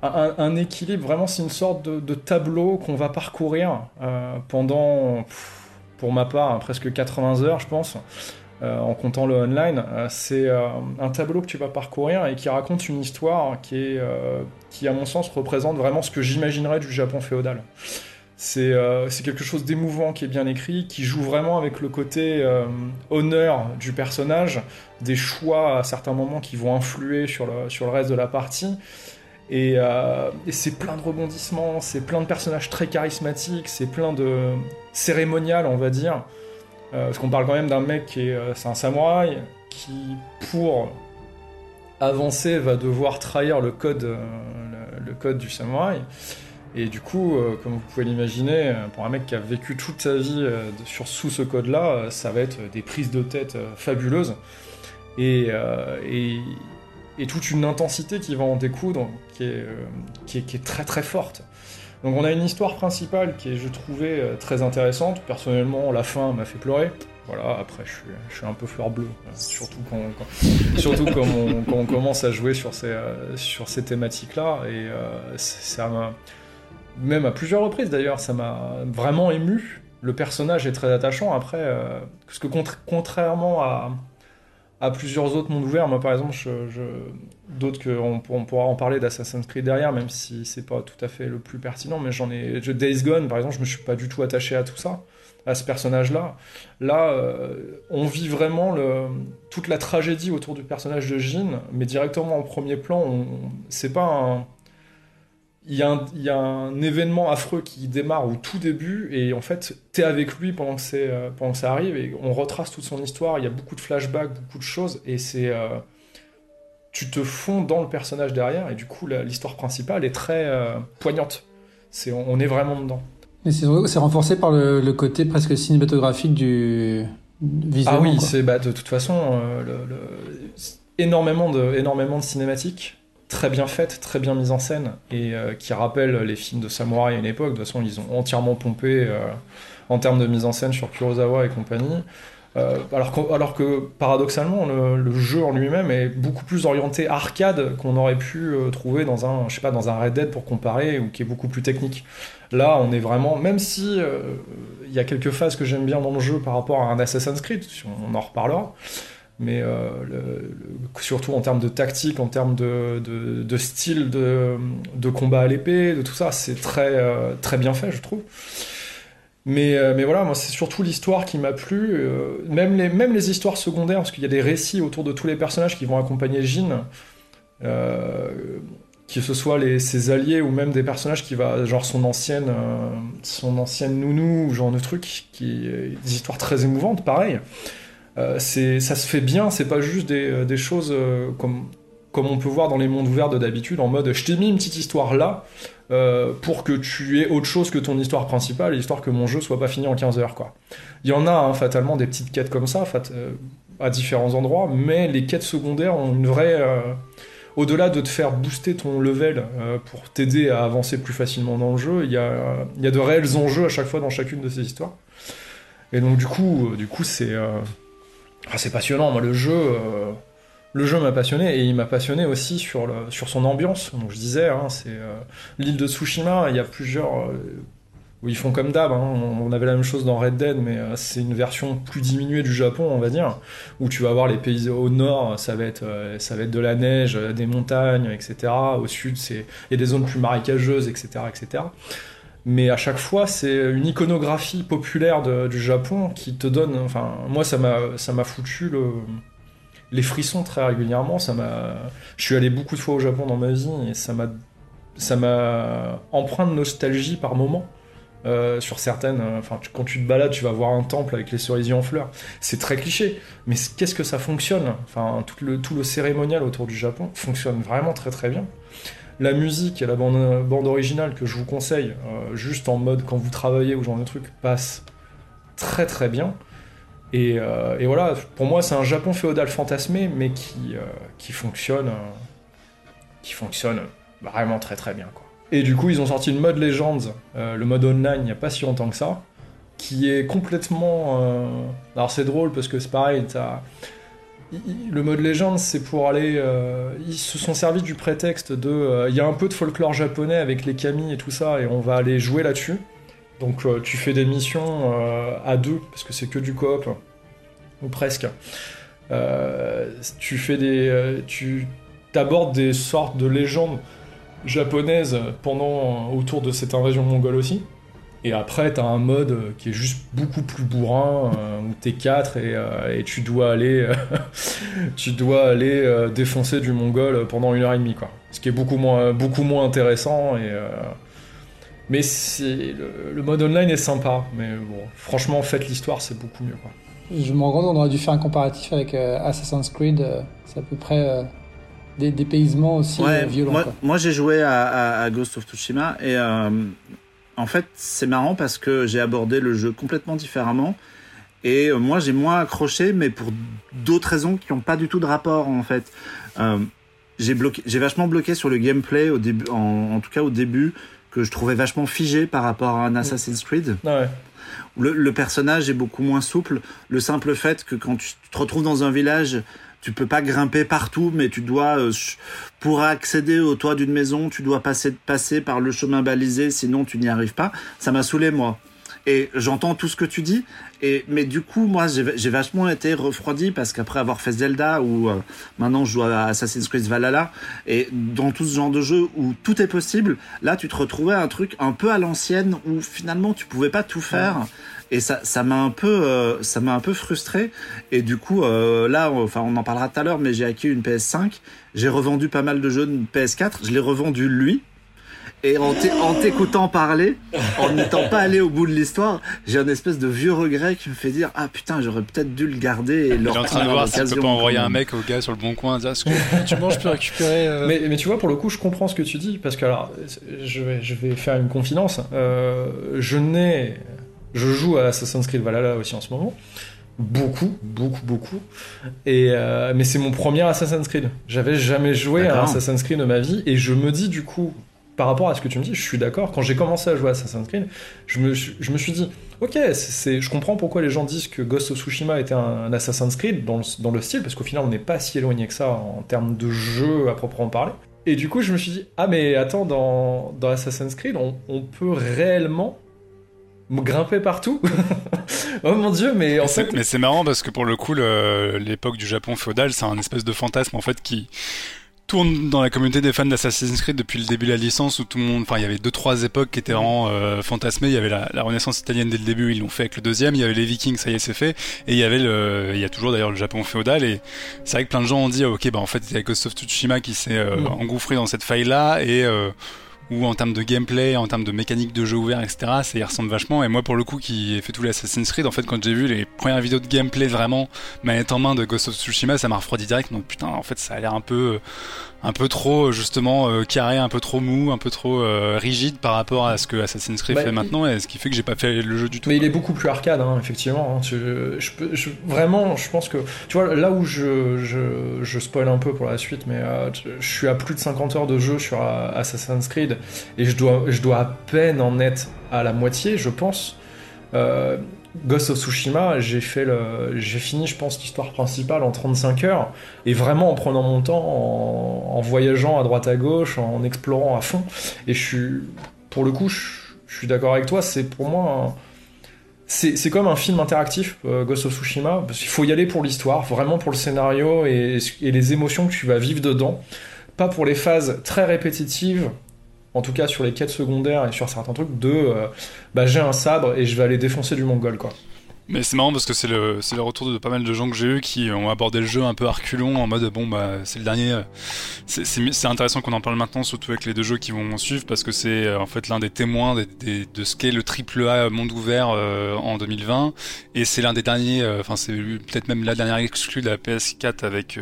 un, équilibre, vraiment c'est une sorte de, tableau qu'on va parcourir pendant pour ma part, hein, presque 80 heures, je pense, euh, en comptant le online. Euh, c'est euh, un tableau que tu vas parcourir et qui raconte une histoire qui, est, qui à mon sens, représente vraiment ce que j'imaginerais du Japon féodal. C'est quelque chose d'émouvant qui est bien écrit, qui joue vraiment avec le côté honneur du personnage, des choix à certains moments qui vont influer sur le, reste de la partie. Euh, et, c'est plein de rebondissements, c'est plein de personnages très charismatiques, c'est plein de cérémonial, on va dire. Euh, parce qu'on parle quand même d'un mec qui est, euh, un samouraï qui, pour avancer, va devoir trahir le, code du samouraï. Et du coup, comme vous pouvez l'imaginer, pour un mec qui a vécu toute sa vie sur, sous ce code-là, ça va être des prises de tête fabuleuses. Et, toute une intensité qui va en découdre, qui est, euh, très très forte. Donc on a une histoire principale qui est, je trouvais, euh, très intéressante. Personnellement, la fin m'a fait pleurer. Voilà, après je suis, un peu fleur bleue, euh, surtout quand, surtout on, quand, on, commence à jouer sur ces, sur ces thématiques-là. Et ça m'a, même à plusieurs reprises d'ailleurs, ça m'a vraiment ému. Le personnage est très attachant. Après, parce que contrairement à, à plusieurs autres mondes ouverts. Moi, par exemple, je, d'autres que on, pourra en parler d'Assassin's Creed derrière, même si c'est pas tout à fait le plus pertinent. Mais j'en ai, je, Days Gone, par exemple, je me suis pas du tout attaché à tout ça, à ce personnage-là. Là, euh, on vit vraiment toute la tragédie autour du personnage de Jean, mais directement en premier plan. C'est pas un il y, a un, événement affreux qui démarre au tout début et en fait t'es avec lui pendant que c'est euh, pendant que ça arrive et on retrace toute son histoire il y a beaucoup de flashbacks beaucoup de choses et c'est euh, tu te fonds dans le personnage derrière et du coup l'histoire principale est très euh, poignante. C'est on, est vraiment dedans. Mais c'est renforcé par le, côté presque cinématographique du visuel ah oui c'est bah, de toute façon énormément de énormément de cinématiques très bien faite, très bien mise en scène, et qui rappelle les films de samouraï à une époque. De toute façon, ils ont entièrement pompé en termes de mise en scène sur Kurosawa et compagnie. Euh, alors, que, alors, que, paradoxalement, le, jeu en lui-même est beaucoup plus orienté arcade qu'on aurait pu euh, trouver dans un, je sais pas, dans un Red Dead pour comparer, ou qui est beaucoup plus technique. Là, on est vraiment, même si euh, il y a quelques phases que j'aime bien dans le jeu par rapport à un Assassin's Creed, on en reparlera, mais surtout en termes de tactique, en termes de, style de, combat à l'épée, de tout ça, c'est très, très bien fait, je trouve. Mais, euh, mais voilà, moi, c'est surtout l'histoire qui m'a plu. Euh, même, les, même les histoires secondaires, parce qu'il y a des récits autour de tous les personnages qui vont accompagner Jean. Euh, que ce soit les, ses alliés ou même des personnages qui va genre son ancienne son ancienne nounou ou genre de truc qui des histoires très émouvantes pareil c'est ça se fait bien c'est pas juste des, des choses comme comme on peut voir dans les mondes ouverts de d'habitude en mode je t'ai mis une petite histoire là euh, pour que tu aies autre chose que ton histoire principale, histoire que mon jeu soit pas fini en 15 heures. Quoi. Il y en a hein, fatalement des petites quêtes comme ça euh, à différents endroits, mais les quêtes secondaires ont une vraie... Euh, au-delà de te faire booster ton level pour t'aider à avancer plus facilement dans le jeu, il y a, y a de réels enjeux à chaque fois dans chacune de ces histoires. Et donc du coup, du coup c'est ah, c'est passionnant. Moi, le jeu, le jeu m'a passionné et il m'a passionné aussi sur, son ambiance. Donc je disais, hein, c'est euh, l'île de Tsushima. Il y a plusieurs euh, où ils font comme d'hab. Hein. On, avait la même chose dans Red Dead, mais euh, c'est une version plus diminuée du Japon, on va dire, où tu vas voir les pays au nord, ça va être de la neige, des montagnes, etc. Au sud, c'est il y a des zones plus marécageuses, etc. Mais à chaque fois, c'est une iconographie populaire du Japon qui te donne. Enfin, moi, ça m'a ça m'a foutu le les frissons très régulièrement. Ça m'a, je suis allé beaucoup de fois au Japon dans ma vie et ça m'a, ça m'a empreint de nostalgie par moment. Euh, sur certaines, euh, enfin, quand tu te balades, tu vas voir un temple avec les cerisiers en fleurs. C'est très cliché, mais qu'est-ce que ça fonctionne? Enfin, tout le, tout le cérémonial autour du Japon fonctionne vraiment très très bien. La musique et la bande, originale que je vous conseille, euh, juste en mode quand vous travaillez ou genre de truc, passe très très bien. Euh, et, voilà, pour moi, c'est un Japon féodal fantasmé, mais qui, euh, fonctionne, qui fonctionne vraiment très très bien. Et du coup, ils ont sorti le mode Legends, le mode online, il n'y a pas si longtemps que ça, qui est complètement. Alors c'est drôle parce que c'est pareil, le mode Legends, c'est pour aller. ils se sont servis du prétexte de. Il y a un peu de folklore japonais avec les kami et tout ça, et on va aller jouer là-dessus. Donc euh, tu fais des missions euh, à deux, parce que c'est que du coop, ou presque. Euh, tu fais des. tu abordes des sortes de légendes japonaises pendant autour de cette invasion mongole aussi. Et après, tu as un mode qui est juste beaucoup plus bourrin, où t'es 4 et, et, tu dois aller, tu dois aller défoncer du mongol pendant une heure et demie, quoi. Ce qui est beaucoup moins, beaucoup moins intéressant et mais le, le, mode online est sympa. Mais bon, franchement, faites l'histoire, c'est beaucoup mieux. Quoi. Je me rends compte qu'on aurait dû faire un comparatif avec euh, Assassin's Creed. Euh, c'est à peu près euh, des dépaysements aussi violents. Moi, moi j'ai joué à, à, Ghost of Tsushima et en fait, c'est marrant parce que j'ai abordé le jeu complètement différemment. Et moi, j'ai moins accroché, mais pour d'autres raisons qui n'ont pas du tout de rapport en fait. j'ai bloqué, j'ai vachement bloqué sur le gameplay au début, en tout cas au début que je trouvais vachement figé par rapport à un Assassin's Creed. Ah le, personnage est beaucoup moins souple. Le simple fait que quand tu te retrouves dans un village, tu peux pas grimper partout, mais tu dois, euh, pour accéder au toit d'une maison, tu dois passer, passer par le chemin balisé, sinon tu n'y arrives pas. Ça m'a saoulé, moi. Et j'entends tout ce que tu dis, et, mais du coup, moi, j'ai vachement été refroidi parce qu'après avoir fait Zelda ou euh, maintenant je joue à Assassin's Creed Valhalla et dans tout ce genre de jeu où tout est possible, là, tu te retrouvais un truc un peu à l'ancienne où finalement tu pouvais pas tout faire. Et ça, ça m'a un peu, euh, ça m'a un peu frustré. Et du coup, euh, là, enfin, on en parlera tout à l'heure, mais j'ai acquis une PS5. J'ai revendu pas mal de jeux de PS4. Je l'ai revendu lui et en t'écoutant parler, en n'étant pas allé au bout de l'histoire, j'ai un espèce de vieux regret qui me fait dire Ah putain, j'aurais peut-être dû le garder et le en train de voir si tu peux pas envoyer un mec au gars sur le bon coin dire que tu manges, je peux récupérer. Euh mais, mais, tu vois, pour le coup, je comprends ce que tu dis parce que alors, je vais, je vais faire une confidence. Euh, je n'ai. Je joue à Assassin's Creed Valhalla aussi en ce moment. beaucoup, beaucoup, beaucoup. Et euh, mais c'est mon premier Assassin's Creed. J'avais jamais joué à Assassin's Creed de ma vie et je me dis du coup, par rapport à ce que tu me dis, je suis d'accord. Quand j'ai commencé à jouer à Assassin's Creed, je me, je me suis dit, ok, c'est, je comprends pourquoi les gens disent que Ghost of Tsushima était un, Assassin's Creed dans le, dans le style, parce qu'au final, on n'est pas si éloigné que ça en termes de jeu à proprement parler. Et du coup, je me suis dit, ah mais attends, dans, dans Assassin's Creed, on, on peut réellement grimper partout. oh mon dieu, mais en fait. Mais c'est marrant parce que pour le coup, l'époque du Japon féodal, c'est un espèce de fantasme en fait qui tourne dans la communauté des fans d'Assassin's Creed depuis le début de la licence où tout le monde, enfin il y avait deux trois époques qui étaient vraiment euh, fantasmées. Il y avait la, Renaissance italienne dès le début, ils l'ont fait avec le deuxième. Il y avait les Vikings, ça y est c'est fait. Et il y avait le, il y a toujours d'ailleurs le Japon féodal. Et c'est vrai que plein de gens ont dit ok bah en fait il y a Ghost of Tsushima qui s'est euh, mm. engouffré dans cette faille là et euh, ou en termes de gameplay, en termes de mécanique de jeu ouvert, etc. Ça y ressemble vachement. Et moi, pour le coup, qui ai fait tous les Assassin's Creed, en fait, quand j'ai vu les premières vidéos de gameplay vraiment manette en main de Ghost of Tsushima, ça m'a refroidi direct. Donc putain, en fait, ça a l'air un peu un peu trop justement euh, carré, un peu trop mou, un peu trop euh, rigide par rapport à ce que Assassin's Creed bah, fait maintenant, et ce qui fait que j'ai pas fait le jeu du tout. Mais il est beaucoup plus arcade, hein, effectivement. Hein. Je, je, vraiment, je pense que tu vois là où je, je, je spoil un peu pour la suite, mais euh, je suis à plus de 50 heures de jeu sur Assassin's Creed et je dois, je dois à peine en être à la moitié, je pense. Ghost of Tsushima, j'ai fait le, j'ai fini, je pense, l'histoire principale en 35 heures, et vraiment en prenant mon temps, en, voyageant à droite à gauche, en explorant à fond. Et je suis, pour le coup, je, suis d'accord avec toi, c'est pour moi, c'est, comme un film interactif, euh, Ghost of Tsushima, parce qu'il faut y aller pour l'histoire, vraiment pour le scénario et, et les émotions que tu vas vivre dedans, pas pour les phases très répétitives en tout cas sur les quêtes secondaires et sur certains trucs, de euh, bah, j'ai un sabre et je vais aller défoncer du mongol quoi. Mais c'est marrant parce que c'est le, c'est le retour de pas mal de gens que j'ai eu qui ont abordé le jeu un peu arculon en mode bon bah c'est le dernier. Euh, c'est, c'est, intéressant qu'on en parle maintenant, surtout avec les deux jeux qui vont suivre parce que c'est euh, en fait l'un des témoins des, de ce qu'est le triple A monde ouvert euh, en 2020 et c'est l'un des derniers, enfin c'est peut-être même la dernière exclue de la PS4 avec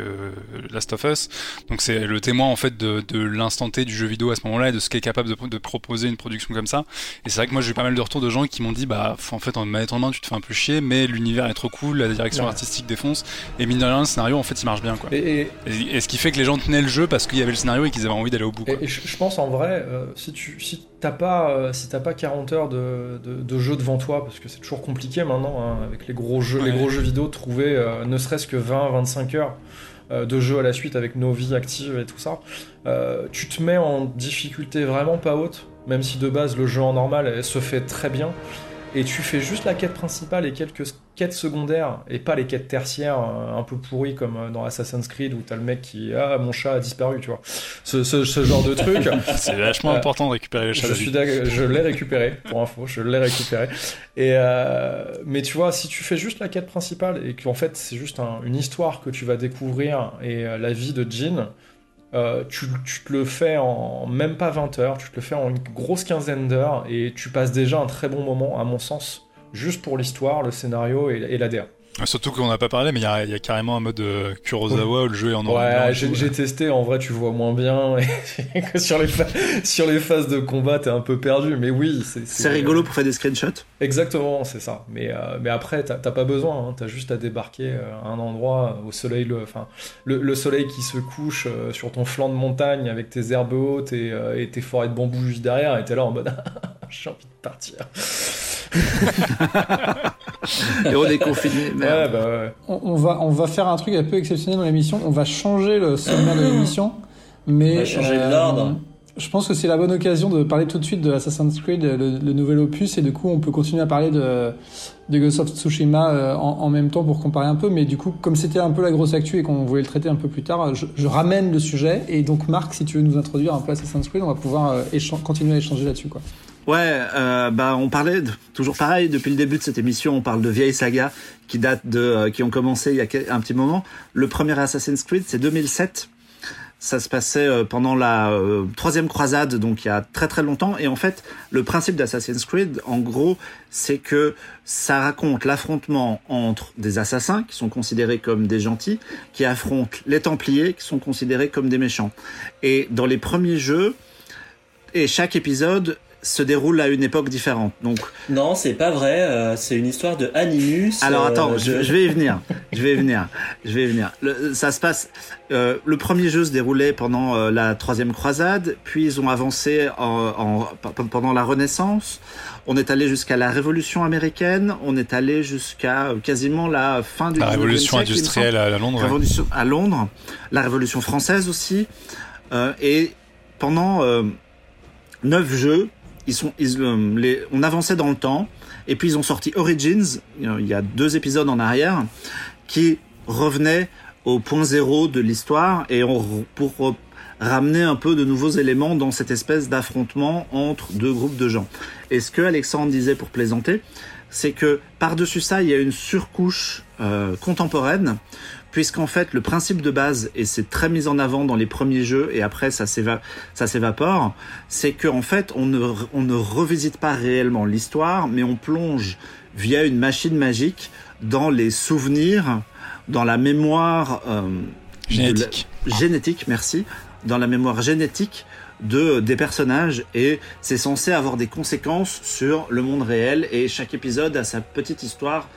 Last of Us. Donc c'est le témoin en fait de, de l'instant T du jeu vidéo à ce moment-là et de ce qu'est capable de, de, proposer une production comme ça. Et c'est vrai que moi j'ai eu pas mal de retours de gens qui m'ont dit bah en fait en manette en main tu te fais un peu chier mais l'univers est trop cool, la direction artistique défonce, et mine de rien, le scénario en fait il marche bien quoi. Et, ce qui fait que les gens tenaient le jeu parce qu'il y avait le scénario et qu'ils avaient envie d'aller au bout. Et, je, pense en vrai, euh, si tu si t'as pas euh, si t'as pas 40 heures de, de, jeu devant toi, parce que c'est toujours compliqué maintenant hein, avec les gros jeux, les gros jeux vidéo, trouver euh, ne serait-ce que 20-25 heures de jeu à la suite avec nos vies actives et tout ça, tu te mets en difficulté vraiment pas haute, même si de base le jeu en normal se fait très bien et tu fais juste la quête principale et quelques quêtes secondaires et pas les quêtes tertiaires euh, un peu pourries comme euh, dans Assassin's Creed où t'as le mec qui ah mon chat a disparu tu vois. Ce, ce, genre de truc. C'est vachement euh, important de récupérer le chat je suis je l'ai récupéré pour info je l'ai récupéré. Et mais tu vois si tu fais juste la quête principale et qu'en fait c'est juste une histoire que tu vas découvrir et la vie de Jean euh, tu, te le fais en même pas 20 heures, tu te le fais en une grosse quinzaine d'heures et tu passes déjà un très bon moment, à mon sens, juste pour l'histoire, le scénario et, et l'ADR. Surtout qu'on n'a pas parlé, mais il y, a, carrément un mode euh, Kurosawa où le jeu est en noir Ouais, j'ai testé, en vrai tu vois moins bien, et sur, les sur les phases de combat t'es un peu perdu, mais oui. C'est rigolo pour faire des screenshots Exactement, c'est ça. Mais, euh, mais après, t'as pas besoin, hein. t'as juste à débarquer euh, à un endroit au soleil, le, enfin, le, soleil qui se couche sur ton flanc de montagne avec tes herbes hautes et, et tes forêts de bambou juste derrière, et t'es là en mode j'ai envie de partir. et on est confiné. Ouais, bah on, va, on va faire un truc un peu exceptionnel dans l'émission. On va changer le sommaire de l'émission. Mais, on va changer l'ordre. Euh, je pense que c'est la bonne occasion de parler tout de suite de Assassin's Creed, le, nouvel opus, et du coup on peut continuer à parler de, de Ghost of Tsushima euh, en, même temps pour comparer un peu. Mais du coup, comme c'était un peu la grosse actu et qu'on voulait le traiter un peu plus tard, je, ramène le sujet. Et donc Marc, si tu veux nous introduire un peu Assassin's Creed, on va pouvoir euh, continuer à échanger là-dessus. quoi. Ouais, euh, bah on parlait toujours pareil depuis le début de cette émission, on parle de vieilles sagas qui datent de euh, qui ont commencé il y a un petit moment. Le premier Assassin's Creed, c'est 2007. Ça se passait euh, pendant la troisième croisade, donc il y a très très longtemps. Et en fait, le principe d'Assassin's Creed, en gros, c'est que ça raconte l'affrontement entre des assassins qui sont considérés comme des gentils, qui affrontent les Templiers qui sont considérés comme des méchants. Et dans les premiers jeux, et chaque épisode se déroule à une époque différente. Donc non, c'est pas vrai. Euh, c'est une histoire de Animus. Alors attends, je, vais y venir. Je vais y venir. Je vais y venir. ça se passe. le premier jeu se déroulait pendant la troisième croisade, puis ils ont avancé en, pendant la Renaissance. On est allé jusqu'à la Révolution américaine. On est allé jusqu'à quasiment la fin du. La Révolution industrielle à Londres. Révolution à Londres. La Révolution française aussi. et pendant neuf jeux. Euh, on avançait dans le temps. Et puis ils ont sorti Origins, il y a deux épisodes en arrière, qui revenaient au point zéro de l'histoire et on, pour ramener un peu de nouveaux éléments dans cette espèce d'affrontement entre deux groupes de gens. Et ce que Alexandre disait pour plaisanter, c'est que par-dessus ça, il y a une surcouche euh, contemporaine puisqu'en fait le principe de base et c'est très mis en avant dans les premiers jeux et après ça s'évapore, c'est qu'en fait on ne, on ne revisite pas réellement l'histoire, mais on plonge via une machine magique dans les souvenirs, dans la mémoire euh, génétique. génétique, merci, dans la mémoire génétique de des personnages et c'est censé avoir des conséquences sur le monde réel et chaque épisode a sa petite histoire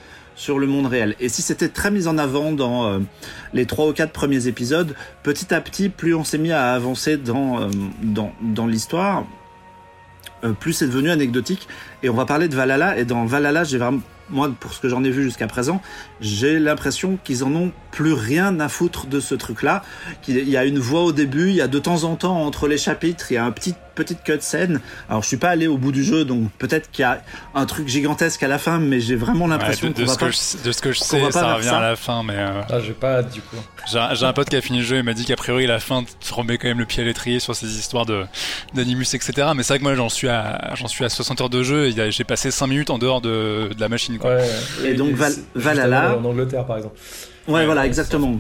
sur le monde réel. Et si c'était très mis en avant dans euh, les trois ou quatre premiers épisodes, petit à petit, plus on s'est mis à avancer dans, euh, dans, dans l'histoire, euh, plus c'est devenu anecdotique. Et on va parler de Valhalla. Et dans Valhalla, j'ai vraiment moi, pour ce que j'en ai vu jusqu'à présent, j'ai l'impression qu'ils en ont plus rien à foutre de ce truc-là. Qu'il y a une voix au début, il y a de temps en temps entre les chapitres, il y a un petit petite cutscene. Alors je suis pas allé au bout du jeu, donc peut-être qu'il y a un truc gigantesque à la fin, mais j'ai vraiment l'impression de, que je, de ce que je sais, ça revient à la fin, mais. Euh, ah, j'ai pas hâte du coup. J'ai un pote qui a fini le jeu et m'a dit qu'a priori la fin te remet quand même le pied à l'étrier sur ces histoires de d'animus etc. Mais c'est vrai que moi j'en suis à j'en suis à 60 heures de jeu et j'ai passé 5 minutes en dehors de, de la machine. Quoi. et, donc Valhalla. En Angleterre par exemple. Ouais, voilà, exactement.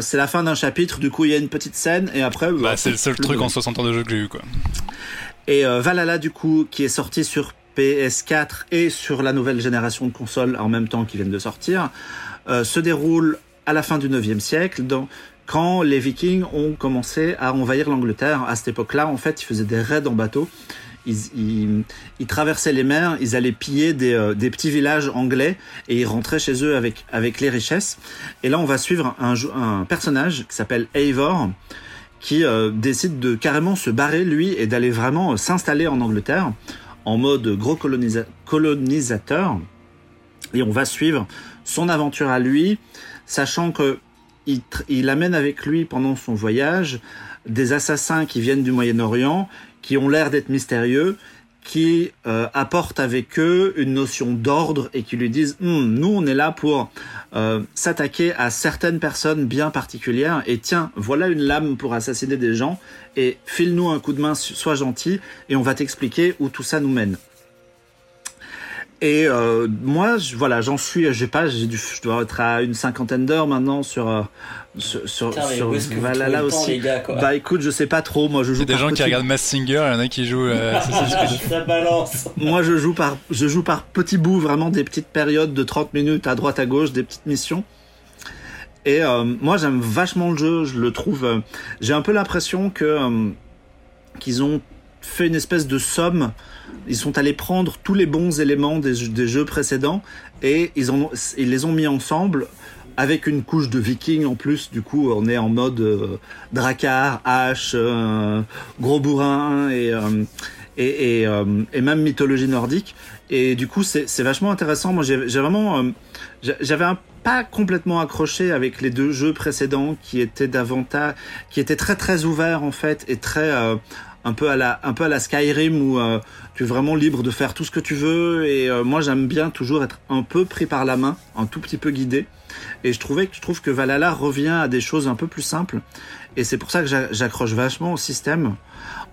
C'est la fin d'un chapitre, du coup il y a une petite scène et après. Bah, c'est le seul truc en 60 ans de jeu que j'ai eu quoi. Et euh, Valhalla du coup qui est sorti sur PS4 et sur la nouvelle génération de consoles en même temps qui viennent de sortir, euh, se déroule à la fin du 9e siècle, dans, quand les Vikings ont commencé à envahir l'Angleterre. À cette époque-là, en fait, ils faisaient des raids en bateau ils, traversaient les mers, ils allaient piller des, euh, des, petits villages anglais et ils rentraient chez eux avec, avec les richesses. Et là, on va suivre un, personnage qui s'appelle Eivor, qui euh, décide de carrément se barrer, lui, et d'aller vraiment euh, s'installer en Angleterre en mode gros colonisateur. Et on va suivre son aventure à lui, sachant que il, il amène avec lui pendant son voyage des assassins qui viennent du Moyen-Orient qui ont l'air d'être mystérieux, qui euh, apportent avec eux une notion d'ordre et qui lui disent hum, nous on est là pour euh, s'attaquer à certaines personnes bien particulières et tiens voilà une lame pour assassiner des gens et file-nous un coup de main sois gentil et on va t'expliquer où tout ça nous mène et euh, moi, voilà, j'en suis, j'ai pas, j'ai dû, je dois être à une cinquantaine d'heures maintenant sur euh, sur, sur, sur Valhalla aussi. Gars, bah écoute, je sais pas trop. Moi, je joue. Il y a des gens qui regardent Mass Singer, il y en a qui jouent. Euh, ça balance. Moi, je joue par, je joue par petits bouts, vraiment des petites périodes de 30 minutes à droite à gauche, des petites missions. Et euh, moi, j'aime vachement le jeu. Je le trouve. Euh, j'ai un peu l'impression que qu'ils ont fait une espèce de somme. Ils sont allés prendre tous les bons éléments des, jeux précédents et ils, les ont mis ensemble avec une couche de viking en plus. Du coup, on est en mode euh, hache, euh, gros bourrin et, euh, et, et, même mythologie nordique. Et du coup, c'est vachement intéressant. Moi, j'ai vraiment, j'avais pas complètement accroché avec les deux jeux précédents qui étaient davantage, qui étaient très très ouverts en fait et très un peu à la un peu à la Skyrim où euh, tu es vraiment libre de faire tout ce que tu veux et euh, moi j'aime bien toujours être un peu pris par la main, un tout petit peu guidé et je trouvais que je trouve que Valhalla revient à des choses un peu plus simples et c'est pour ça que j'accroche vachement au système.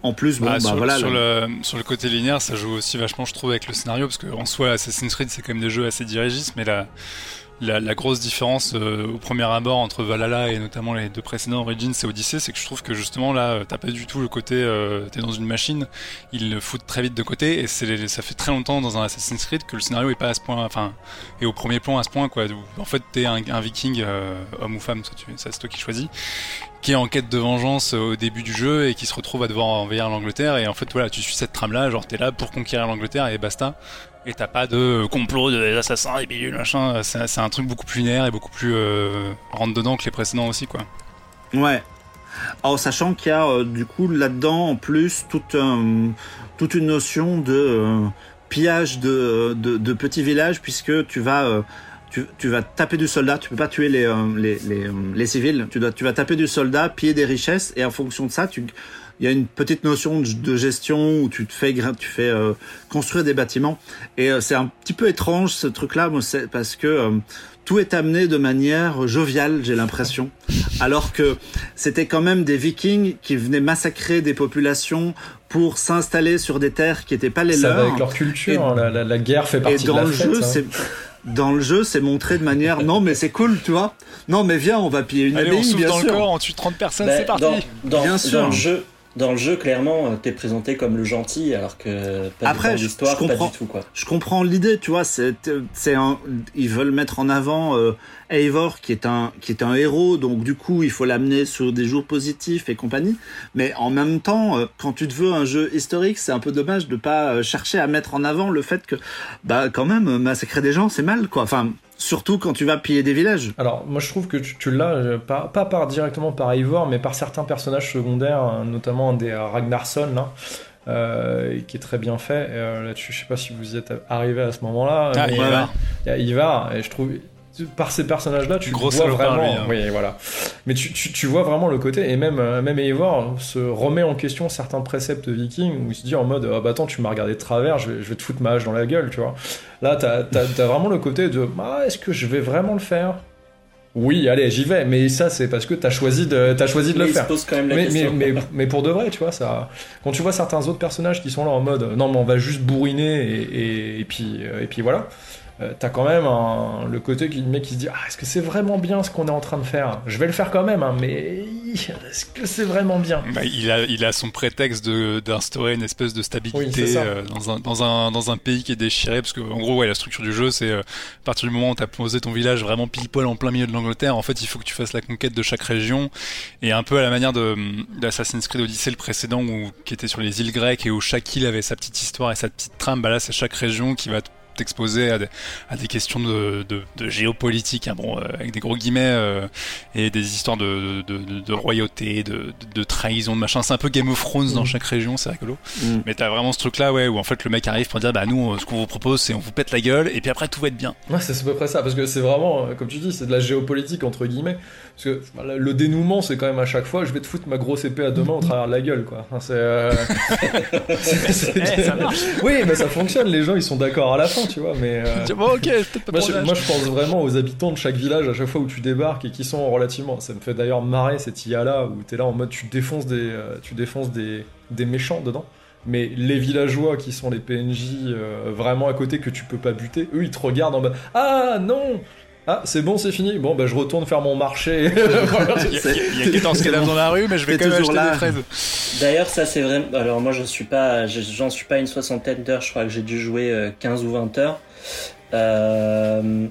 En plus, bon, bah, sur, voilà. Sur le, sur le côté linéaire, ça joue aussi vachement, je trouve, avec le scénario, parce qu'en soi, Assassin's Creed, c'est quand même des jeux assez dirigistes, mais la, la, grosse différence euh, au premier abord entre Valhalla et notamment les deux précédents Origins et Odyssey, c'est que je trouve que justement là, t'as pas du tout le côté euh, t'es dans une machine, ils le foutent très vite de côté et ça fait très longtemps dans un Assassin's Creed que le scénario est pas à ce point, enfin, est au premier plan à ce point, quoi. Où, en fait, t'es un, un viking, euh, homme ou femme, ça, c'est toi qui choisis, qui est en quête de vengeance au début du jeu et qui se retrouve à devoir envahir l'Angleterre. Et en fait, voilà, tu suis cette trame-là, genre t'es là pour conquérir l'Angleterre et basta. Et t'as pas de complot de assassins et bidules, machin. C'est, un truc beaucoup plus linéaire et beaucoup plus euh, rentre dedans que les précédents aussi, quoi. Ouais. En sachant qu'il y a euh, du coup là-dedans en plus toute, un- toute une notion de euh, pillage de, de, petits villages puisque tu vas euh, tu, vas taper du soldat, tu peux pas tuer les, euh, les, les, euh, les civils, tu, dois, tu vas taper du soldat, piller des richesses et en fonction de ça, tu, il y a une petite notion de, de gestion où tu te fais, tu fais euh, construire des bâtiments et euh, c'est un petit peu étrange ce truc-là parce que euh, tout est amené de manière joviale, j'ai l'impression, alors que c'était quand même des Vikings qui venaient massacrer des populations pour s'installer sur des terres qui n'étaient pas les Ça va leurs. avec leur culture, Et- hein, la, la- la guerre fait Et partie de dans la le fête. jeu, hein. c'est dans le jeu, c'est montré de manière non mais c'est cool, tu vois. Non mais viens, on va piller une Allez, on abbaye, souffle bien dans sûr. le corps, on tue 30 personnes, Bah, c'est parti. Dans, dans, Bien dans sûr. le jeu, dans le jeu, clairement, euh, t'es présenté comme le gentil, alors que pas Après, je- l'histoire, je pas comprends. du tout quoi. Je comprends l'idée, tu vois. C'est, c'est un, ils veulent mettre en avant euh, Eivor qui est un, qui est un héros, donc du coup, il faut l'amener sur des jours positifs et compagnie. Mais en même temps, euh, quand tu te veux un jeu historique, c'est un peu dommage de pas euh, chercher à mettre en avant le fait que, bah, quand même, massacrer des gens, c'est mal, quoi. Enfin, surtout quand tu vas piller des villages. Alors, moi je trouve que tu, tu l'as, euh, pas, pas par, directement par Eivor, mais par certains personnages secondaires, hein, notamment un des euh, Ragnarsson, là, euh, qui est très bien fait. Euh, Là-dessus, je sais pas si vous y êtes arrivé à ce moment-là. Ah, mais il va. il y a Ivar, et je trouve. Par ces personnages-là, tu Gros vois vraiment. lui, hein. Oui, voilà. Mais tu, tu, tu vois vraiment le côté, et même, euh, même Eivor se remet en question certains préceptes vikings où il se dit en mode Ah bah attends, tu m'as regardé de travers, je vais, je vais te foutre ma hache dans la gueule, tu vois. Là, t'as as, vraiment le côté de Ah, est-ce que je vais vraiment le faire? Oui, allez, j'y vais, mais ça, c'est parce que t'as choisi de, t'as choisi de Mais le faire. pose quand même la Mais, mais, question. mais, mais pour de vrai, tu vois, ça. Quand tu vois certains autres personnages qui sont là en mode non, mais on va juste bourriner et, et, et puis, euh, et puis voilà, euh, t'as quand même un- le côté qui, le mec qui se dit Ah, est-ce que c'est vraiment bien ce qu'on est en train de faire? Je vais le faire quand même, hein, mais est-ce que c'est vraiment bien? Bah, il, a, il a son prétexte d'instaurer une espèce de stabilité euh, dans, un, dans, un, dans un pays qui est déchiré, parce que en gros, ouais, la structure du jeu, c'est euh, à partir du moment où tu as posé ton village vraiment pile poil en plein milieu de l'Angleterre, en fait, il faut que tu fasses la conquête de chaque région, et un peu à la manière de d'Assassin's Creed Odyssey le précédent, où, qui était sur les îles grecques, et où chaque île avait sa petite histoire et sa petite trame, bah là, c'est chaque région qui va t'exposer à des, à des questions de, de, de géopolitique, hein, bon, euh, avec des gros guillemets, euh, et des histoires de, royauté, de, trahison, de machin. C'est un peu Game of Thrones dans Mhm. chaque région, c'est rigolo. Mm. Mais t'as vraiment ce truc-là, ouais, où en fait le mec arrive pour dire, bah nous, ce qu'on vous propose, c'est on vous pète la gueule, et puis après tout va être bien. Ouais, c'est à peu près ça, parce que c'est vraiment, euh, comme tu dis, c'est de la géopolitique entre guillemets. Parce que voilà, le dénouement, c'est quand même à chaque fois, je vais te foutre ma grosse épée à deux mains au travers de la gueule, quoi. Enfin, c'est. euh, Eh, ça marche. Oui, mais ça fonctionne, les gens ils sont d'accord à la fin, tu vois, mais. euh, Bon, ok, peut-être pas Moi je, moi, je pense vraiment aux habitants de chaque village à chaque fois où tu débarques et qui sont relativement. Ça me fait d'ailleurs marrer cette IA là où t'es là en mode tu défonces des, euh, tu défonces des, des méchants dedans. Mais les villageois qui sont les PNJ euh, vraiment à côté que tu peux pas buter, eux ils te regardent en mode Ah non Ah c'est bon, c'est fini. Bon, bah je retourne faire mon marché. Il y a, il y a 14 cadavres dans la rue, mais je vais quand même acheter là. des fraises. D'ailleurs, ça c'est vrai. Alors moi, je suis pas, je- j'en suis pas une soixantaine d'heures. Je crois que j'ai dû jouer euh, 15 ou 20 heures. Euh,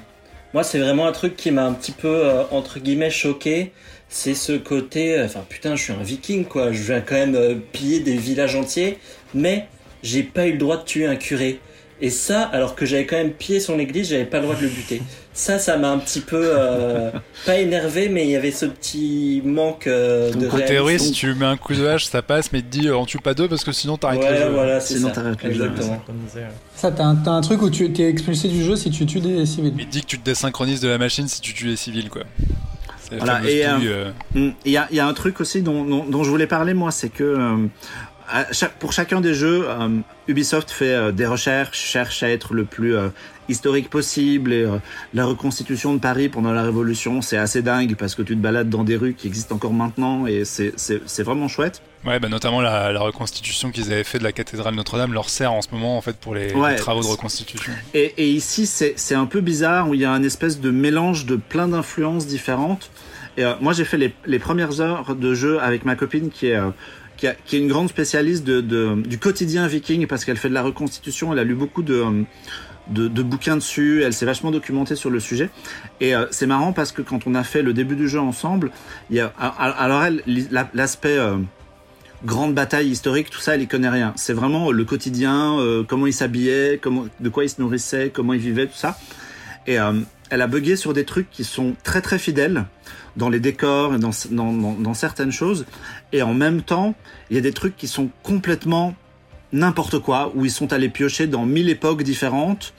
moi, c'est vraiment un truc qui m'a un petit peu euh, entre guillemets choqué. C'est ce côté, euh, enfin putain, je suis un viking quoi. Je viens quand même euh, piller des villages entiers, mais j'ai pas eu le droit de tuer un curé. Et ça, alors que j'avais quand même pillé son église, j'avais pas le droit de le buter. Ça, ça m'a un petit peu euh, pas énervé, mais il y avait ce petit manque euh, de En réalisme. théorie, si tu mets un coup de hache, ça passe, mais il te dit euh, on tue pas deux parce que sinon t'arrêtes le Ouais, jeu. voilà, Sinon, t'arrêtes le jeu, Exactement. Euh, Ça, t'as un, t'as un truc où tu t'es expulsé du jeu si tu tues des civils. Il te dit que tu te désynchronises de la machine si tu tues les civils, quoi. Voilà, et, euh, Mm. Il y a, il y a un truc aussi dont, dont, dont je voulais parler, moi, c'est que euh, chaque- pour chacun des jeux, euh, Ubisoft fait euh, des recherches, cherche à être le plus euh, historique possible. Et la reconstitution de Paris pendant la Révolution, c'est assez dingue parce que tu te balades dans des rues qui existent encore maintenant et c'est vraiment chouette. Ouais, bah notamment la, la reconstitution qu'ils avaient fait de la cathédrale Notre-Dame leur sert en ce moment en fait pour les, Ouais. les travaux de reconstitution. Et, et ici, c'est un peu bizarre où il y a un espèce de mélange de plein d'influences différentes. Et moi, j'ai fait les, les premières heures de jeu avec ma copine qui est, qui est une grande spécialiste du quotidien viking parce qu'elle fait de la reconstitution. Elle a lu beaucoup de, bouquins dessus. Elle s'est vachement documentée sur le sujet. Et euh, c'est marrant parce que quand on a fait le début du jeu ensemble, alors elle, l'aspect euh, grande bataille historique, tout ça, elle y connaît rien. C'est vraiment le quotidien, euh, comment il s'habillait, comment, de quoi il se nourrissait, comment il vivait, tout ça. Et elle a bugué sur des trucs qui sont très très fidèles dans les décors et dans, certaines choses. Et en même temps, il y a des trucs qui sont complètement n'importe quoi, où ils sont allés piocher dans mille époques différentes,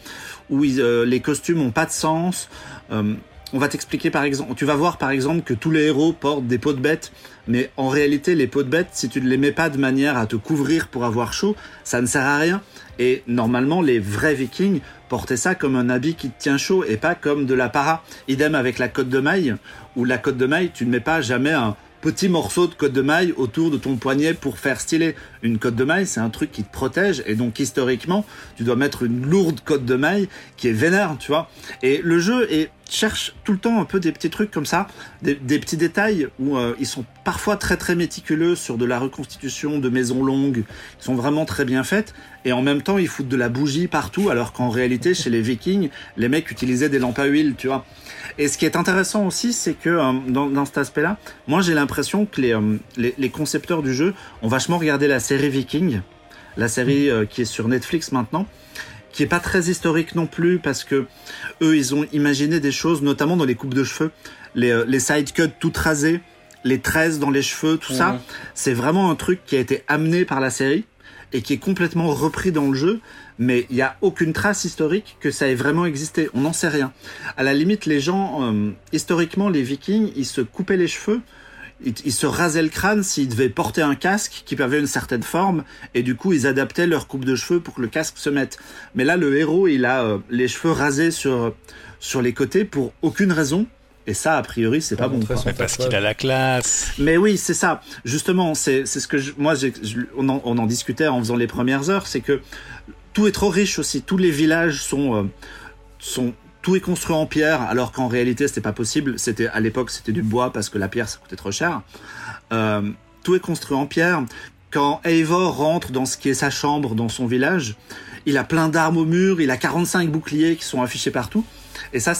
où euh, les costumes ont pas de sens. Euh, on va t'expliquer par exemple, tu vas voir par exemple que tous les héros portent des peaux de bête, mais en réalité les peaux de bête, si tu ne les mets pas de manière à te couvrir pour avoir chaud, ça ne sert à rien. Et normalement les vrais vikings portaient ça comme un habit qui te tient chaud et pas comme de la para. Idem avec la côte de maille, où la côte de maille, tu ne mets pas jamais un, petit morceau de côte de maille autour de ton poignet pour faire stylé. Une côte de maille, c'est un truc qui te protège et donc historiquement, tu dois mettre une lourde côte de maille qui est vénère, tu vois. Et le jeu est, cherche tout le temps un peu des petits trucs comme ça, des, petits détails où euh, ils sont parfois très très méticuleux sur de la reconstitution de maisons longues, qui sont vraiment très bien faites et en même temps ils foutent de la bougie partout alors qu'en réalité chez les Vikings, les mecs utilisaient des lampes à huile, tu vois. Et ce qui est intéressant aussi, c'est que euh, dans, dans, cet aspect-là, moi j'ai l'impression que les, euh, les, les, concepteurs du jeu ont vachement regardé la série Viking, la série euh, qui est sur Netflix maintenant, qui est pas très historique non plus parce que eux ils ont imaginé des choses, notamment dans les coupes de cheveux, les, les side cuts tout rasés, les tresses dans les cheveux, tout ça. C'est vraiment un truc qui a été amené par la série et qui est complètement repris dans le jeu mais il n'y a aucune trace historique que ça ait vraiment existé. On n'en sait rien. À la limite, les gens, euh, historiquement, les vikings, ils se coupaient les cheveux, ils, se rasaient le crâne s'ils devaient porter un casque qui avait une certaine forme, et du coup, ils adaptaient leur coupe de cheveux pour que le casque se mette. Mais là, le héros, il a euh, les cheveux rasés sur, sur les côtés pour aucune raison. Et ça, a priori, c'est pas bon. parce qu'il a la classe. Mais oui, c'est ça. Justement, c'est ce que je, moi, on en, on en discutait en faisant les premières heures, c'est que tout est trop riche aussi. Tous les villages sont, euh, sont tout est construit en pierre, alors qu'en réalité c'était pas possible. C'était à l'époque c'était du bois parce que la pierre ça coûtait trop cher. Euh, tout est construit en pierre. Quand Eivor rentre dans ce qui est sa chambre dans son village, il a plein d'armes au mur, il a 45 boucliers qui sont affichés partout. Et ça,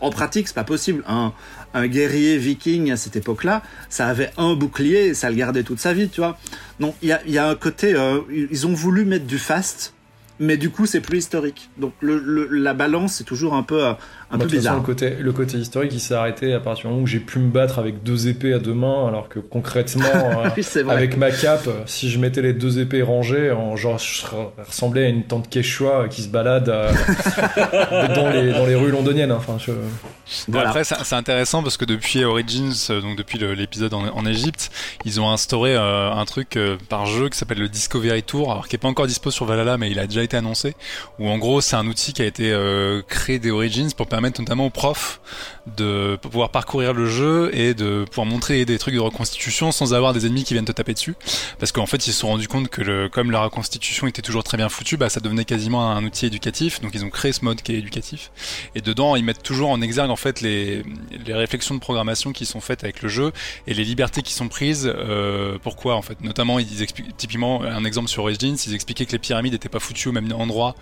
en pratique, c'est pas possible. Un, un guerrier viking à cette époque-là, ça avait un bouclier et ça le gardait toute sa vie, tu vois. Non, il y a, y a, un côté, euh, ils ont voulu mettre du fast mais du coup c'est plus historique. Donc le, la balance c'est toujours un peu euh, un peu bizarre. le côté le côté historique il s'est arrêté à partir du moment où j'ai pu me battre avec deux épées à deux mains, alors que concrètement euh, avec ma cape, si je mettais les deux épées rangées, en, genre je ressemblais à une tante quechua qui se balade euh, dans les dans les rues londoniennes. Enfin, Après c'est intéressant parce que depuis Origins, donc depuis l'épisode en, Égypte, ils ont instauré un truc par jeu qui s'appelle le Discovery Tour, alors qui est pas encore dispo sur Valhalla, mais il a déjà été annoncé, où en gros c'est un outil qui a été euh, créé des Origins pour permettre notamment aux profs de pouvoir parcourir le jeu et de pouvoir montrer des trucs de reconstitution sans avoir des ennemis qui viennent te taper dessus. Parce qu'en fait ils se sont rendus compte que le, comme la reconstitution était toujours très bien foutue, bah ça devenait quasiment un outil éducatif. Donc ils ont créé ce mode qui est éducatif. Et dedans ils mettent toujours en exergue en fait les, les réflexions de programmation qui sont faites avec le jeu et les libertés qui sont prises. Euh, pourquoi en fait Notamment ils expliquent typiquement un exemple sur Origins, ils expliquaient que les pyramides étaient pas foutues au même endroit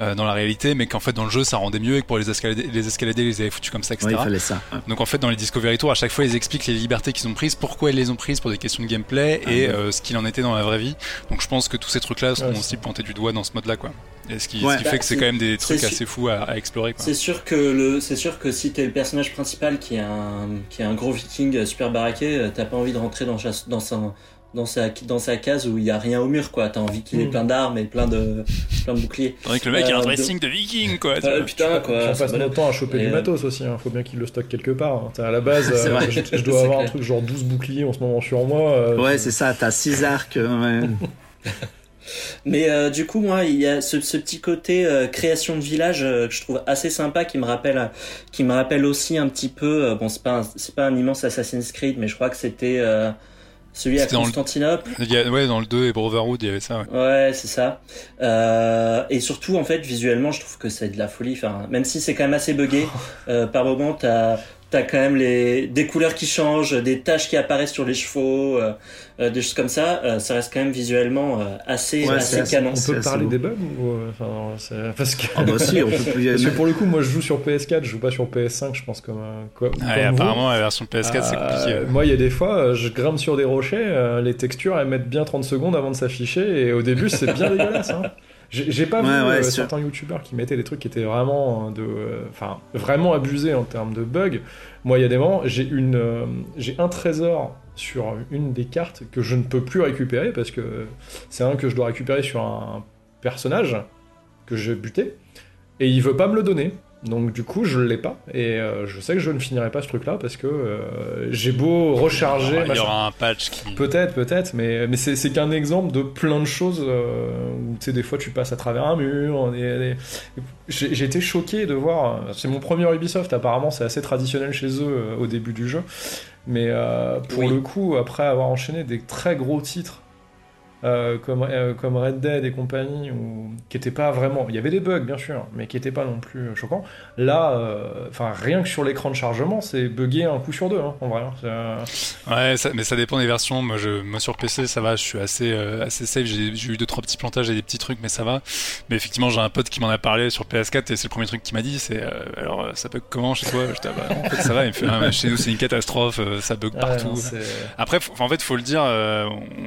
euh, dans la réalité, mais qu'en fait dans le jeu ça rendait mieux et que pour les escalader, les escalader, ils les avaient foutus comme ça, etc. ça. Donc en fait dans les Discovery Tours, à chaque fois ils expliquent les libertés qu'ils ont prises, pourquoi ils les ont prises pour des questions de gameplay ah et euh, ce qu'il en était dans la vraie vie. Donc je pense que tous ces trucs-là seront aussi pointés du doigt dans ce mode-là, quoi. Et ce qui, ce qui fait que c'est quand même des trucs assez fous à, explorer. C'est sûr que le, c'est sûr que si t'es le personnage principal qui est un, qui est un gros viking super baraqué, euh, t'as pas envie de rentrer dans, dans, sa, dans sa dans sa case où il y a rien au mur quoi t'as envie qu'il ait mm. plein d'armes et plein de plein de boucliers que le mec a un euh, dressing de... viking quoi euh, putain quoi j'en passe mon temps à choper du matos aussi hein. faut bien qu'il le stocke quelque part hein. à la base euh, je, dois avoir un truc genre 12 boucliers en ce moment sur moi ouais c'est ça t'as 6 arcs Mais du coup, moi, il y a ce, ce petit côté création de village que je trouve assez sympa, qui me rappelle, qui me rappelle aussi un petit peu. bon, c'est pas c'est pas un immense Assassin's Creed, mais je crois que c'était celui à Constantinople. ouais, dans le 2 et Brotherhood, il y avait ça. Ouais, ouais c'est ça. Euh, et surtout, en fait, visuellement, je trouve que c'est de la folie. Enfin, même si c'est quand même assez buggé, euh, par moment, t'as t'as quand même les des couleurs qui changent, des taches qui apparaissent sur les chevaux, euh, euh, des choses comme ça. Euh, ça reste quand même visuellement assez, assez canon. On peut parler des bugs ou enfin, parce que ah bah si, on peut plus parce que pour le coup, moi je joue sur PS4, je joue pas sur PS5, je pense comme quoi. Ouais, apparemment la version PS4 c'est compliqué. moi, il y a des fois, je grimpe sur des rochers, les textures elles mettent bien 30 secondes avant de s'afficher et au début c'est bien dégueulasse. Hein. J'ai pas vu certains youtubeurs qui mettaient des trucs qui étaient vraiment de, enfin, vraiment abusés en termes de bugs. Moi, il y a des moments, j'ai une, euh, j'ai un trésor sur une des cartes que je ne peux plus récupérer parce que c'est un que je dois récupérer sur un personnage que j'ai buté et il veut pas me le donner. Donc du coup, je l'ai pas et euh, je sais que je ne finirai pas ce truc-là parce que euh, j'ai beau recharger. Il y aura un patch qui. Peut-être, peut-être, mais mais c'est qu'un exemple de plein de choses euh, où tu sais des fois tu passes à travers un mur. J'ai été choqué de voir. C'est mon premier Ubisoft. Apparemment, c'est assez traditionnel chez eux au début du jeu, mais pour le coup, après avoir enchaîné des très gros titres euh, comme, euh, comme Red Dead et compagnie, ou, qui n'étaient pas vraiment. Il y avait des bugs, bien sûr, mais qui n'étaient pas non plus choquants. Là, euh, rien que sur l'écran de chargement, c'est buggé un coup sur deux, hein, en vrai. Hein. Ouais, mais ça dépend des versions. Moi, je, moi, sur PC, ça va, je suis assez, assez safe. J'ai eu deux, trois petits plantages et des petits trucs, mais ça va. Mais effectivement, j'ai un pote qui m'en a parlé sur PS4 et c'est le premier truc qu'il m'a dit c'est alors, ça bug comment chez toi? Ah, bah, En fait, ça va. Il me fait, ah, chez nous, c'est une catastrophe, ça bug partout. Après, en fait, faut le dire,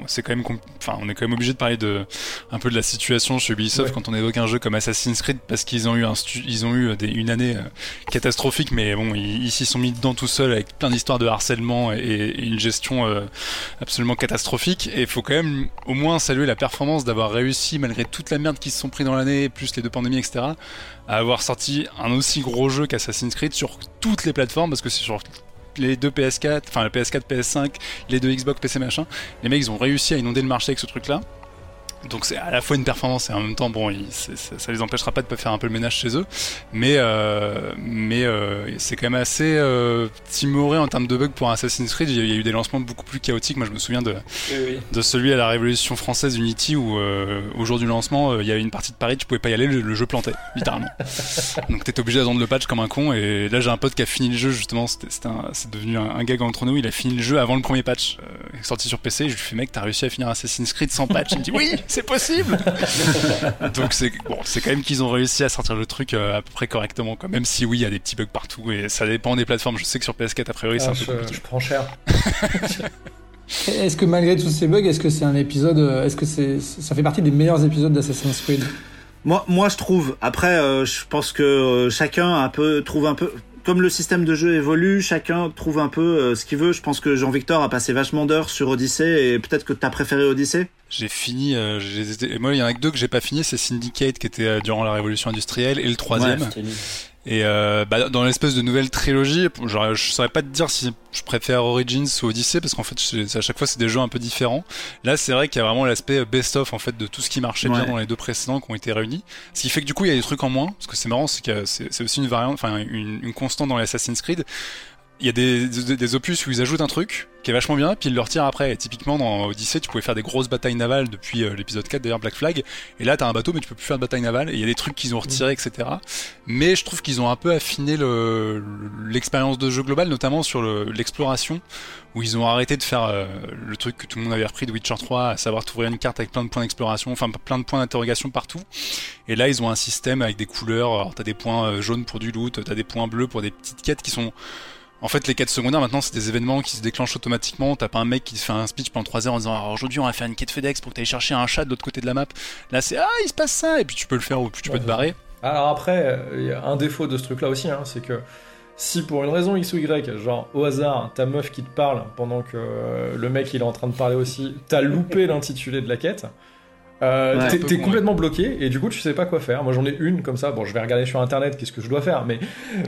c'est quand même. Enfin, on est quand même obligé de parler de un peu de la situation chez Ubisoft quand on évoque un jeu comme Assassin's Creed parce qu'ils ont eu un ils ont eu des, une année euh, catastrophique mais bon ils s'y sont mis dedans tout seuls avec plein d'histoires de harcèlement et, une gestion euh, absolument catastrophique. Et il faut quand même au moins saluer la performance d'avoir réussi malgré toute la merde qui se sont pris dans l'année plus les deux pandémies etc à avoir sorti un aussi gros jeu qu'Assassin's Creed sur toutes les plateformes parce que c'est sur les deux PS4, enfin le PS4, PS5, les deux Xbox, PC machin, les mecs ils ont réussi à inonder le marché avec ce truc là. Donc c'est à la fois une performance et en même temps, bon, ça, les empêchera pas de faire un peu le ménage chez eux, mais euh, mais euh, c'est quand même assez euh, timoré en termes de bugs pour Assassin's Creed. Il y a eu des lancements beaucoup plus chaotiques. Moi, je me souviens de de celui à la Révolution française Unity où au jour du lancement, il y avait une partie de Paris, tu pouvais pas y aller, le, jeu plantait littéralement. Donc t'étais obligé d'attendre le patch comme un con. Et là, j'ai un pote qui a fini le jeu justement. C'est devenu un, gag entre nous. Il a fini le jeu avant le premier patch sorti sur PC. je lui fais mec, t'as réussi à finir Assassin's Creed sans patch Il me dit oui c'est possible Donc c'est bon, c'est quand même qu'ils ont réussi à sortir le truc euh, à peu près correctement, quoi. même si oui, il y a des petits bugs partout et ça dépend des plateformes. Je sais que sur PS4, a priori, c'est un ah, peu je, je prends cher. est-ce que malgré tous ces bugs, est-ce que c'est un épisode, euh, est-ce que c'est, ça fait partie des meilleurs épisodes d'Assassin's Creed? Moi, moi, je trouve. Après, euh, je pense que chacun un peu trouve un peu comme le système de jeu évolue, chacun trouve un peu euh, ce qu'il veut. Je pense que Jean-Victor a passé vachement d'heures sur Odyssey et peut-être que t'as préféré Odyssey? J'ai fini. Euh, moi, il y en a que deux que j'ai pas fini. C'est Syndicate qui était euh, durant la révolution industrielle et le troisième. Et euh, bah, dans l'espèce de nouvelle trilogie, genre, je saurais pas te dire si je préfère Origins ou Odyssey parce qu'en fait à chaque fois c'est des jeux un peu différents. Là c'est vrai qu'il y a vraiment l'aspect best-of en fait de tout ce qui marchait bien dans les deux précédents qui ont été réunis. Ce qui fait que du coup il y a des trucs en moins parce que c'est marrant, c'est que c'est aussi une variante, enfin une, une constante dans l'Assassin's Creed il y a des, des, opus où ils ajoutent un truc qui est vachement bien, puis ils le retirent après. Et typiquement, dans Odyssey, tu pouvais faire des grosses batailles navales depuis euh, l'épisode 4, d'ailleurs, Black Flag. Et là, t'as un bateau, mais tu peux plus faire de bataille navale. Et il y a des trucs qu'ils ont retirés, etc. Mais je trouve qu'ils ont un peu affiné l'expérience de jeu globale, notamment sur l'exploration, où ils ont arrêté de faire euh, le truc que tout le monde avait repris de Witcher 3, à savoir t'ouvrir une carte avec plein de points d'exploration, enfin plein de points d'interrogation partout. Et là, ils ont un système avec des couleurs. Alors, t'as des points euh, jaunes pour du loot, t'as des points bleus pour des petites quêtes qui sont en fait, les quêtes secondaires, maintenant, c'est des événements qui se déclenchent automatiquement. T'as pas un mec qui fait un speech pendant 3 heures en disant Alors aujourd'hui, on va faire une quête FedEx pour que t'ailles chercher un chat de l'autre côté de la map. Là, c'est Ah, il se passe ça Et puis tu peux le faire ou puis tu peux te barrer. Alors après, il y a un défaut de ce truc-là aussi, hein, c'est que si pour une raison X ou Y, genre au hasard, ta meuf qui te parle pendant que le mec il est en train de parler aussi, t'as loupé l'intitulé de la quête, euh, t'es complètement bloqué et du coup tu sais pas quoi faire. Moi j'en ai une comme ça. Bon, je vais regarder sur internet qu'est-ce que je dois faire, mais.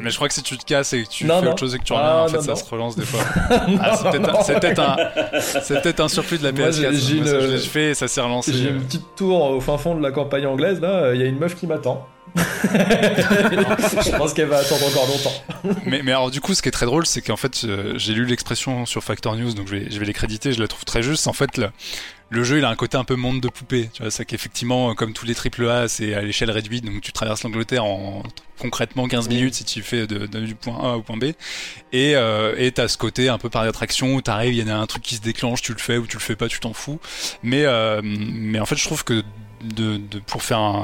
Mais je crois que si tu te casses et que tu fais autre chose et que tu reviens, ah, en fait ça se relance des fois. ah, c'est peut-être un, peut un surplus de la PS4. J'ai une... je l'ai fait et ça s'est relancé. J'ai une petite tour au fin fond de la campagne anglaise là. Il y a une meuf qui m'attend. je pense qu'elle va attendre encore longtemps. mais, mais alors du coup, ce qui est très drôle, c'est qu'en fait, euh, j'ai lu l'expression sur Factor News, donc je vais, je vais les créditer, je la trouve très juste. En fait, le, le jeu, il a un côté un peu monde de poupée. Tu vois, c'est qu'effectivement, comme tous les triple A, c'est à l'échelle réduite, donc tu traverses l'Angleterre en concrètement 15 minutes si tu fais de, du point A au point B. Et euh, et t'as ce côté un peu par d'attraction où t'arrives, il y en a un truc qui se déclenche, tu le fais ou tu le fais pas, tu t'en fous. Mais euh, mais en fait, je trouve que de,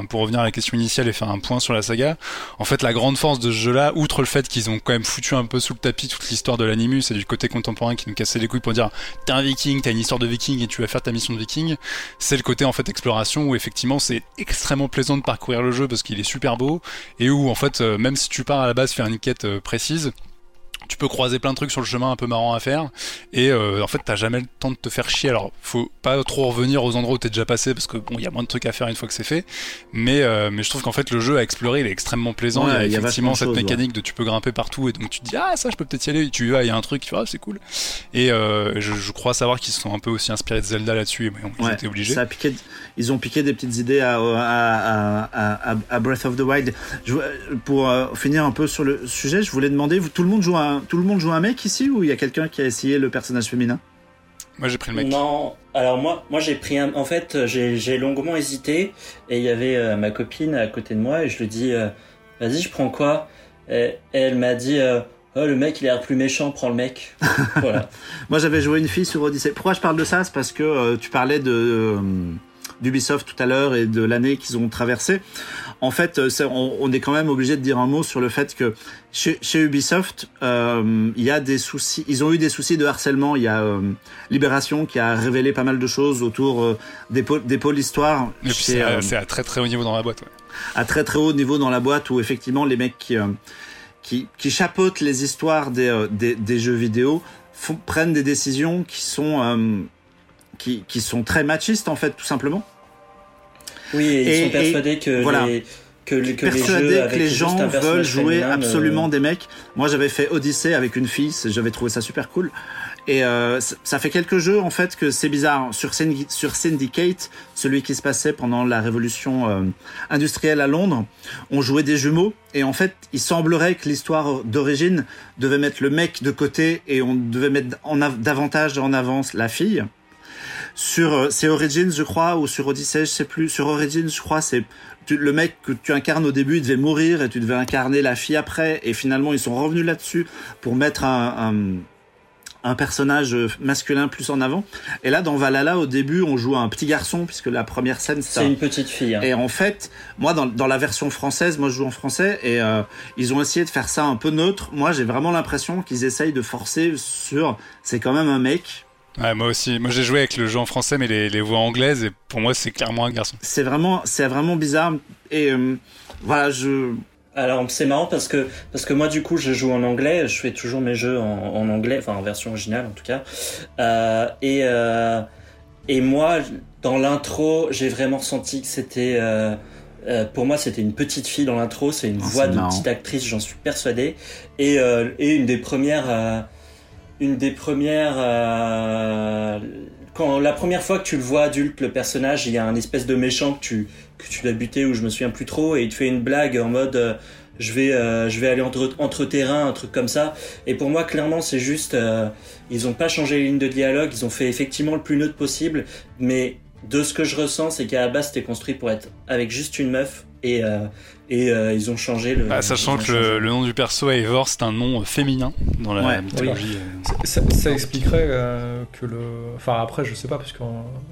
pour revenir à la question initiale et faire un point sur la saga. En fait, la grande force de ce jeu-là, outre le fait qu'ils ont quand même foutu un peu sous le tapis toute l'histoire de l'animus et du côté contemporain qui nous cassait les couilles pour dire t'es un viking, t'as une histoire de viking et tu vas faire ta mission de viking, c'est le côté en fait exploration où effectivement c'est extrêmement plaisant de parcourir le jeu parce qu'il est super beau et où en fait euh, même si tu pars à la base faire une quête euh, précise, tu peux croiser plein de trucs sur le chemin un peu marrant à faire. Et euh, en fait t'as jamais le temps de te faire chier. Alors faut pas trop revenir aux endroits où t'es déjà passé parce que bon il y a moins de trucs à faire une fois que c'est fait. Mais euh, mais je trouve qu'en fait le jeu à explorer il est extrêmement plaisant. Ouais, il il y a effectivement cette mécanique de tu peux grimper partout et donc tu te dis ah ça je peux peut-être y aller. Tu y vas il y a un truc tu vois ah, c'est cool. Et euh, je, je crois savoir qu'ils se sont un peu aussi inspirés de Zelda là-dessus ils Ouais, étaient obligés. ça a piqué, ils ont piqué des petites idées à, à, à, à, à Breath of the Wild. Je, pour finir un peu sur le sujet, je voulais demander, vous, tout le monde joue un, tout le monde joue un mec ici ou il y a quelqu'un qui a essayé le personnage féminin? Moi j'ai pris le mec Non, alors moi, moi j'ai pris un. En fait, j'ai j'ai longuement hésité et il y avait euh, ma copine à côté de moi et je lui dis, euh, vas-y, je prends quoi? Et, et elle m'a dit, euh, oh le mec il a l'air plus méchant, prends le mec. voilà. Moi, j'avais joué une fille sur Odyssey. Pourquoi je parle de ça? C'est parce que euh, tu parlais de euh, d'Ubisoft tout à l'heure et de l'année qu'ils ont traversée. En fait, euh, on, on est quand même obligé de dire un mot sur le fait que chez, chez Ubisoft, euh, il y a des soucis. Ils ont eu des soucis de harcèlement. Il y a euh, Libération qui a révélé pas mal de choses autour euh, des, pôles, des pôles histoire c'est à- très très haut niveau dans la boîte ouais. à très très haut niveau dans la boîte où effectivement les mecs qui, qui, qui chapeautent les histoires des, des, des jeux vidéo font, prennent des décisions qui sont, qui, qui sont très machistes en fait tout simplement. Oui, et ils Et- sont persuadés que voilà. les que, les- que les Persuadés jeux que les gens veulent jouer féminin, euh, absolument des mecs. Moi j'avais fait Odyssey avec une fille, j'avais trouvé ça super cool. Et euh, ça- fait quelques jeux en fait que c'est bizarre. Sur, Syndi- sur Syndicate, celui qui se passait pendant la révolution euh, industrielle à Londres, on jouait des jumeaux et en fait il semblerait que l'histoire d'origine devait mettre le mec de côté et on devait mettre en av- davantage en avance la fille. Sur euh, c'est Origins je crois ou sur Odyssey je sais plus. Sur Origins je crois c'est tu- le mec que tu incarnes au début il devait mourir et tu devais incarner la fille après et finalement ils sont revenus là-dessus pour mettre un, un un personnage masculin plus en avant. Et là, dans Valhalla, au début, on joue un petit garçon, puisque la première scène, c'est C'est un, une petite fille. hein. et en fait, moi, dans, dans la version française, moi, je joue en français et euh, ils ont essayé de faire ça un peu neutre. Moi, j'ai vraiment l'impression qu'ils essayent de forcer sur. C'est quand même un mec. Ouais, moi aussi moi j'ai joué avec le jeu en français mais les, les voix anglaises et pour moi c'est clairement un garçon C'est vraiment, c'est vraiment bizarre. Et euh, voilà, je. Alors c'est marrant parce que parce que moi du coup je joue en anglais, je fais toujours mes jeux en, en anglais, enfin en version originale en tout cas. Euh, et euh, et moi dans l'intro j'ai vraiment senti que c'était euh, euh, pour moi c'était une petite fille dans l'intro, c'est une Oh, voix de marrant. petite actrice, j'en suis persuadé. Et euh, et une des premières euh, une des premières euh, quand la première fois que tu le vois adulte le personnage, il y a un espèce de méchant que tu dois buter ou je me souviens plus trop et il te fait une blague en mode euh, je vais euh, je vais aller entre entre terrain un truc comme ça. Et pour moi clairement c'est juste ils ont pas changé les lignes de dialogue ils ont fait effectivement le plus neutre possible mais de ce que je ressens c'est qu'à la base c'était construit pour être avec juste une meuf et et euh, ils ont changé le Bah, sachant que le, le nom du perso Eivor c'est un nom féminin dans la Ouais. mythologie euh. Ça, ça expliquerait euh, que le. Enfin, après, je sais pas, parce que euh,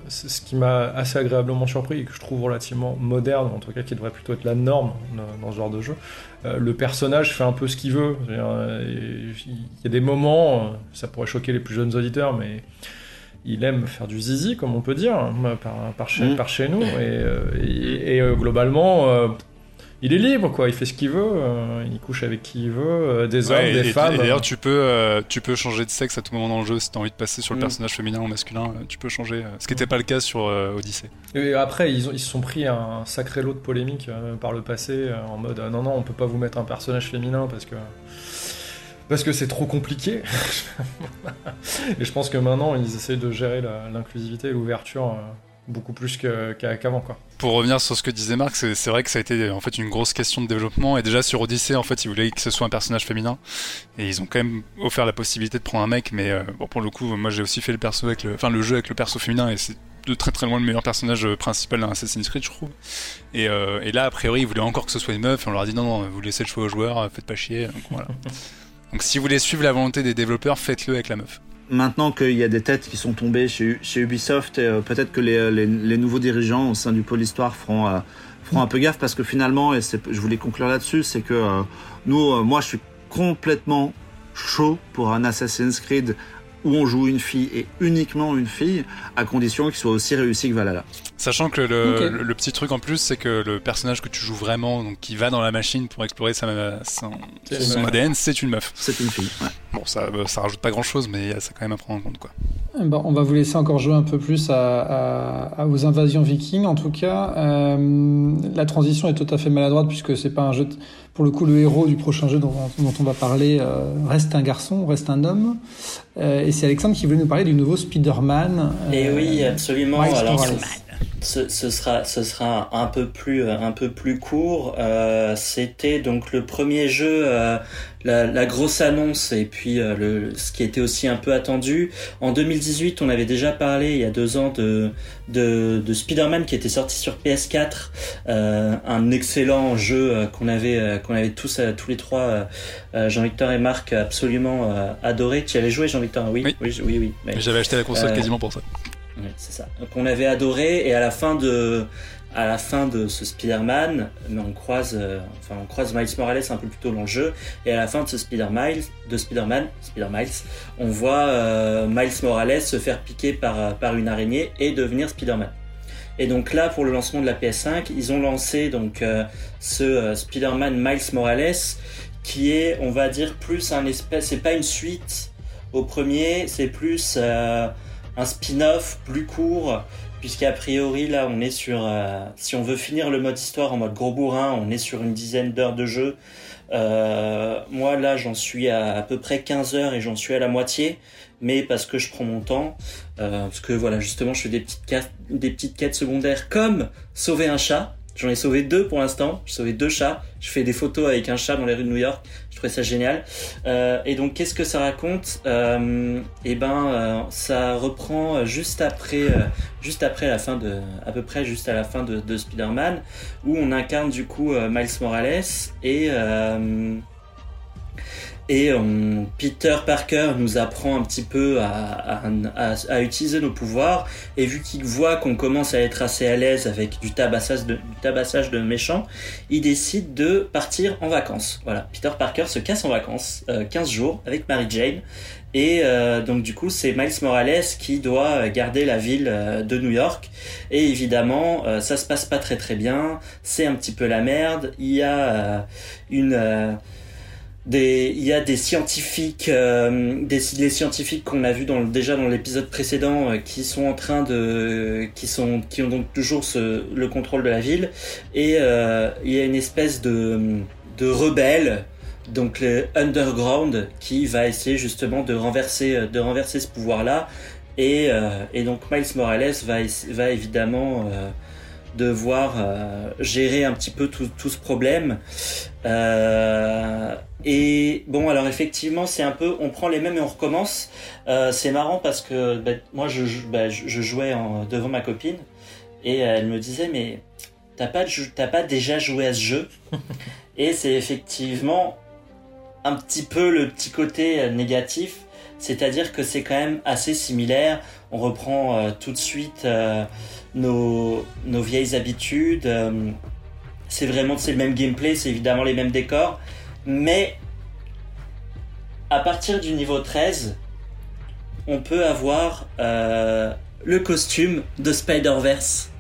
ce qui m'a assez agréablement surpris et que je trouve relativement moderne, en tout cas qui devrait plutôt être la norme dans, ce genre de jeu. Euh, le personnage fait un peu ce qu'il veut. Euh, Il y a des moments, euh, ça pourrait choquer les plus jeunes auditeurs, mais il aime faire du zizi, comme on peut dire, hein, par, par, chez, par chez nous. Et, euh, et- et, euh, globalement, euh, il est libre, quoi. Il fait ce qu'il veut. euh, il couche avec qui il veut. euh, des hommes, Ouais, des et, femmes. et d'ailleurs, tu peux, euh, tu peux changer de sexe à tout moment dans le jeu si t'as envie de passer sur le Mm. personnage féminin ou masculin. Tu peux changer, ce qui n'était pas le cas sur Odyssey. Et après, ils, ont, ils se sont pris un sacré lot de polémiques par le passé, en mode non, non, on peut pas vous mettre un personnage féminin parce que parce que c'est trop compliqué. et je pense que maintenant, ils essayent de gérer l'inclusivité et l'ouverture beaucoup plus qu'avant quoi. Pour revenir sur ce que disait Marc, c'est vrai que ça a été en fait une grosse question de développement et déjà sur Odyssey en fait ils voulaient que ce soit un personnage féminin et ils ont quand même offert la possibilité de prendre un mec mais bon pour le coup moi j'ai aussi fait le perso avec le enfin le jeu avec le perso féminin et c'est de très très loin le meilleur personnage principal d'un Assassin's Creed, je trouve. Et, euh, et, là, a priori, ils voulaient encore que ce soit une meuf, et on leur a dit non, non, vous laissez le choix aux joueurs, faites pas chier. Donc, voilà. donc si vous voulez suivre la volonté des développeurs, faites-le avec la meuf. Maintenant qu'il y a des têtes qui sont tombées chez, Ubisoft, euh, peut-être que les, les, nouveaux dirigeants au sein du pôle histoire feront, euh, feront un peu gaffe, parce que finalement, et je voulais conclure là-dessus, c'est que euh, moi, je suis complètement chaud pour un Assassin's Creed où on joue une fille et uniquement une fille, à condition qu'il soit aussi réussi que Valhalla. Sachant que le, le, petit truc en plus, c'est que le personnage que tu joues vraiment, donc qui va dans la machine pour explorer sa, son, son ADN, c'est une meuf. C'est une fille. Ouais. Bon, ça, ça rajoute pas grand chose, mais ça quand même à prendre en compte, quoi. Bon, on va vous laisser encore jouer un peu plus à, à, à aux invasions vikings. En tout cas, euh, la transition est tout à fait maladroite puisque c'est pas un jeu. De pour le coup, le héros du prochain jeu dont, dont on va parler euh, reste un garçon, reste un homme. Euh, et c'est Alexandre qui voulait nous parler du nouveau Spider-Man. et euh, oui, absolument. Alors, ce, ce, sera, ce sera un peu plus, un peu plus court. Euh, C'était donc le premier jeu, euh, la, la, grosse annonce et puis euh, le, ce qui était aussi un peu attendu. En 2018, on avait déjà parlé il y a deux ans de, de, de Spider-Man qui était sorti sur PS4, euh, un excellent jeu qu'on avait, qu'on avait tous, tous les trois, Jean-Victor et Marc, absolument adoré. Tu y avais joué, Jean-Victor? Oui, oui, oui. oui, oui J'avais acheté la console quasiment pour ça c'est ça. Qu'on avait adoré et à la fin de, à la fin de ce Spider-Man, on croise, euh, enfin on croise Miles Morales un peu plus tôt dans le jeu et à la fin de ce Spider-Man, de Spider-Man, Spider-Miles, on voit euh, Miles Morales se faire piquer par par une araignée et devenir Spider-Man. Et donc là, pour le lancement de la PS5, ils ont lancé donc euh, ce Spider-Man Miles Morales qui est, on va dire, plus un espèce, c'est pas une suite au premier, c'est plus un spin-off plus court, puisqu'a priori là on est sur, euh, si on veut finir le mode histoire en mode gros bourrin, on est sur une dizaine d'heures de jeu. Euh, moi là j'en suis à peu près 15 heures et j'en suis à la moitié, mais parce que je prends mon temps, euh, parce que voilà justement je fais des petites, des petites quêtes secondaires comme sauver un chat. J'en ai sauvé deux pour l'instant. J'ai sauvé deux chats. Je fais des photos avec un chat dans les rues de New York. Je trouvais ça génial. Euh, et donc, qu'est-ce que ça raconte euh, Eh ben, euh, ça reprend juste après, juste après la fin de, à peu près juste à la fin de, de Spider-Man, où on incarne du coup Miles Morales et et on, Peter Parker nous apprend un petit peu à, utiliser nos pouvoirs. Et vu qu'il voit qu'on commence à être assez à l'aise avec du tabassage de, du méchants, il décide de partir en vacances. Voilà, Peter Parker se casse en vacances, euh, 15 jours, avec Mary Jane. Et euh, donc du coup, c'est Miles Morales qui doit garder la ville euh, de New York. Et évidemment, euh, ça se passe pas très très bien. C'est un petit peu la merde. Il y a une il y a des scientifiques, euh, des, les scientifiques qu'on a vu déjà dans l'épisode précédent, euh, qui sont en train de, qui sont, qui ont donc toujours le contrôle de la ville, et euh, il y a une espèce de, rebelle, donc le underground, qui va essayer justement de renverser, de renverser ce pouvoir-là, et, et donc Miles Morales va, va évidemment devoir euh, gérer un petit peu tout, tout ce problème. Euh, et bon, alors effectivement, c'est un peu, on prend les mêmes et on recommence. Euh, c'est marrant parce que bah, moi, je, bah, je jouais en, devant ma copine et elle me disait, mais t'as pas, t'as pas déjà joué à ce jeu? Et c'est effectivement un petit peu le petit côté négatif, c'est-à-dire que c'est quand même assez similaire. On reprend euh, tout de suite euh, nos, nos vieilles habitudes. Euh, c'est vraiment c'est le même gameplay, c'est évidemment les mêmes décors. Mais à partir du niveau 13, on peut avoir le costume de Spider-Verse.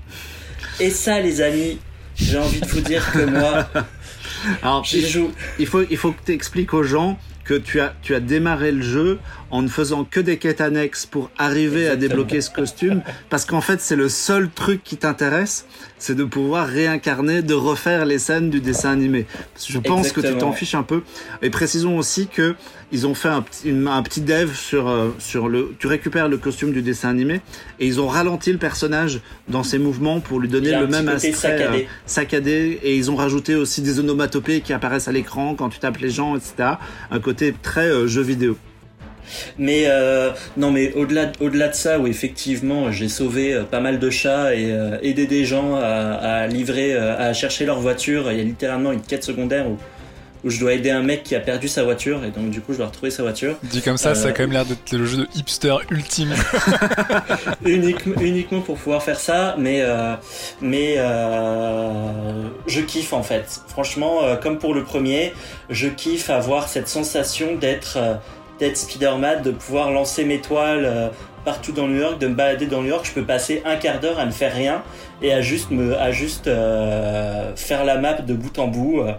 Et ça, les amis, j'ai envie de vous dire que moi, Alors, il, joue. il, faut, il faut que tu expliques aux gens que tu as, tu as démarré le jeu en ne faisant que des quêtes annexes pour arriver à débloquer ce costume, parce qu'en fait c'est le seul truc qui t'intéresse, c'est de pouvoir réincarner, de refaire les scènes du dessin animé. Je pense que tu t'en fiches un peu. Et précisons aussi que ils ont fait un, un petit dev sur euh, sur le. Tu récupères le costume du dessin animé et ils ont ralenti le personnage dans ses mouvements pour lui donner le même aspect saccadé. Euh, saccadé. Et ils ont rajouté aussi des onomatopées qui apparaissent à l'écran quand tu tapes les gens, etc. Un côté très euh, jeu vidéo. Mais euh, non, mais au-delà au-delà de ça, où effectivement j'ai sauvé euh, pas mal de chats et euh, aidé des gens à, à livrer, à chercher leur voiture. Il y a littéralement une quête secondaire où où je dois aider un mec qui a perdu sa voiture et donc du coup je dois retrouver sa voiture. Dit comme ça, ça a quand même l'air d'être le jeu de hipster ultime. uniquement, uniquement pour pouvoir faire ça, mais mais euh, je kiffe en fait. Franchement, comme pour le premier, je kiffe avoir cette sensation d'être d'être Spider-Man, de pouvoir lancer mes toiles euh, partout dans New York, de me balader dans New York. Je peux passer un quart d'heure à ne faire rien et à juste me, à juste euh, faire la map de bout en bout euh,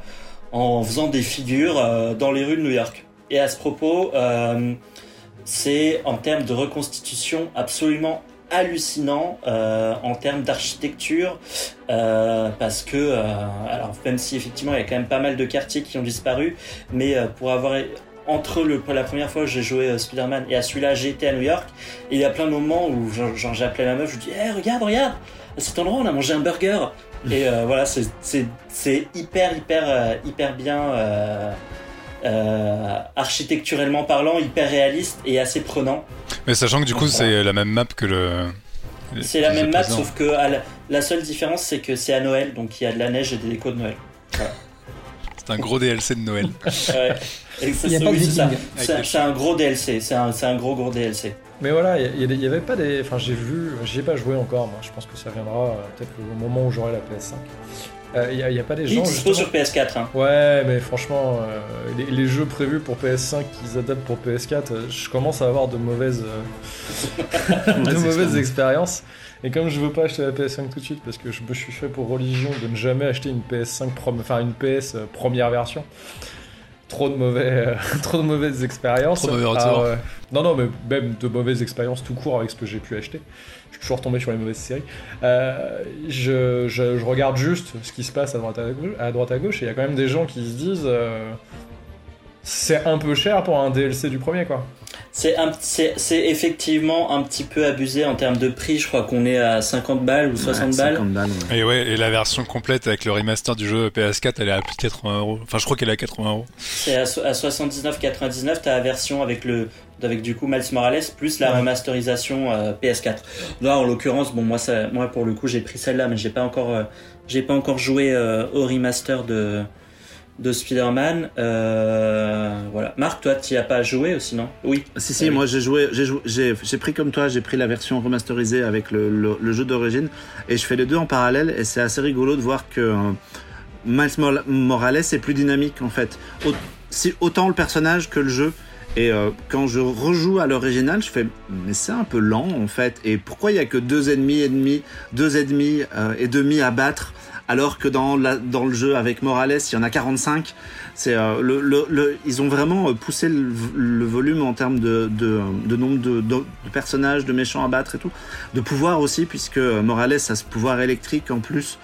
en faisant des figures dans les rues de New York. Et à ce propos, c'est en termes de reconstitution absolument hallucinant en termes d'architecture parce que alors même si effectivement il y a quand même pas mal de quartiers qui ont disparu mais pour avoir entre le, la première fois que j'ai joué euh, Spider-Man et à celui-là, j'étais à New York. Et il y a plein de moments où j'appelais ma meuf, je lui dis hey, regarde, regarde, à cet endroit, on a mangé un burger. Et euh, voilà, c'est hyper, hyper, euh, hyper bien architecturellement parlant, hyper réaliste et assez prenant. Mais sachant que du coup, c'est la même map que le. C'est la même map, sauf que la, seule différence, c'est que c'est à Noël, donc il y a de la neige et des décos de Noël. C'est un gros DLC de Noël. ouais. C'est un gros DLC, c'est un, un, gros gros DLC. Mais voilà, il n'y avait pas des. Enfin, j'ai vu, j'y ai pas joué encore, moi. Je pense que ça viendra euh, peut-être au moment où j'aurai la PS5. Il euh, n'y a, pas des gens. Il sur PS4. Hein. Ouais, mais franchement, euh, les, jeux prévus pour PS5 qu'ils adaptent pour PS4, je commence à avoir de mauvaises, de mauvaises expériences. Et comme je veux pas acheter la PS5 tout de suite parce que je me suis fait pour religion de ne jamais acheter une PS5 enfin une PS première version trop de mauvais, euh, trop de mauvaises expériences. Trop mauvais retours. non, non, mais même de mauvaises expériences tout court avec ce que j'ai pu acheter. Je suis toujours tombé sur les mauvaises séries. Euh, je, je, regarde juste ce qui se passe à droite à gauche, à droite à gauche et il y a quand même des gens qui se disent euh, c'est un peu cher pour un DLC du premier, quoi. C'est effectivement un petit peu abusé en termes de prix. Je crois qu'on est à 50 balles ou 60 balles. Et ouais, et la version complète avec le remaster du jeu PS4, elle est à plus de 80 euros. Enfin, je crois qu'elle est à 80 euros. C'est à, 79,99. T'as la version avec le avec du coup Miles Morales plus la remasterisation euh, PS4. Là, en l'occurrence, bon moi ça, moi pour le coup j'ai pris celle-là, mais j'ai pas encore euh, j'ai pas encore joué euh, au remaster de de Spider-Man. Euh, voilà. Marc, toi, tu as pas joué aussi, non? Oui. Si, si, moi j'ai joué, j'ai pris comme toi, j'ai pris la version remasterisée avec le, jeu d'origine et je fais les deux en parallèle et c'est assez rigolo de voir que euh, Miles Morales est plus dynamique en fait. si, autant le personnage que le jeu. Et euh, quand je rejoue à l'original, je fais mais c'est un peu lent en fait. Et pourquoi il y a que deux ennemis et demi, deux ennemis et demi à battre alors que dans, dans le jeu avec Morales, il y en a 45. C'est euh, le, le, ils ont vraiment euh, poussé le, volume en termes de, de, de nombre de, de, personnages, de méchants à battre et tout. De pouvoir aussi, puisque Morales a ce pouvoir électrique en plus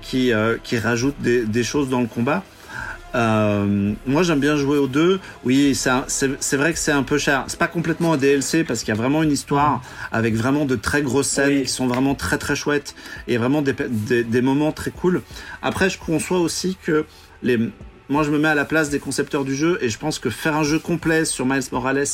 qui, euh, qui rajoute des choses dans le combat. Euh, moi, j'aime bien jouer aux deux. Oui, c'est vrai que c'est un peu cher. C'est pas complètement un DLC parce qu'il y a vraiment une histoire avec vraiment de très grosses scènes qui sont vraiment très très chouettes et vraiment des, des, des, moments très cool. Après, je conçois aussi que les, moi, je me mets à la place des concepteurs du jeu et je pense que faire un jeu complet sur Miles Morales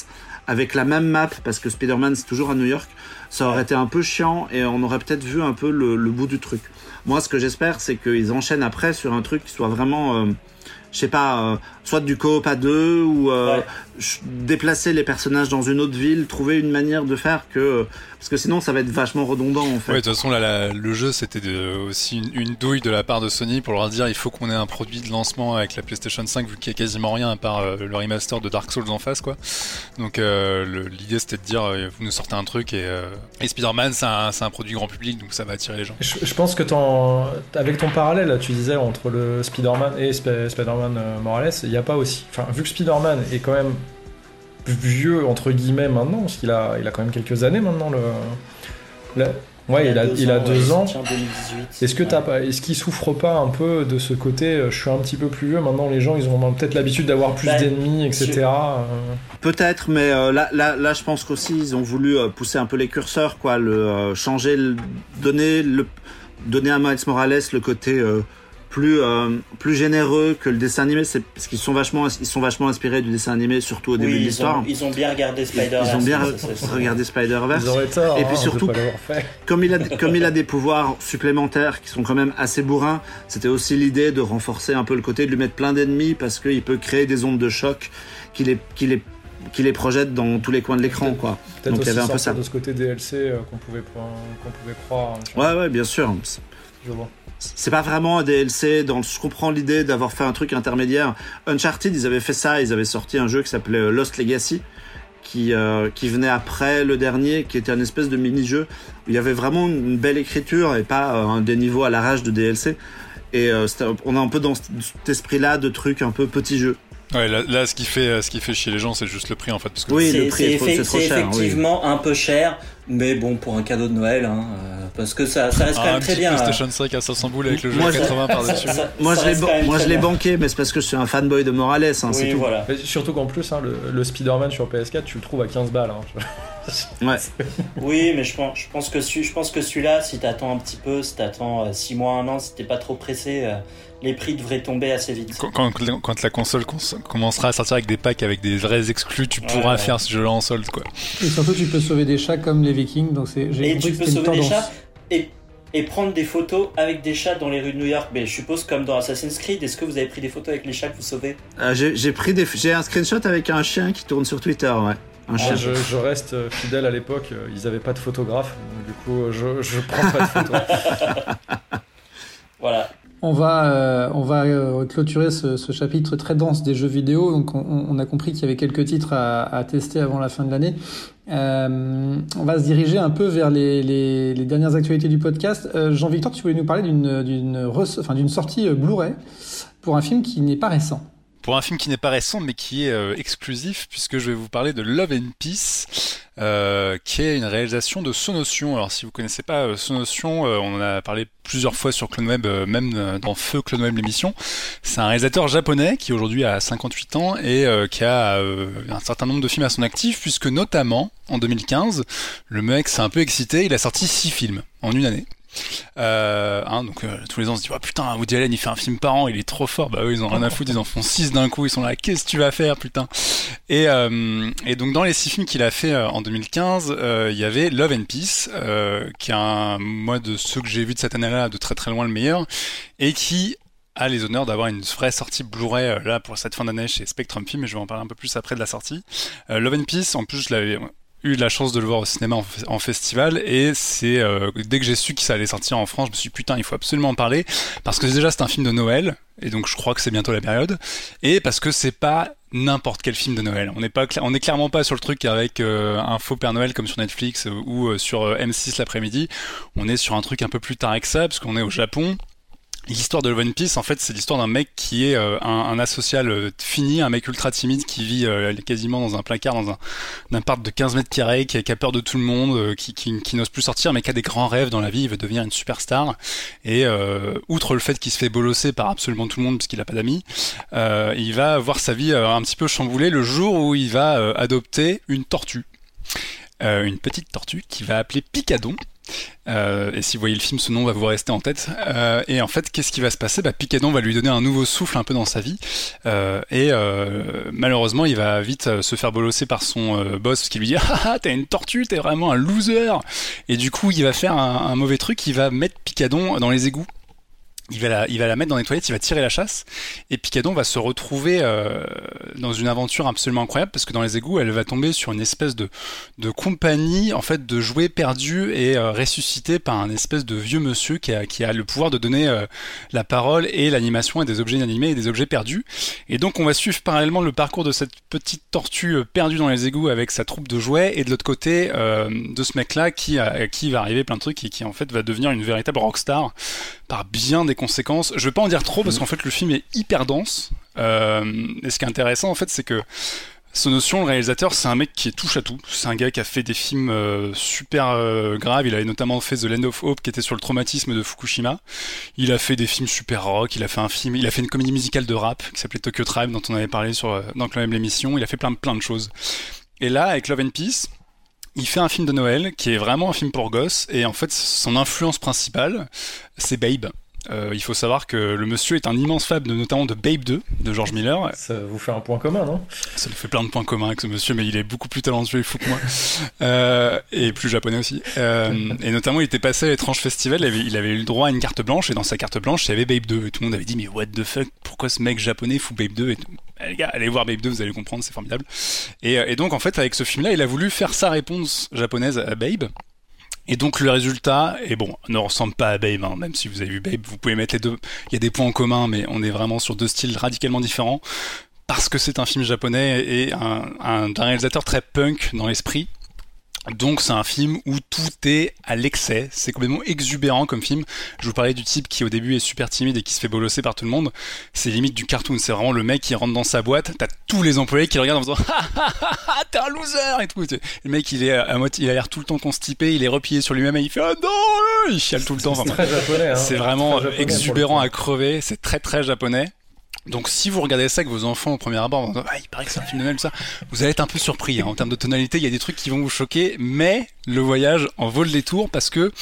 avec la même map, parce que Spider-Man c'est toujours à New York, ça aurait été un peu chiant et on aurait peut-être vu un peu le, le, bout du truc. Moi, ce que j'espère, c'est qu'ils enchaînent après sur un truc qui soit vraiment euh, je sais pas, euh, soit du coop à deux ou euh, déplacer les personnages dans une autre ville, trouver une manière de faire que parce que sinon ça va être vachement redondant en fait. Ouais, de toute façon là, le jeu c'était aussi une, douille de la part de Sony pour leur dire il faut qu'on ait un produit de lancement avec la PlayStation 5 vu qu'il y a quasiment rien à part euh, le remaster de Dark Souls en face quoi. Donc l'idée c'était de dire vous nous sortez un truc et, et Spider-Man c'est un, un, produit grand public donc ça va attirer les gens. Je, pense que avec ton parallèle tu disais entre le Spider-Man et Spider-Man Spider-Man Morales, il n'y a pas aussi. Enfin, vu que Spider-Man est quand même vieux entre guillemets maintenant, parce qu'il a, il a quand même quelques années maintenant le. Ouais, il, a, il a deux ans. Est-ce que t'as pas, est-ce qu'il souffre pas un peu de ce côté euh, Je suis un petit peu plus vieux. Maintenant, les gens, ils ont peut-être l'habitude d'avoir plus bah, d'ennemis, etc. Euh. Peut-être, mais euh, là, là, là, je pense qu'aussi ils ont voulu pousser un peu les curseurs, quoi, le changer, le, donner le, donner à Miles Morales le côté plus euh, plus généreux que le dessin animé. C'est parce qu'ils sont vachement ils sont vachement inspirés du dessin animé surtout au début de l'histoire. ils ont bien regardé Spider ils ont bien regardé Spider Verse et puis hein, surtout comme il a comme il a des pouvoirs supplémentaires qui sont quand même assez bourrins c'était aussi l'idée de renforcer un peu le côté de lui mettre plein d'ennemis parce qu'il peut créer des ondes de choc qui les qui les qui les projette dans tous les coins de l'écran quoi. Donc il y avait un peu ça. de ce côté DLC euh, qu'on pouvait qu'on pouvait croire hein, ouais ouais bien sûr. Je vois c'est pas vraiment un DLC. Dans, je comprends l'idée d'avoir fait un truc intermédiaire. Uncharted, ils avaient fait ça. Ils avaient sorti un jeu qui s'appelait euh, Lost Legacy, qui euh, qui venait après le dernier, qui était un espèce de mini-jeu où il y avait vraiment une belle écriture et pas euh, un des niveaux à l'arrache de DLC. Et on est un peu dans cet esprit-là de trucs un peu petit jeu. Ouais, là, ce qui fait ce qui fait chier les gens, c'est juste le prix en fait. Parce que oui, le prix c'est effectivement un peu cher, mais bon, pour un cadeau de Noël, hein, euh, parce que ça, ça reste quand ah, même très bien. PlayStation 5 à 500 boules avec le jeu 80 par-dessus. Moi, je l'ai banqué, mais c'est parce que je suis un fanboy de Morales, hein, c'est tout. Voilà. surtout qu'en plus, hein, le, Spider-Man sur PS4, tu le trouves à 15 balles. ouais. oui, mais je pense, je pense que, je pense que celui-là, si t'attends un petit peu, si t'attends 6 euh, mois, 1 an, si t'es pas trop pressé, euh, les prix devraient tomber assez vite. Quand, quand, la console commencera à sortir avec des packs avec des vrais exclus, tu pourras faire ce jeu-là en solde, quoi. Et surtout, tu peux sauver des chats comme les Vikings, donc c'est. Et tu peux sauver des chats et, et prendre des photos avec des chats dans les rues de New York. Mais je suppose comme dans Assassin's Creed, est-ce que vous avez pris des photos avec les chats que vous sauvez? Euh, J'ai pris des, j'ai un screenshot avec un chien qui tourne sur Twitter, ouais. Un ah, je, je, reste fidèle à l'époque, ils n'avaient pas de photographe, donc du coup je, je prends pas de photos. voilà. On va, euh, on va euh, clôturer ce, chapitre très dense des jeux vidéo. Donc, on, a compris qu'il y avait quelques titres à, tester avant la fin de l'année. Euh, on va se diriger un peu vers les, dernières actualités du podcast. Jean-Victor, tu voulais nous parler d'une, d'une sortie Blu-ray pour un film qui n'est pas récent pour un film qui n'est pas récent mais qui est euh, exclusif puisque je vais vous parler de Love and Peace euh, qui est une réalisation de Sonotion. Alors si vous connaissez pas euh, Sonotion, on en a parlé plusieurs fois sur CloneWeb, même dans Feu CloneWeb l'émission. C'est un réalisateur japonais qui aujourd'hui a 58 ans et qui a un certain nombre de films à son actif puisque notamment en 2015, le mec s'est un peu excité, il a sorti 6 films en une année. Euh, hein, donc euh, tous les ans on se dit oh, putain Woody Allen il fait un film par an il est trop fort bah eux ils ont rien à foutre ils en font six d'un coup ils sont là qu'est-ce que tu vas faire putain? Et, euh, et donc dans les six films qu'il a fait en 2015 il y avait Love and Peace qui est un moi de ceux que j'ai vu de cette année-là de très très loin le meilleur et qui a les honneurs d'avoir une vraie sortie Blu-ray là pour cette fin d'année chez Spectrum Film et je vais en parler un peu plus après de la sortie. Love and Peace en plus je l'avais eu la chance de le voir au cinéma en, festival et c'est euh, dès que j'ai su qu'il ça allait sortir en France, je me suis dit putain il faut absolument en parler parce que déjà c'est un film de Noël et donc je crois que c'est bientôt la période et parce que c'est pas n'importe quel film de Noël. On n'est pas on est clairement pas sur le truc avec euh, un faux Père Noël comme sur Netflix ou euh, sur M6 l'après-midi. On est sur un truc un peu plus tard que ça parce qu'on est au Japon L'histoire de One Piece, en fait, c'est l'histoire d'un mec qui est euh, un, un, asocial euh, fini, un mec ultra timide qui vit euh, quasiment dans un placard, dans un, un appart de 15 mètres carrés, qui, a peur de tout le monde, qui, qui, n'ose plus sortir, mais qui a des grands rêves dans la vie, il veut devenir une superstar. Et outre le fait qu'il se fait bolosser par absolument tout le monde puisqu'il a pas d'amis, il va voir sa vie un petit peu chamboulée le jour où il va adopter une tortue. Une petite tortue qui va appeler Picadon. Euh, et si vous voyez le film, ce nom va vous rester en tête. Euh, et en fait, qu'est-ce qui va se passer? Bah, Picadon va lui donner un nouveau souffle un peu dans sa vie. Euh, et malheureusement, il va vite se faire bolosser par son boss qui lui dit Ah, ah t'as une tortue, t'es vraiment un loser. Et du coup, il va faire un mauvais truc, il va mettre Picadon dans les égouts il va, la, mettre dans les toilettes, il va tirer la chasse, et Picadon va se retrouver euh, dans une aventure absolument incroyable parce que dans les égouts, elle va tomber sur une espèce de, compagnie en fait de jouets perdus et euh, ressuscités par un espèce de vieux monsieur qui a, le pouvoir de donner euh, la parole et l'animation à des objets inanimés et des objets perdus. Et donc on va suivre parallèlement le parcours de cette petite tortue perdue dans les égouts avec sa troupe de jouets et de l'autre côté de ce mec-là qui va arriver plein de trucs et qui en fait va devenir une véritable rockstar par bien des conséquences. Je vais pas en dire trop parce qu'en fait le film est hyper dense. et ce qui est intéressant en fait, c'est que notion, le réalisateur, c'est un mec qui est touche à tout. C'est un gars qui a fait des films euh, super euh, graves. Il avait notamment fait The Land of Hope, qui était sur le traumatisme de Fukushima. Il a fait des films super rock. Il a fait un film, il a fait une comédie musicale de rap qui s'appelait Tokyo Tribe, dont on avait parlé sur euh, dans quand même l'émission. Il a fait plein plein de choses. Et là, avec Love and Peace, il fait un film de Noël qui est vraiment un film pour gosses. Et en fait, son influence principale, c'est Babe. Euh, il faut savoir que le monsieur est un immense fan de, notamment de Babe 2 de George Miller. Ça vous fait un point commun, non? Ça nous fait plein de points communs avec ce monsieur, mais il est beaucoup plus talentueux et fou que moi. Euh, et plus japonais aussi. Euh, et notamment, il était passé à l'étrange festival, il avait, il avait, eu le droit à une carte blanche, et dans sa carte blanche, il y avait Babe 2. Et tout le monde avait dit, mais what the fuck, pourquoi ce mec japonais fout Babe 2 et eh, les gars, allez voir Babe 2, vous allez comprendre, c'est formidable. Et, et donc, en fait, avec ce film-là, il a voulu faire sa réponse japonaise à Babe. Et donc le résultat, et bon, ne ressemble pas à Babe, hein, même si vous avez vu Babe, vous pouvez mettre les deux. Il y a des points en commun, mais on est vraiment sur deux styles radicalement différents parce que c'est un film japonais et un, un réalisateur très punk dans l'esprit. Donc c'est un film où tout est à l'excès, c'est complètement exubérant comme film. Je vous parlais du type qui au début est super timide et qui se fait bolosser par tout le monde. C'est limite du cartoon, c'est vraiment le mec qui rentre dans sa boîte, t'as tous les employés qui le regardent en faisant t'es un loser et tout. Le mec il est à moitié, il a l'air tout le temps constipé, il est replié sur lui-même et il fait ah non, il chiale tout le temps. c'est hein. vraiment exubérant à crever, c'est très très japonais. Donc si vous regardez ça avec vos enfants au premier abord, ah, il paraît que c'est un film de Noël, ça, vous allez être un peu surpris. Hein. En termes de tonalité, il y a des trucs qui vont vous choquer, mais le voyage en vaut les tours parce que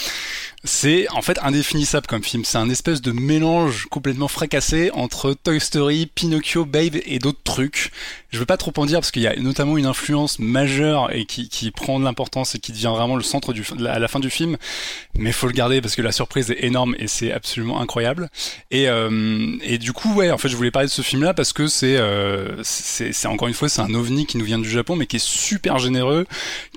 c'est en fait indéfinissable comme film. C'est un espèce de mélange complètement fracassé entre Toy Story, Pinocchio, Babe et d'autres trucs. Je veux pas trop en dire parce qu'il y a notamment une influence majeure et qui, prend de l'importance et qui devient vraiment le centre à la fin du film. Mais faut le garder parce que la surprise est énorme et c'est absolument incroyable. Et, euh, du coup, ouais, en fait, je voulais parler de ce film-là parce que c'est euh, c'est encore une fois c'est un ovni qui nous vient du Japon mais qui est super généreux,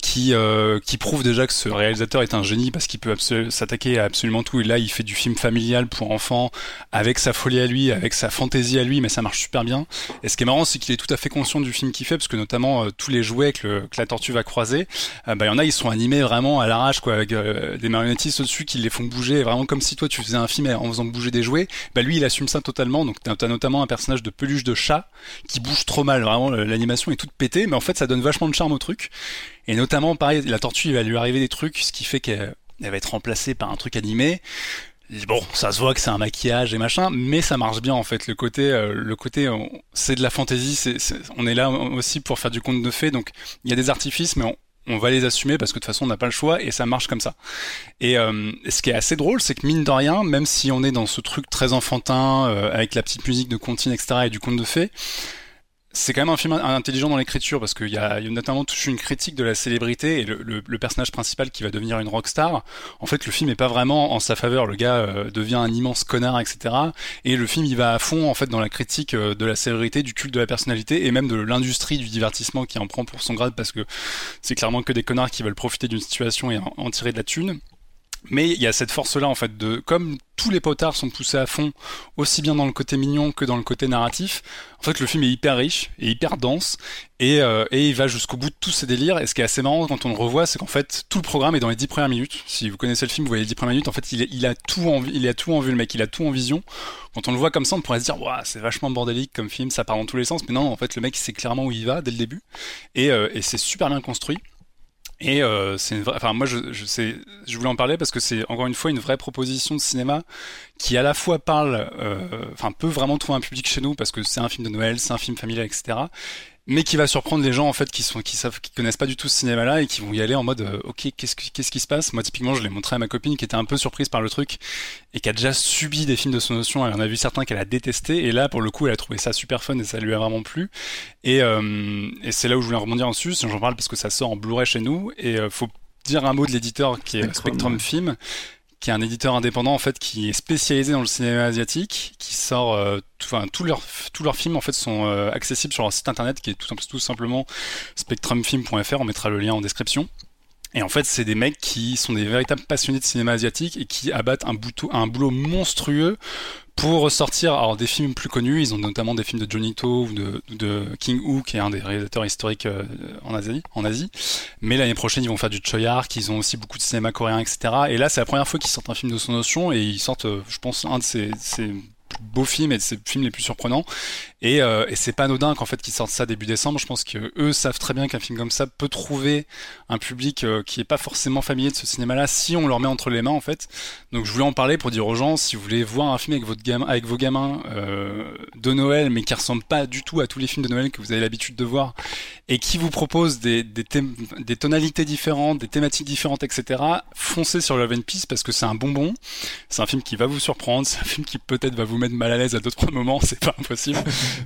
qui euh, qui prouve déjà que ce réalisateur est un génie parce qu'il peut s'attaquer à absolument tout. Et là, il fait du film familial pour enfants avec sa folie à lui, avec sa fantaisie à lui, mais ça marche super bien. Et ce qui est marrant, c'est qu'il est tout à fait conscient du film qu'il fait parce que notamment euh, tous les jouets que, la tortue va croiser, euh, bah, il y en a, ils sont animés vraiment à l'arrache, quoi, avec euh, des marionnettistes au-dessus qui les font bouger, vraiment comme si toi tu faisais un film en faisant bouger des jouets. Bah lui, il assume ça totalement. Donc t'as as notamment un personnage de peluche de chat qui bouge trop mal. Vraiment, l'animation est toute pétée, mais en fait, ça donne vachement de charme au truc. Et notamment, pareil, la tortue, il va lui arriver des trucs, ce qui fait qu'elle va être remplacée par un truc animé. Bon, ça se voit que c'est un maquillage et machin, mais ça marche bien en fait. Le côté, euh, le côté, c'est de la fantaisie. On est là aussi pour faire du conte de fées, donc il y a des artifices, mais on, va les assumer parce que de toute façon on n'a pas le choix et ça marche comme ça. Et, euh, ce qui est assez drôle, c'est que mine de rien, même si on est dans ce truc très enfantin euh, avec la petite musique de Contine, etc. et du conte de fées, c'est quand même un film intelligent dans l'écriture parce qu'il y, a notamment toute une critique de la célébrité et le, personnage principal qui va devenir une rockstar. En fait, le film est pas vraiment en sa faveur. Le gars euh, devient un immense connard, etc. Et le film il va à fond en fait dans la critique euh, de la célébrité, du culte de la personnalité et même de l'industrie du divertissement qui en prend pour son grade parce que c'est clairement que des connards qui veulent profiter d'une situation et en tirer de la thune. Mais il y a cette force-là, en fait, de comme tous les potards sont poussés à fond, aussi bien dans le côté mignon que dans le côté narratif, en fait, le film est hyper riche et hyper dense, et, euh, et il va jusqu'au bout de tous ses délires. Et ce qui est assez marrant quand on le revoit, c'est qu'en fait, tout le programme est dans les dix premières minutes. Si vous connaissez le film, vous voyez les dix premières minutes. En fait, il, a tout en, il a tout en vue, le mec, il a tout en vision. Quand on le voit comme ça, on pourrait se dire, waouh, c'est vachement bordélique comme film, ça part dans tous les sens. Mais non, en fait, le mec, il sait clairement où il va dès le début, et, euh, et c'est super bien construit. Et euh, c'est une vraie, enfin moi je, je, voulais en parler parce que c'est encore une fois une vraie proposition de cinéma qui à la fois parle, euh, enfin peut vraiment trouver un public chez nous parce que c'est un film de Noël, c'est un film familial, etc mais qui va surprendre les gens en fait qui sont qui savent qui connaissent pas du tout ce cinéma là et qui vont y aller en mode euh, ok qu'est-ce qu'est-ce qui se passe? Moi typiquement je l'ai montré à ma copine qui était un peu surprise par le truc et qui a déjà subi des films de son notion. Elle en a vu certains qu'elle a détesté et là pour le coup elle a trouvé ça super fun et ça lui a vraiment plu. Et, euh, et c'est là où je voulais rebondir en dessus j'en parle parce que ça sort en Blu-ray chez nous et euh, faut dire un mot de l'éditeur qui est Spectrum Film qui est un éditeur indépendant en fait qui est spécialisé dans le cinéma asiatique, qui sort, euh, enfin tous leurs tous leurs films en fait sont euh, accessibles sur leur site internet qui est tout, tout simplement spectrumfilm.fr. On mettra le lien en description. Et en fait, c'est des mecs qui sont des véritables passionnés de cinéma asiatique et qui abattent un, un boulot monstrueux pour ressortir alors des films plus connus, ils ont notamment des films de Johnny To ou de, King Hu, qui est un des réalisateurs historiques euh, en Asie. En Asie. Mais l'année prochaine, ils vont faire du Choyark, ils ont aussi beaucoup de cinéma coréen, etc. Et là, c'est la première fois qu'ils sortent un film de son notion et ils sortent, euh, je pense, un de ces plus beaux films et de ses films les plus surprenants. Et, euh, et c'est pas anodin qu'en fait qu'ils sortent ça début décembre. Je pense que eux savent très bien qu'un film comme ça peut trouver un public euh, qui est pas forcément familier de ce cinéma-là si on leur met entre les mains en fait. Donc je voulais en parler pour dire aux gens si vous voulez voir un film avec votre gamin, avec vos gamins euh, de Noël, mais qui ressemble pas du tout à tous les films de Noël que vous avez l'habitude de voir et qui vous propose des des, des tonalités différentes, des thématiques différentes, etc. Foncez sur Love and Peace parce que c'est un bonbon. C'est un film qui va vous surprendre. C'est un film qui peut-être va vous mettre mal à l'aise à d'autres moments. C'est pas impossible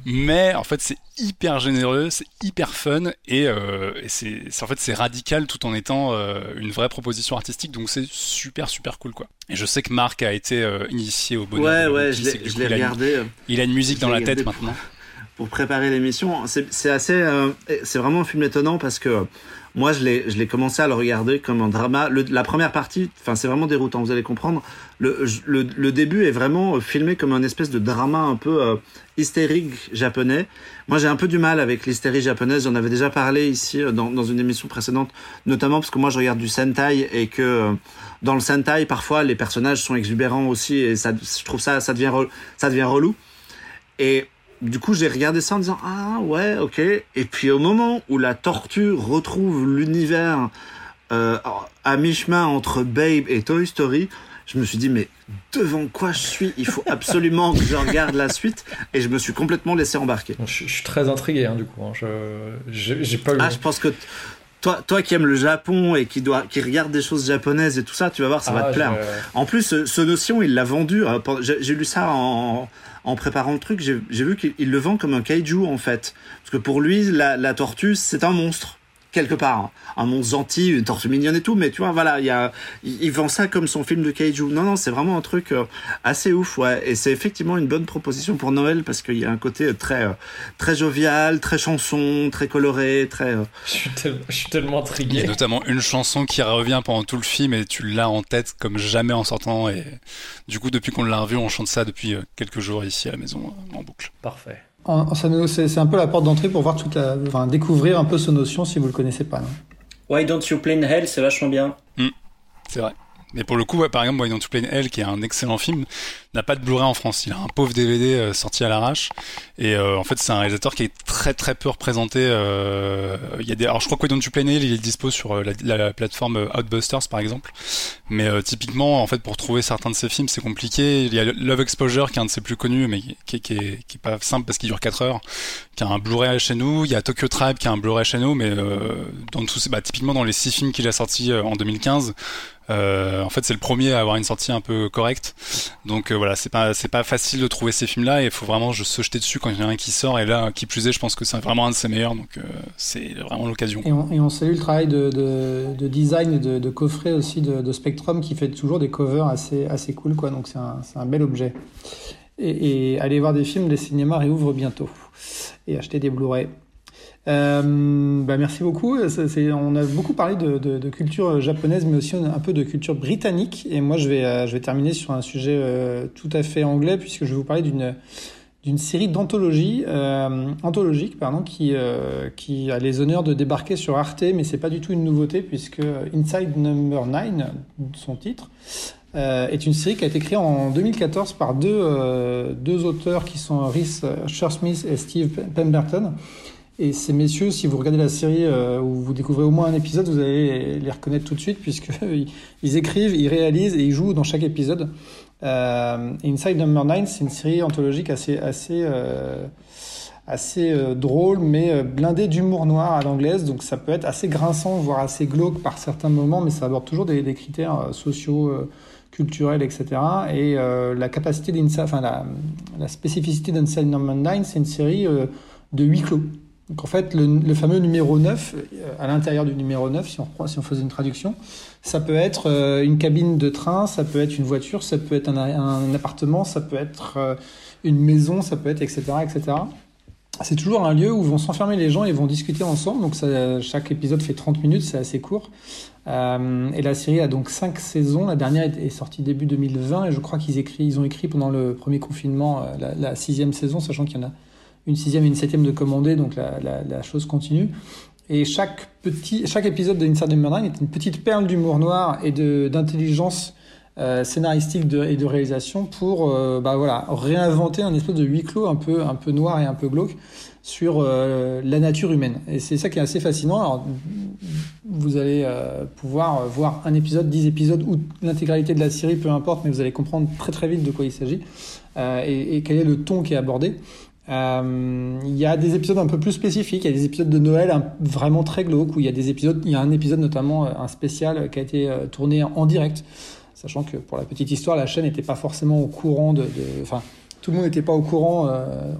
mais en fait c'est hyper généreux, c'est hyper fun et, euh, et c'est en fait c'est radical tout en étant euh, une vraie proposition artistique donc c'est super super cool quoi. Et je sais que Marc a été euh, initié au bonheur. Ouais ouais, je l'ai regardé. il a une musique dans la tête maintenant. Pour préparer l'émission, c'est assez, c'est vraiment un film étonnant parce que moi, je l'ai, je l'ai commencé à le regarder comme un drama. Le, la première partie, enfin, c'est vraiment déroutant, vous allez comprendre. Le, le, le, début est vraiment filmé comme un espèce de drama un peu euh, hystérique japonais. Moi, j'ai un peu du mal avec l'hystérie japonaise. J'en avais déjà parlé ici euh, dans, dans une émission précédente, notamment parce que moi, je regarde du Sentai et que euh, dans le Sentai, parfois, les personnages sont exubérants aussi et ça, je trouve ça, ça devient, ça devient relou. Et du coup, j'ai regardé ça en disant ah ouais, ok. Et puis au moment où la tortue retrouve l'univers euh, à mi-chemin entre Babe et Toy Story, je me suis dit mais devant quoi je suis? Il faut absolument que je regarde la suite. Et je me suis complètement laissé embarquer. Je, suis très intrigué hein, du coup. Hein. Je j'ai pas. Ah, je pense que toi, toi qui aimes le Japon et qui doit, qui regarde des choses japonaises et tout ça, tu vas voir, ça va te ah, plaire. En plus, ce, notion, il l'a vendu. Euh, j'ai lu ça en, en préparant le truc. J'ai vu qu'il le vend comme un kaiju en fait, parce que pour lui, la, la tortue, c'est un monstre quelque part. Hein. Un monstre gentil, une tortue mignonne et tout, mais tu vois, voilà, il y a, il, vend ça comme son film de kaiju. Non, non, c'est vraiment un truc euh, assez ouf, ouais. Et c'est effectivement une bonne proposition pour Noël parce qu'il y a un côté très, euh, très jovial, très chanson, très coloré, très. Euh, je, suis tellement, je suis tellement intrigué. Il y a notamment une chanson qui revient pendant tout le film et tu l'as en tête comme jamais en sortant. Et du coup, depuis qu'on l'a revu, on chante ça depuis quelques jours ici à la maison en boucle. Parfait. C'est un peu la porte d'entrée pour voir toute la, enfin, découvrir un peu ce notion si vous le connaissez pas. Why Don't You Play in Hell, c'est vachement bien. Hmm. c'est vrai. Mais pour le coup, par exemple, Why Don't You Play in Hell, qui est un excellent film, n'a pas de Blu-ray en France. Il a un pauvre DVD euh, sorti à l'arrache. Et euh, en fait, c'est un réalisateur qui est très très peu représenté. Euh, il y a des, alors je crois que Don't You Play Nail, il est dispo sur la, la, plateforme Outbusters par exemple. Mais typiquement, en fait, pour trouver certains de ses films, c'est compliqué. Il y a Love Exposure, qui est un de ses plus connus, mais qui, qui, est, qui est pas simple parce qu'il dure 4 heures, qui a un Blu-ray chez nous. Il y a Tokyo Tribe, qui a un Blu-ray chez nous, mais dans tous, bah, typiquement dans les 6 films qu'il a sortis en 2015. Euh, en fait, c'est le premier à avoir une sortie un peu correcte. Donc voilà, c'est pas pas facile de trouver ces films-là et il faut vraiment se jeter dessus quand il y en a un qui sort. Et là, qui plus est, je pense que c'est vraiment un de ses meilleurs, donc euh, c'est vraiment l'occasion. Et, et on, salue le travail de, de, de design, de, de, coffret aussi de, Spectrum qui fait toujours des covers assez cool, quoi. Donc c'est un, bel objet. Et, et aller voir des films, les cinémas réouvrent bientôt et acheter des Blu-ray. Euh, bah merci beaucoup. on a beaucoup parlé de, culture japonaise, mais aussi un peu de culture britannique. Et moi, je vais, euh, terminer sur un sujet euh, tout à fait anglais, puisque je vais vous parler d'une série d'anthologie euh, anthologique pardon qui a les honneurs de débarquer sur Arte mais c'est pas du tout une nouveauté puisque Inside Number 9 son titre est une série qui a été créée en 2014 par deux deux auteurs qui sont Rhys Shersmith et Steve Pemberton et ces messieurs, si vous regardez la série euh, où vous découvrez au moins un épisode, vous allez les reconnaître tout de suite puisqu'ils ils écrivent, ils réalisent et ils jouent dans chaque épisode. Euh, Inside Number 9, c'est une série anthologique assez, assez, euh, assez euh, drôle, mais blindée d'humour noir à l'anglaise. Donc ça peut être assez grinçant, voire assez glauque par certains moments, mais ça aborde toujours des, critères sociaux, culturels, etc. Et la capacité d'Inside, enfin la, la spécificité d'Inside Number 9, c'est une série de huis clos. Donc en fait, le, fameux numéro 9, euh, à l'intérieur du numéro 9, si on, faisait une traduction, ça peut être euh, une cabine de train, ça peut être une voiture, ça peut être un, appartement, ça peut être euh, une maison, ça peut être etc. etc. C'est toujours un lieu où vont s'enfermer les gens et vont discuter ensemble. Donc chaque épisode fait 30 minutes, c'est assez court. et la série a donc 5 saisons. La dernière est, sortie début 2020 et je crois qu'ils ils ont écrit pendant le premier confinement la, la sixième saison, sachant qu'il y en a une sixième et une septième de commander, donc la, la, la chose continue. Et chaque, petit, chaque épisode de Inside Number 9 est une petite perle d'humour noir et d'intelligence scénaristique de, et de réalisation pour bah, voilà, réinventer un espèce de huis clos un peu, un peu noir et un peu glauque sur la nature humaine. Et c'est ça qui est assez fascinant. Alors, vous allez pouvoir voir un épisode, dix épisodes ou l'intégralité de la série, peu importe, mais vous allez comprendre très très vite de quoi il s'agit et, et, quel est le ton qui est abordé. Euh, il y a des épisodes un peu plus spécifiques. Il y a des épisodes de Noël vraiment très glauques où il y a des épisodes. Il y a un épisode notamment euh, un spécial qui a été euh, tourné en direct, sachant que pour la petite histoire, la chaîne n'était pas forcément au courant de, enfin. Tout le monde n'était pas au courant,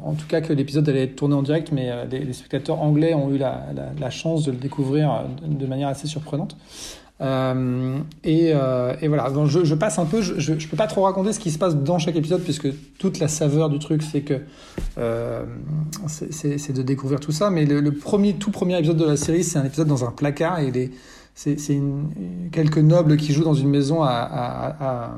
en tout cas que l'épisode allait être tourné en direct, mais les, spectateurs anglais ont eu la, la, chance de le découvrir de manière assez surprenante. Euh, et, euh, et, voilà, donc je, passe un peu, je, je, peux pas trop raconter ce qui se passe dans chaque épisode puisque toute la saveur du truc c'est que euh, c'est de découvrir tout ça. Mais le, premier, tout premier épisode de la série, c'est un épisode dans un placard et c'est quelques nobles qui jouent dans une maison à, à, à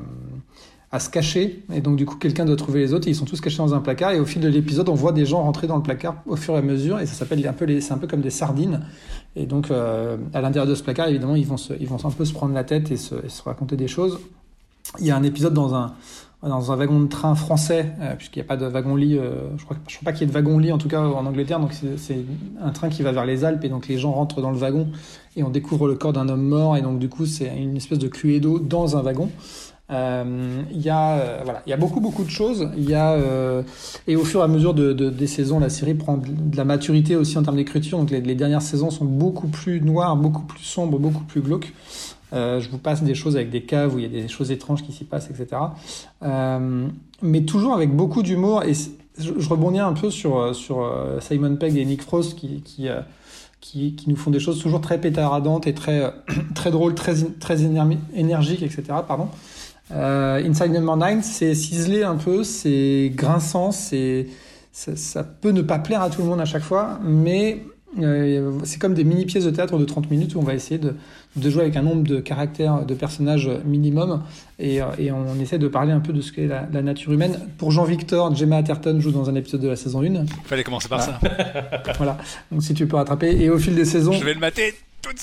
se cacher. Et donc, du coup, quelqu'un doit trouver les autres. Et ils sont tous cachés dans un placard. Et au fil de l'épisode, on voit des gens rentrer dans le placard au fur et à mesure. Et ça s'appelle un peu les, c'est un peu comme des sardines. Et donc, euh, à l'intérieur de ce placard, évidemment, ils vont, se, ils vont un peu se prendre la tête et se, raconter des choses. Il y a un épisode dans un, dans un wagon de train français, euh, puisqu'il n'y a pas de wagon-lit, euh, je crois, je crois pas qu'il y ait de wagon-lit en tout cas en Angleterre, donc c'est un train qui va vers les Alpes et donc les gens rentrent dans le wagon et on découvre le corps d'un homme mort et donc du coup c'est une espèce de d'eau dans un wagon. Euh, il y a euh, voilà, il y a beaucoup beaucoup de choses. Y a euh, et au fur et à mesure de, de, des saisons, la série prend de la maturité aussi en termes d'écriture. Donc les, dernières saisons sont beaucoup plus noires, beaucoup plus sombres, beaucoup plus glauques. Je vous passe des choses avec des caves où il y a des choses étranges qui s'y passent, etc. Mais toujours avec beaucoup d'humour. Et je, rebondis un peu sur, sur Simon Pegg et Nick Frost qui, qui, qui, qui, nous font des choses toujours très pétardantes et très, très drôles, très, très énergiques, etc. Pardon. Euh, Inside Number 9, c'est ciselé un peu, c'est grinçant, c'est ça, ça, peut ne pas plaire à tout le monde à chaque fois, mais euh, c'est comme des mini pièces de théâtre de 30 minutes où on va essayer de, de jouer avec un nombre de caractères, de personnages minimum, et, euh, et on essaie de parler un peu de ce qu'est la, la, nature humaine. Pour Jean-Victor, Gemma Atherton joue dans un épisode de la saison 1. Fallait commencer par voilà. ça. voilà, donc si tu peux rattraper, et au fil des saisons... Je vais le mater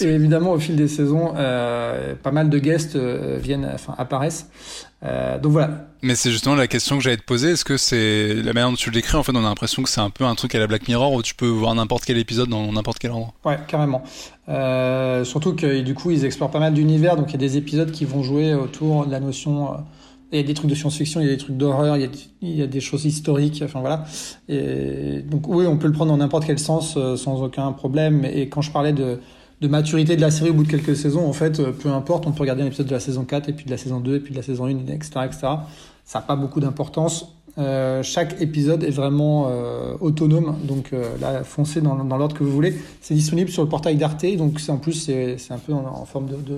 et évidemment, au fil des saisons, euh, pas mal de guests euh, viennent, enfin, apparaissent. Euh, donc voilà. Mais c'est justement la question que j'allais te poser. Est-ce que c'est la manière dont tu le décris En fait, on a l'impression que c'est un peu un truc à la Black Mirror où tu peux voir n'importe quel épisode dans n'importe quel endroit? Ouais, carrément. Euh, surtout que du coup, ils explorent pas mal d'univers. Donc il y a des épisodes qui vont jouer autour de la notion. Euh, il y a des trucs de science-fiction, il y a des trucs d'horreur, il, y a, il y a des choses historiques. Enfin voilà. Et donc oui, on peut le prendre dans n'importe quel sens euh, sans aucun problème. Et quand je parlais de de maturité de la série au bout de quelques saisons, en fait, euh, peu importe, on peut regarder un épisode de la saison 4, et puis de la saison 2, et puis de la saison 1, etc. etc. Ça n'a pas beaucoup d'importance. Euh, chaque épisode est vraiment euh, autonome, donc là, foncez dans, dans l'ordre que vous voulez. C'est disponible sur le portail d'Arte, donc en plus c'est un peu en, forme de, de...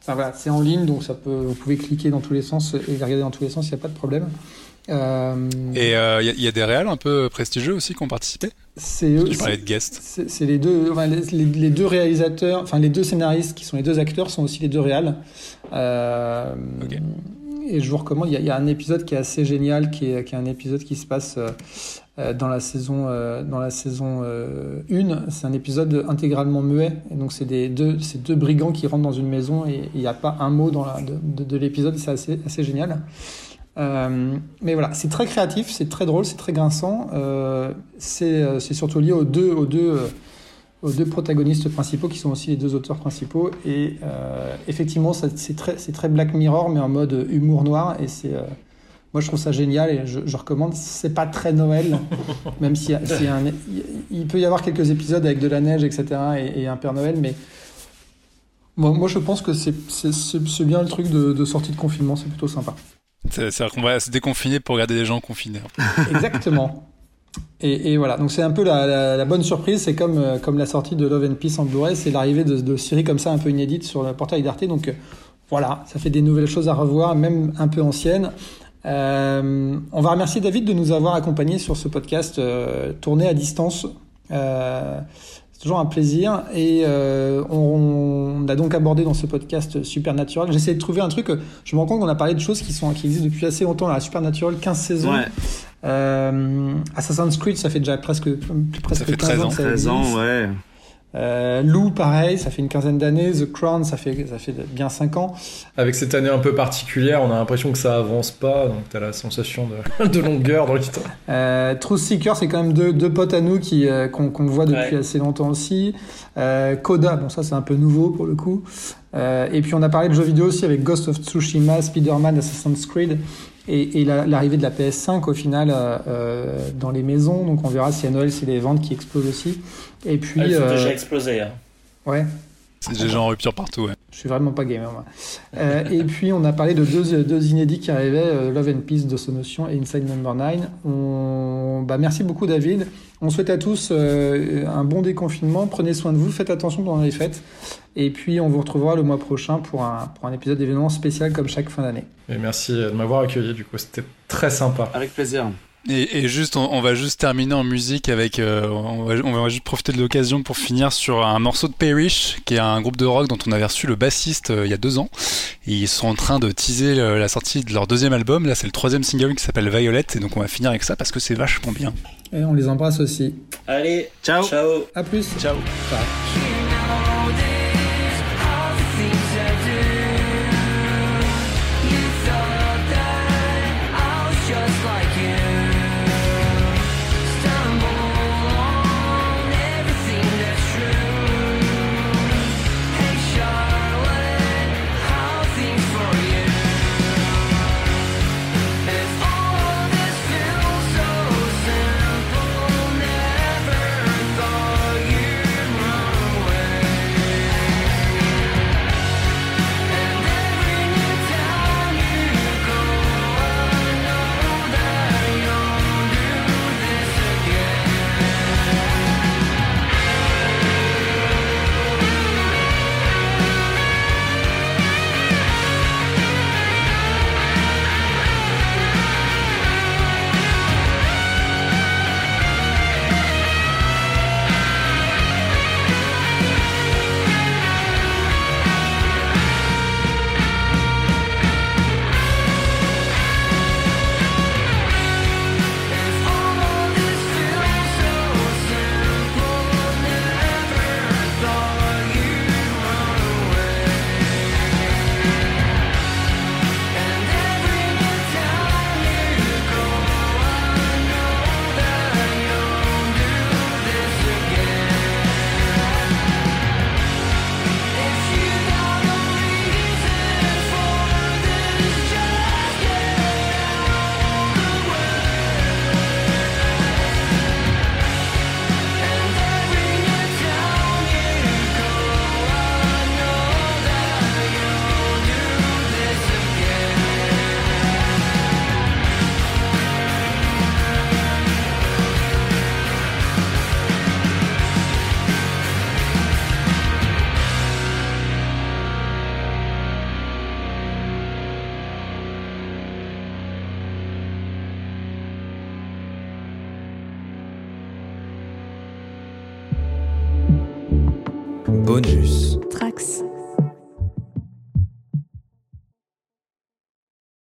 Enfin voilà, c'est en ligne, donc ça peut, vous pouvez cliquer dans tous les sens et regarder dans tous les sens, il n'y a pas de problème. Euh... Et il euh, y, y, a des réals un peu prestigieux aussi qui ont participé c'est eux. Tu parlais de guest. C'est les deux, enfin, les, les, deux réalisateurs, enfin les deux scénaristes qui sont les deux acteurs sont aussi les deux réals. Euh, okay. Et je vous recommande. Il y, y, a un épisode qui est assez génial, qui est, qui est un épisode qui se passe dans la saison dans la saison 1. C'est un épisode intégralement muet. Et donc c'est des deux ces deux brigands qui rentrent dans une maison et il n'y a pas un mot dans la, de, de, de l'épisode. C'est assez assez génial. Euh, mais voilà, c'est très créatif, c'est très drôle, c'est très grinçant. Euh, c'est surtout lié aux deux, aux, deux, euh, aux deux protagonistes principaux qui sont aussi les deux auteurs principaux. Et euh, effectivement, c'est très, très Black Mirror, mais en mode humour noir. Et c'est. Euh, moi, je trouve ça génial et je, je recommande. C'est pas très Noël, même s'il si un, il peut y avoir quelques épisodes avec de la neige, etc., et, et un Père Noël, mais moi, moi je pense que c'est bien le truc de, de sortie de confinement, c'est plutôt sympa. C'est-à-dire qu'on va se déconfiner pour regarder des gens confinés. Exactement. Et, voilà, donc c'est un peu la, bonne surprise, c'est comme, euh, comme la sortie de Love and Peace en Blu-ray, c'est l'arrivée de, séries comme ça un peu inédites sur le portail d'Arte, donc euh, voilà, ça fait des nouvelles choses à revoir, même un peu anciennes. Euh, on va remercier David de nous avoir accompagnés sur ce podcast tourné à distance. Euh, toujours un plaisir. Et euh, on, on, a donc abordé dans ce podcast Supernatural. J'essaie de trouver un truc. Je me rends compte qu'on a parlé de choses qui, sont, qui existent depuis assez longtemps. La Supernatural, 15 saisons. Ouais. Euh, Assassin's Creed, ça fait déjà presque, presque ça fait 13 ans. 13 ans, ouais. Euh, Lou, pareil, ça fait une quinzaine d'années. The Crown, ça fait, ça fait bien 5 ans. Avec cette année un peu particulière, on a l'impression que ça avance pas, donc t'as la sensation de, de longueur dans l'histoire. Euh, Truth Seeker, c'est quand même deux, deux potes à nous qui euh, qu'on qu'on voit depuis Ouais. assez longtemps aussi. Euh, Coda, bon ça c'est un peu nouveau pour le coup. Euh, et puis on a parlé de jeux vidéo aussi avec Ghost of Tsushima, Spider-Man, Assassin's Creed et, et la- l'arrivée de la PS5 au final euh, euh, dans les maisons. Donc on verra si à Noël c'est les ventes qui explosent aussi. Et puis Elles ont euh, déjà explosé. hein. ouais. C'est déjà en rupture partout, ouais. Je suis vraiment pas gamer, moi. Euh, et puis, on a parlé de deux, deux inédits qui arrivaient, euh, Love and Peace de Sonotion et Inside Number 9. On... Bah, merci beaucoup, David. On souhaite à tous euh, un bon déconfinement. Prenez soin de vous, faites attention pendant les fêtes. Et puis, on vous retrouvera le mois prochain pour un, pour un épisode d'événement spécial comme chaque fin d'année. Et merci de m'avoir accueilli, du coup, c'était très sympa. Avec plaisir. Et, et juste, on, on va juste terminer en musique avec. euh, on, va, on va juste profiter de l'occasion pour finir sur un morceau de Perish, qui est un groupe de rock dont on avait reçu le bassiste euh, il y a deux ans. Et ils sont en train de teaser le- la sortie de leur deuxième album. Là, c'est le troisième single qui s'appelle Violet. Et donc, on va finir avec ça parce que c'est vachement bien. Et on les embrasse aussi. Allez, Ciao. ciao. À plus. Ciao. Ciao.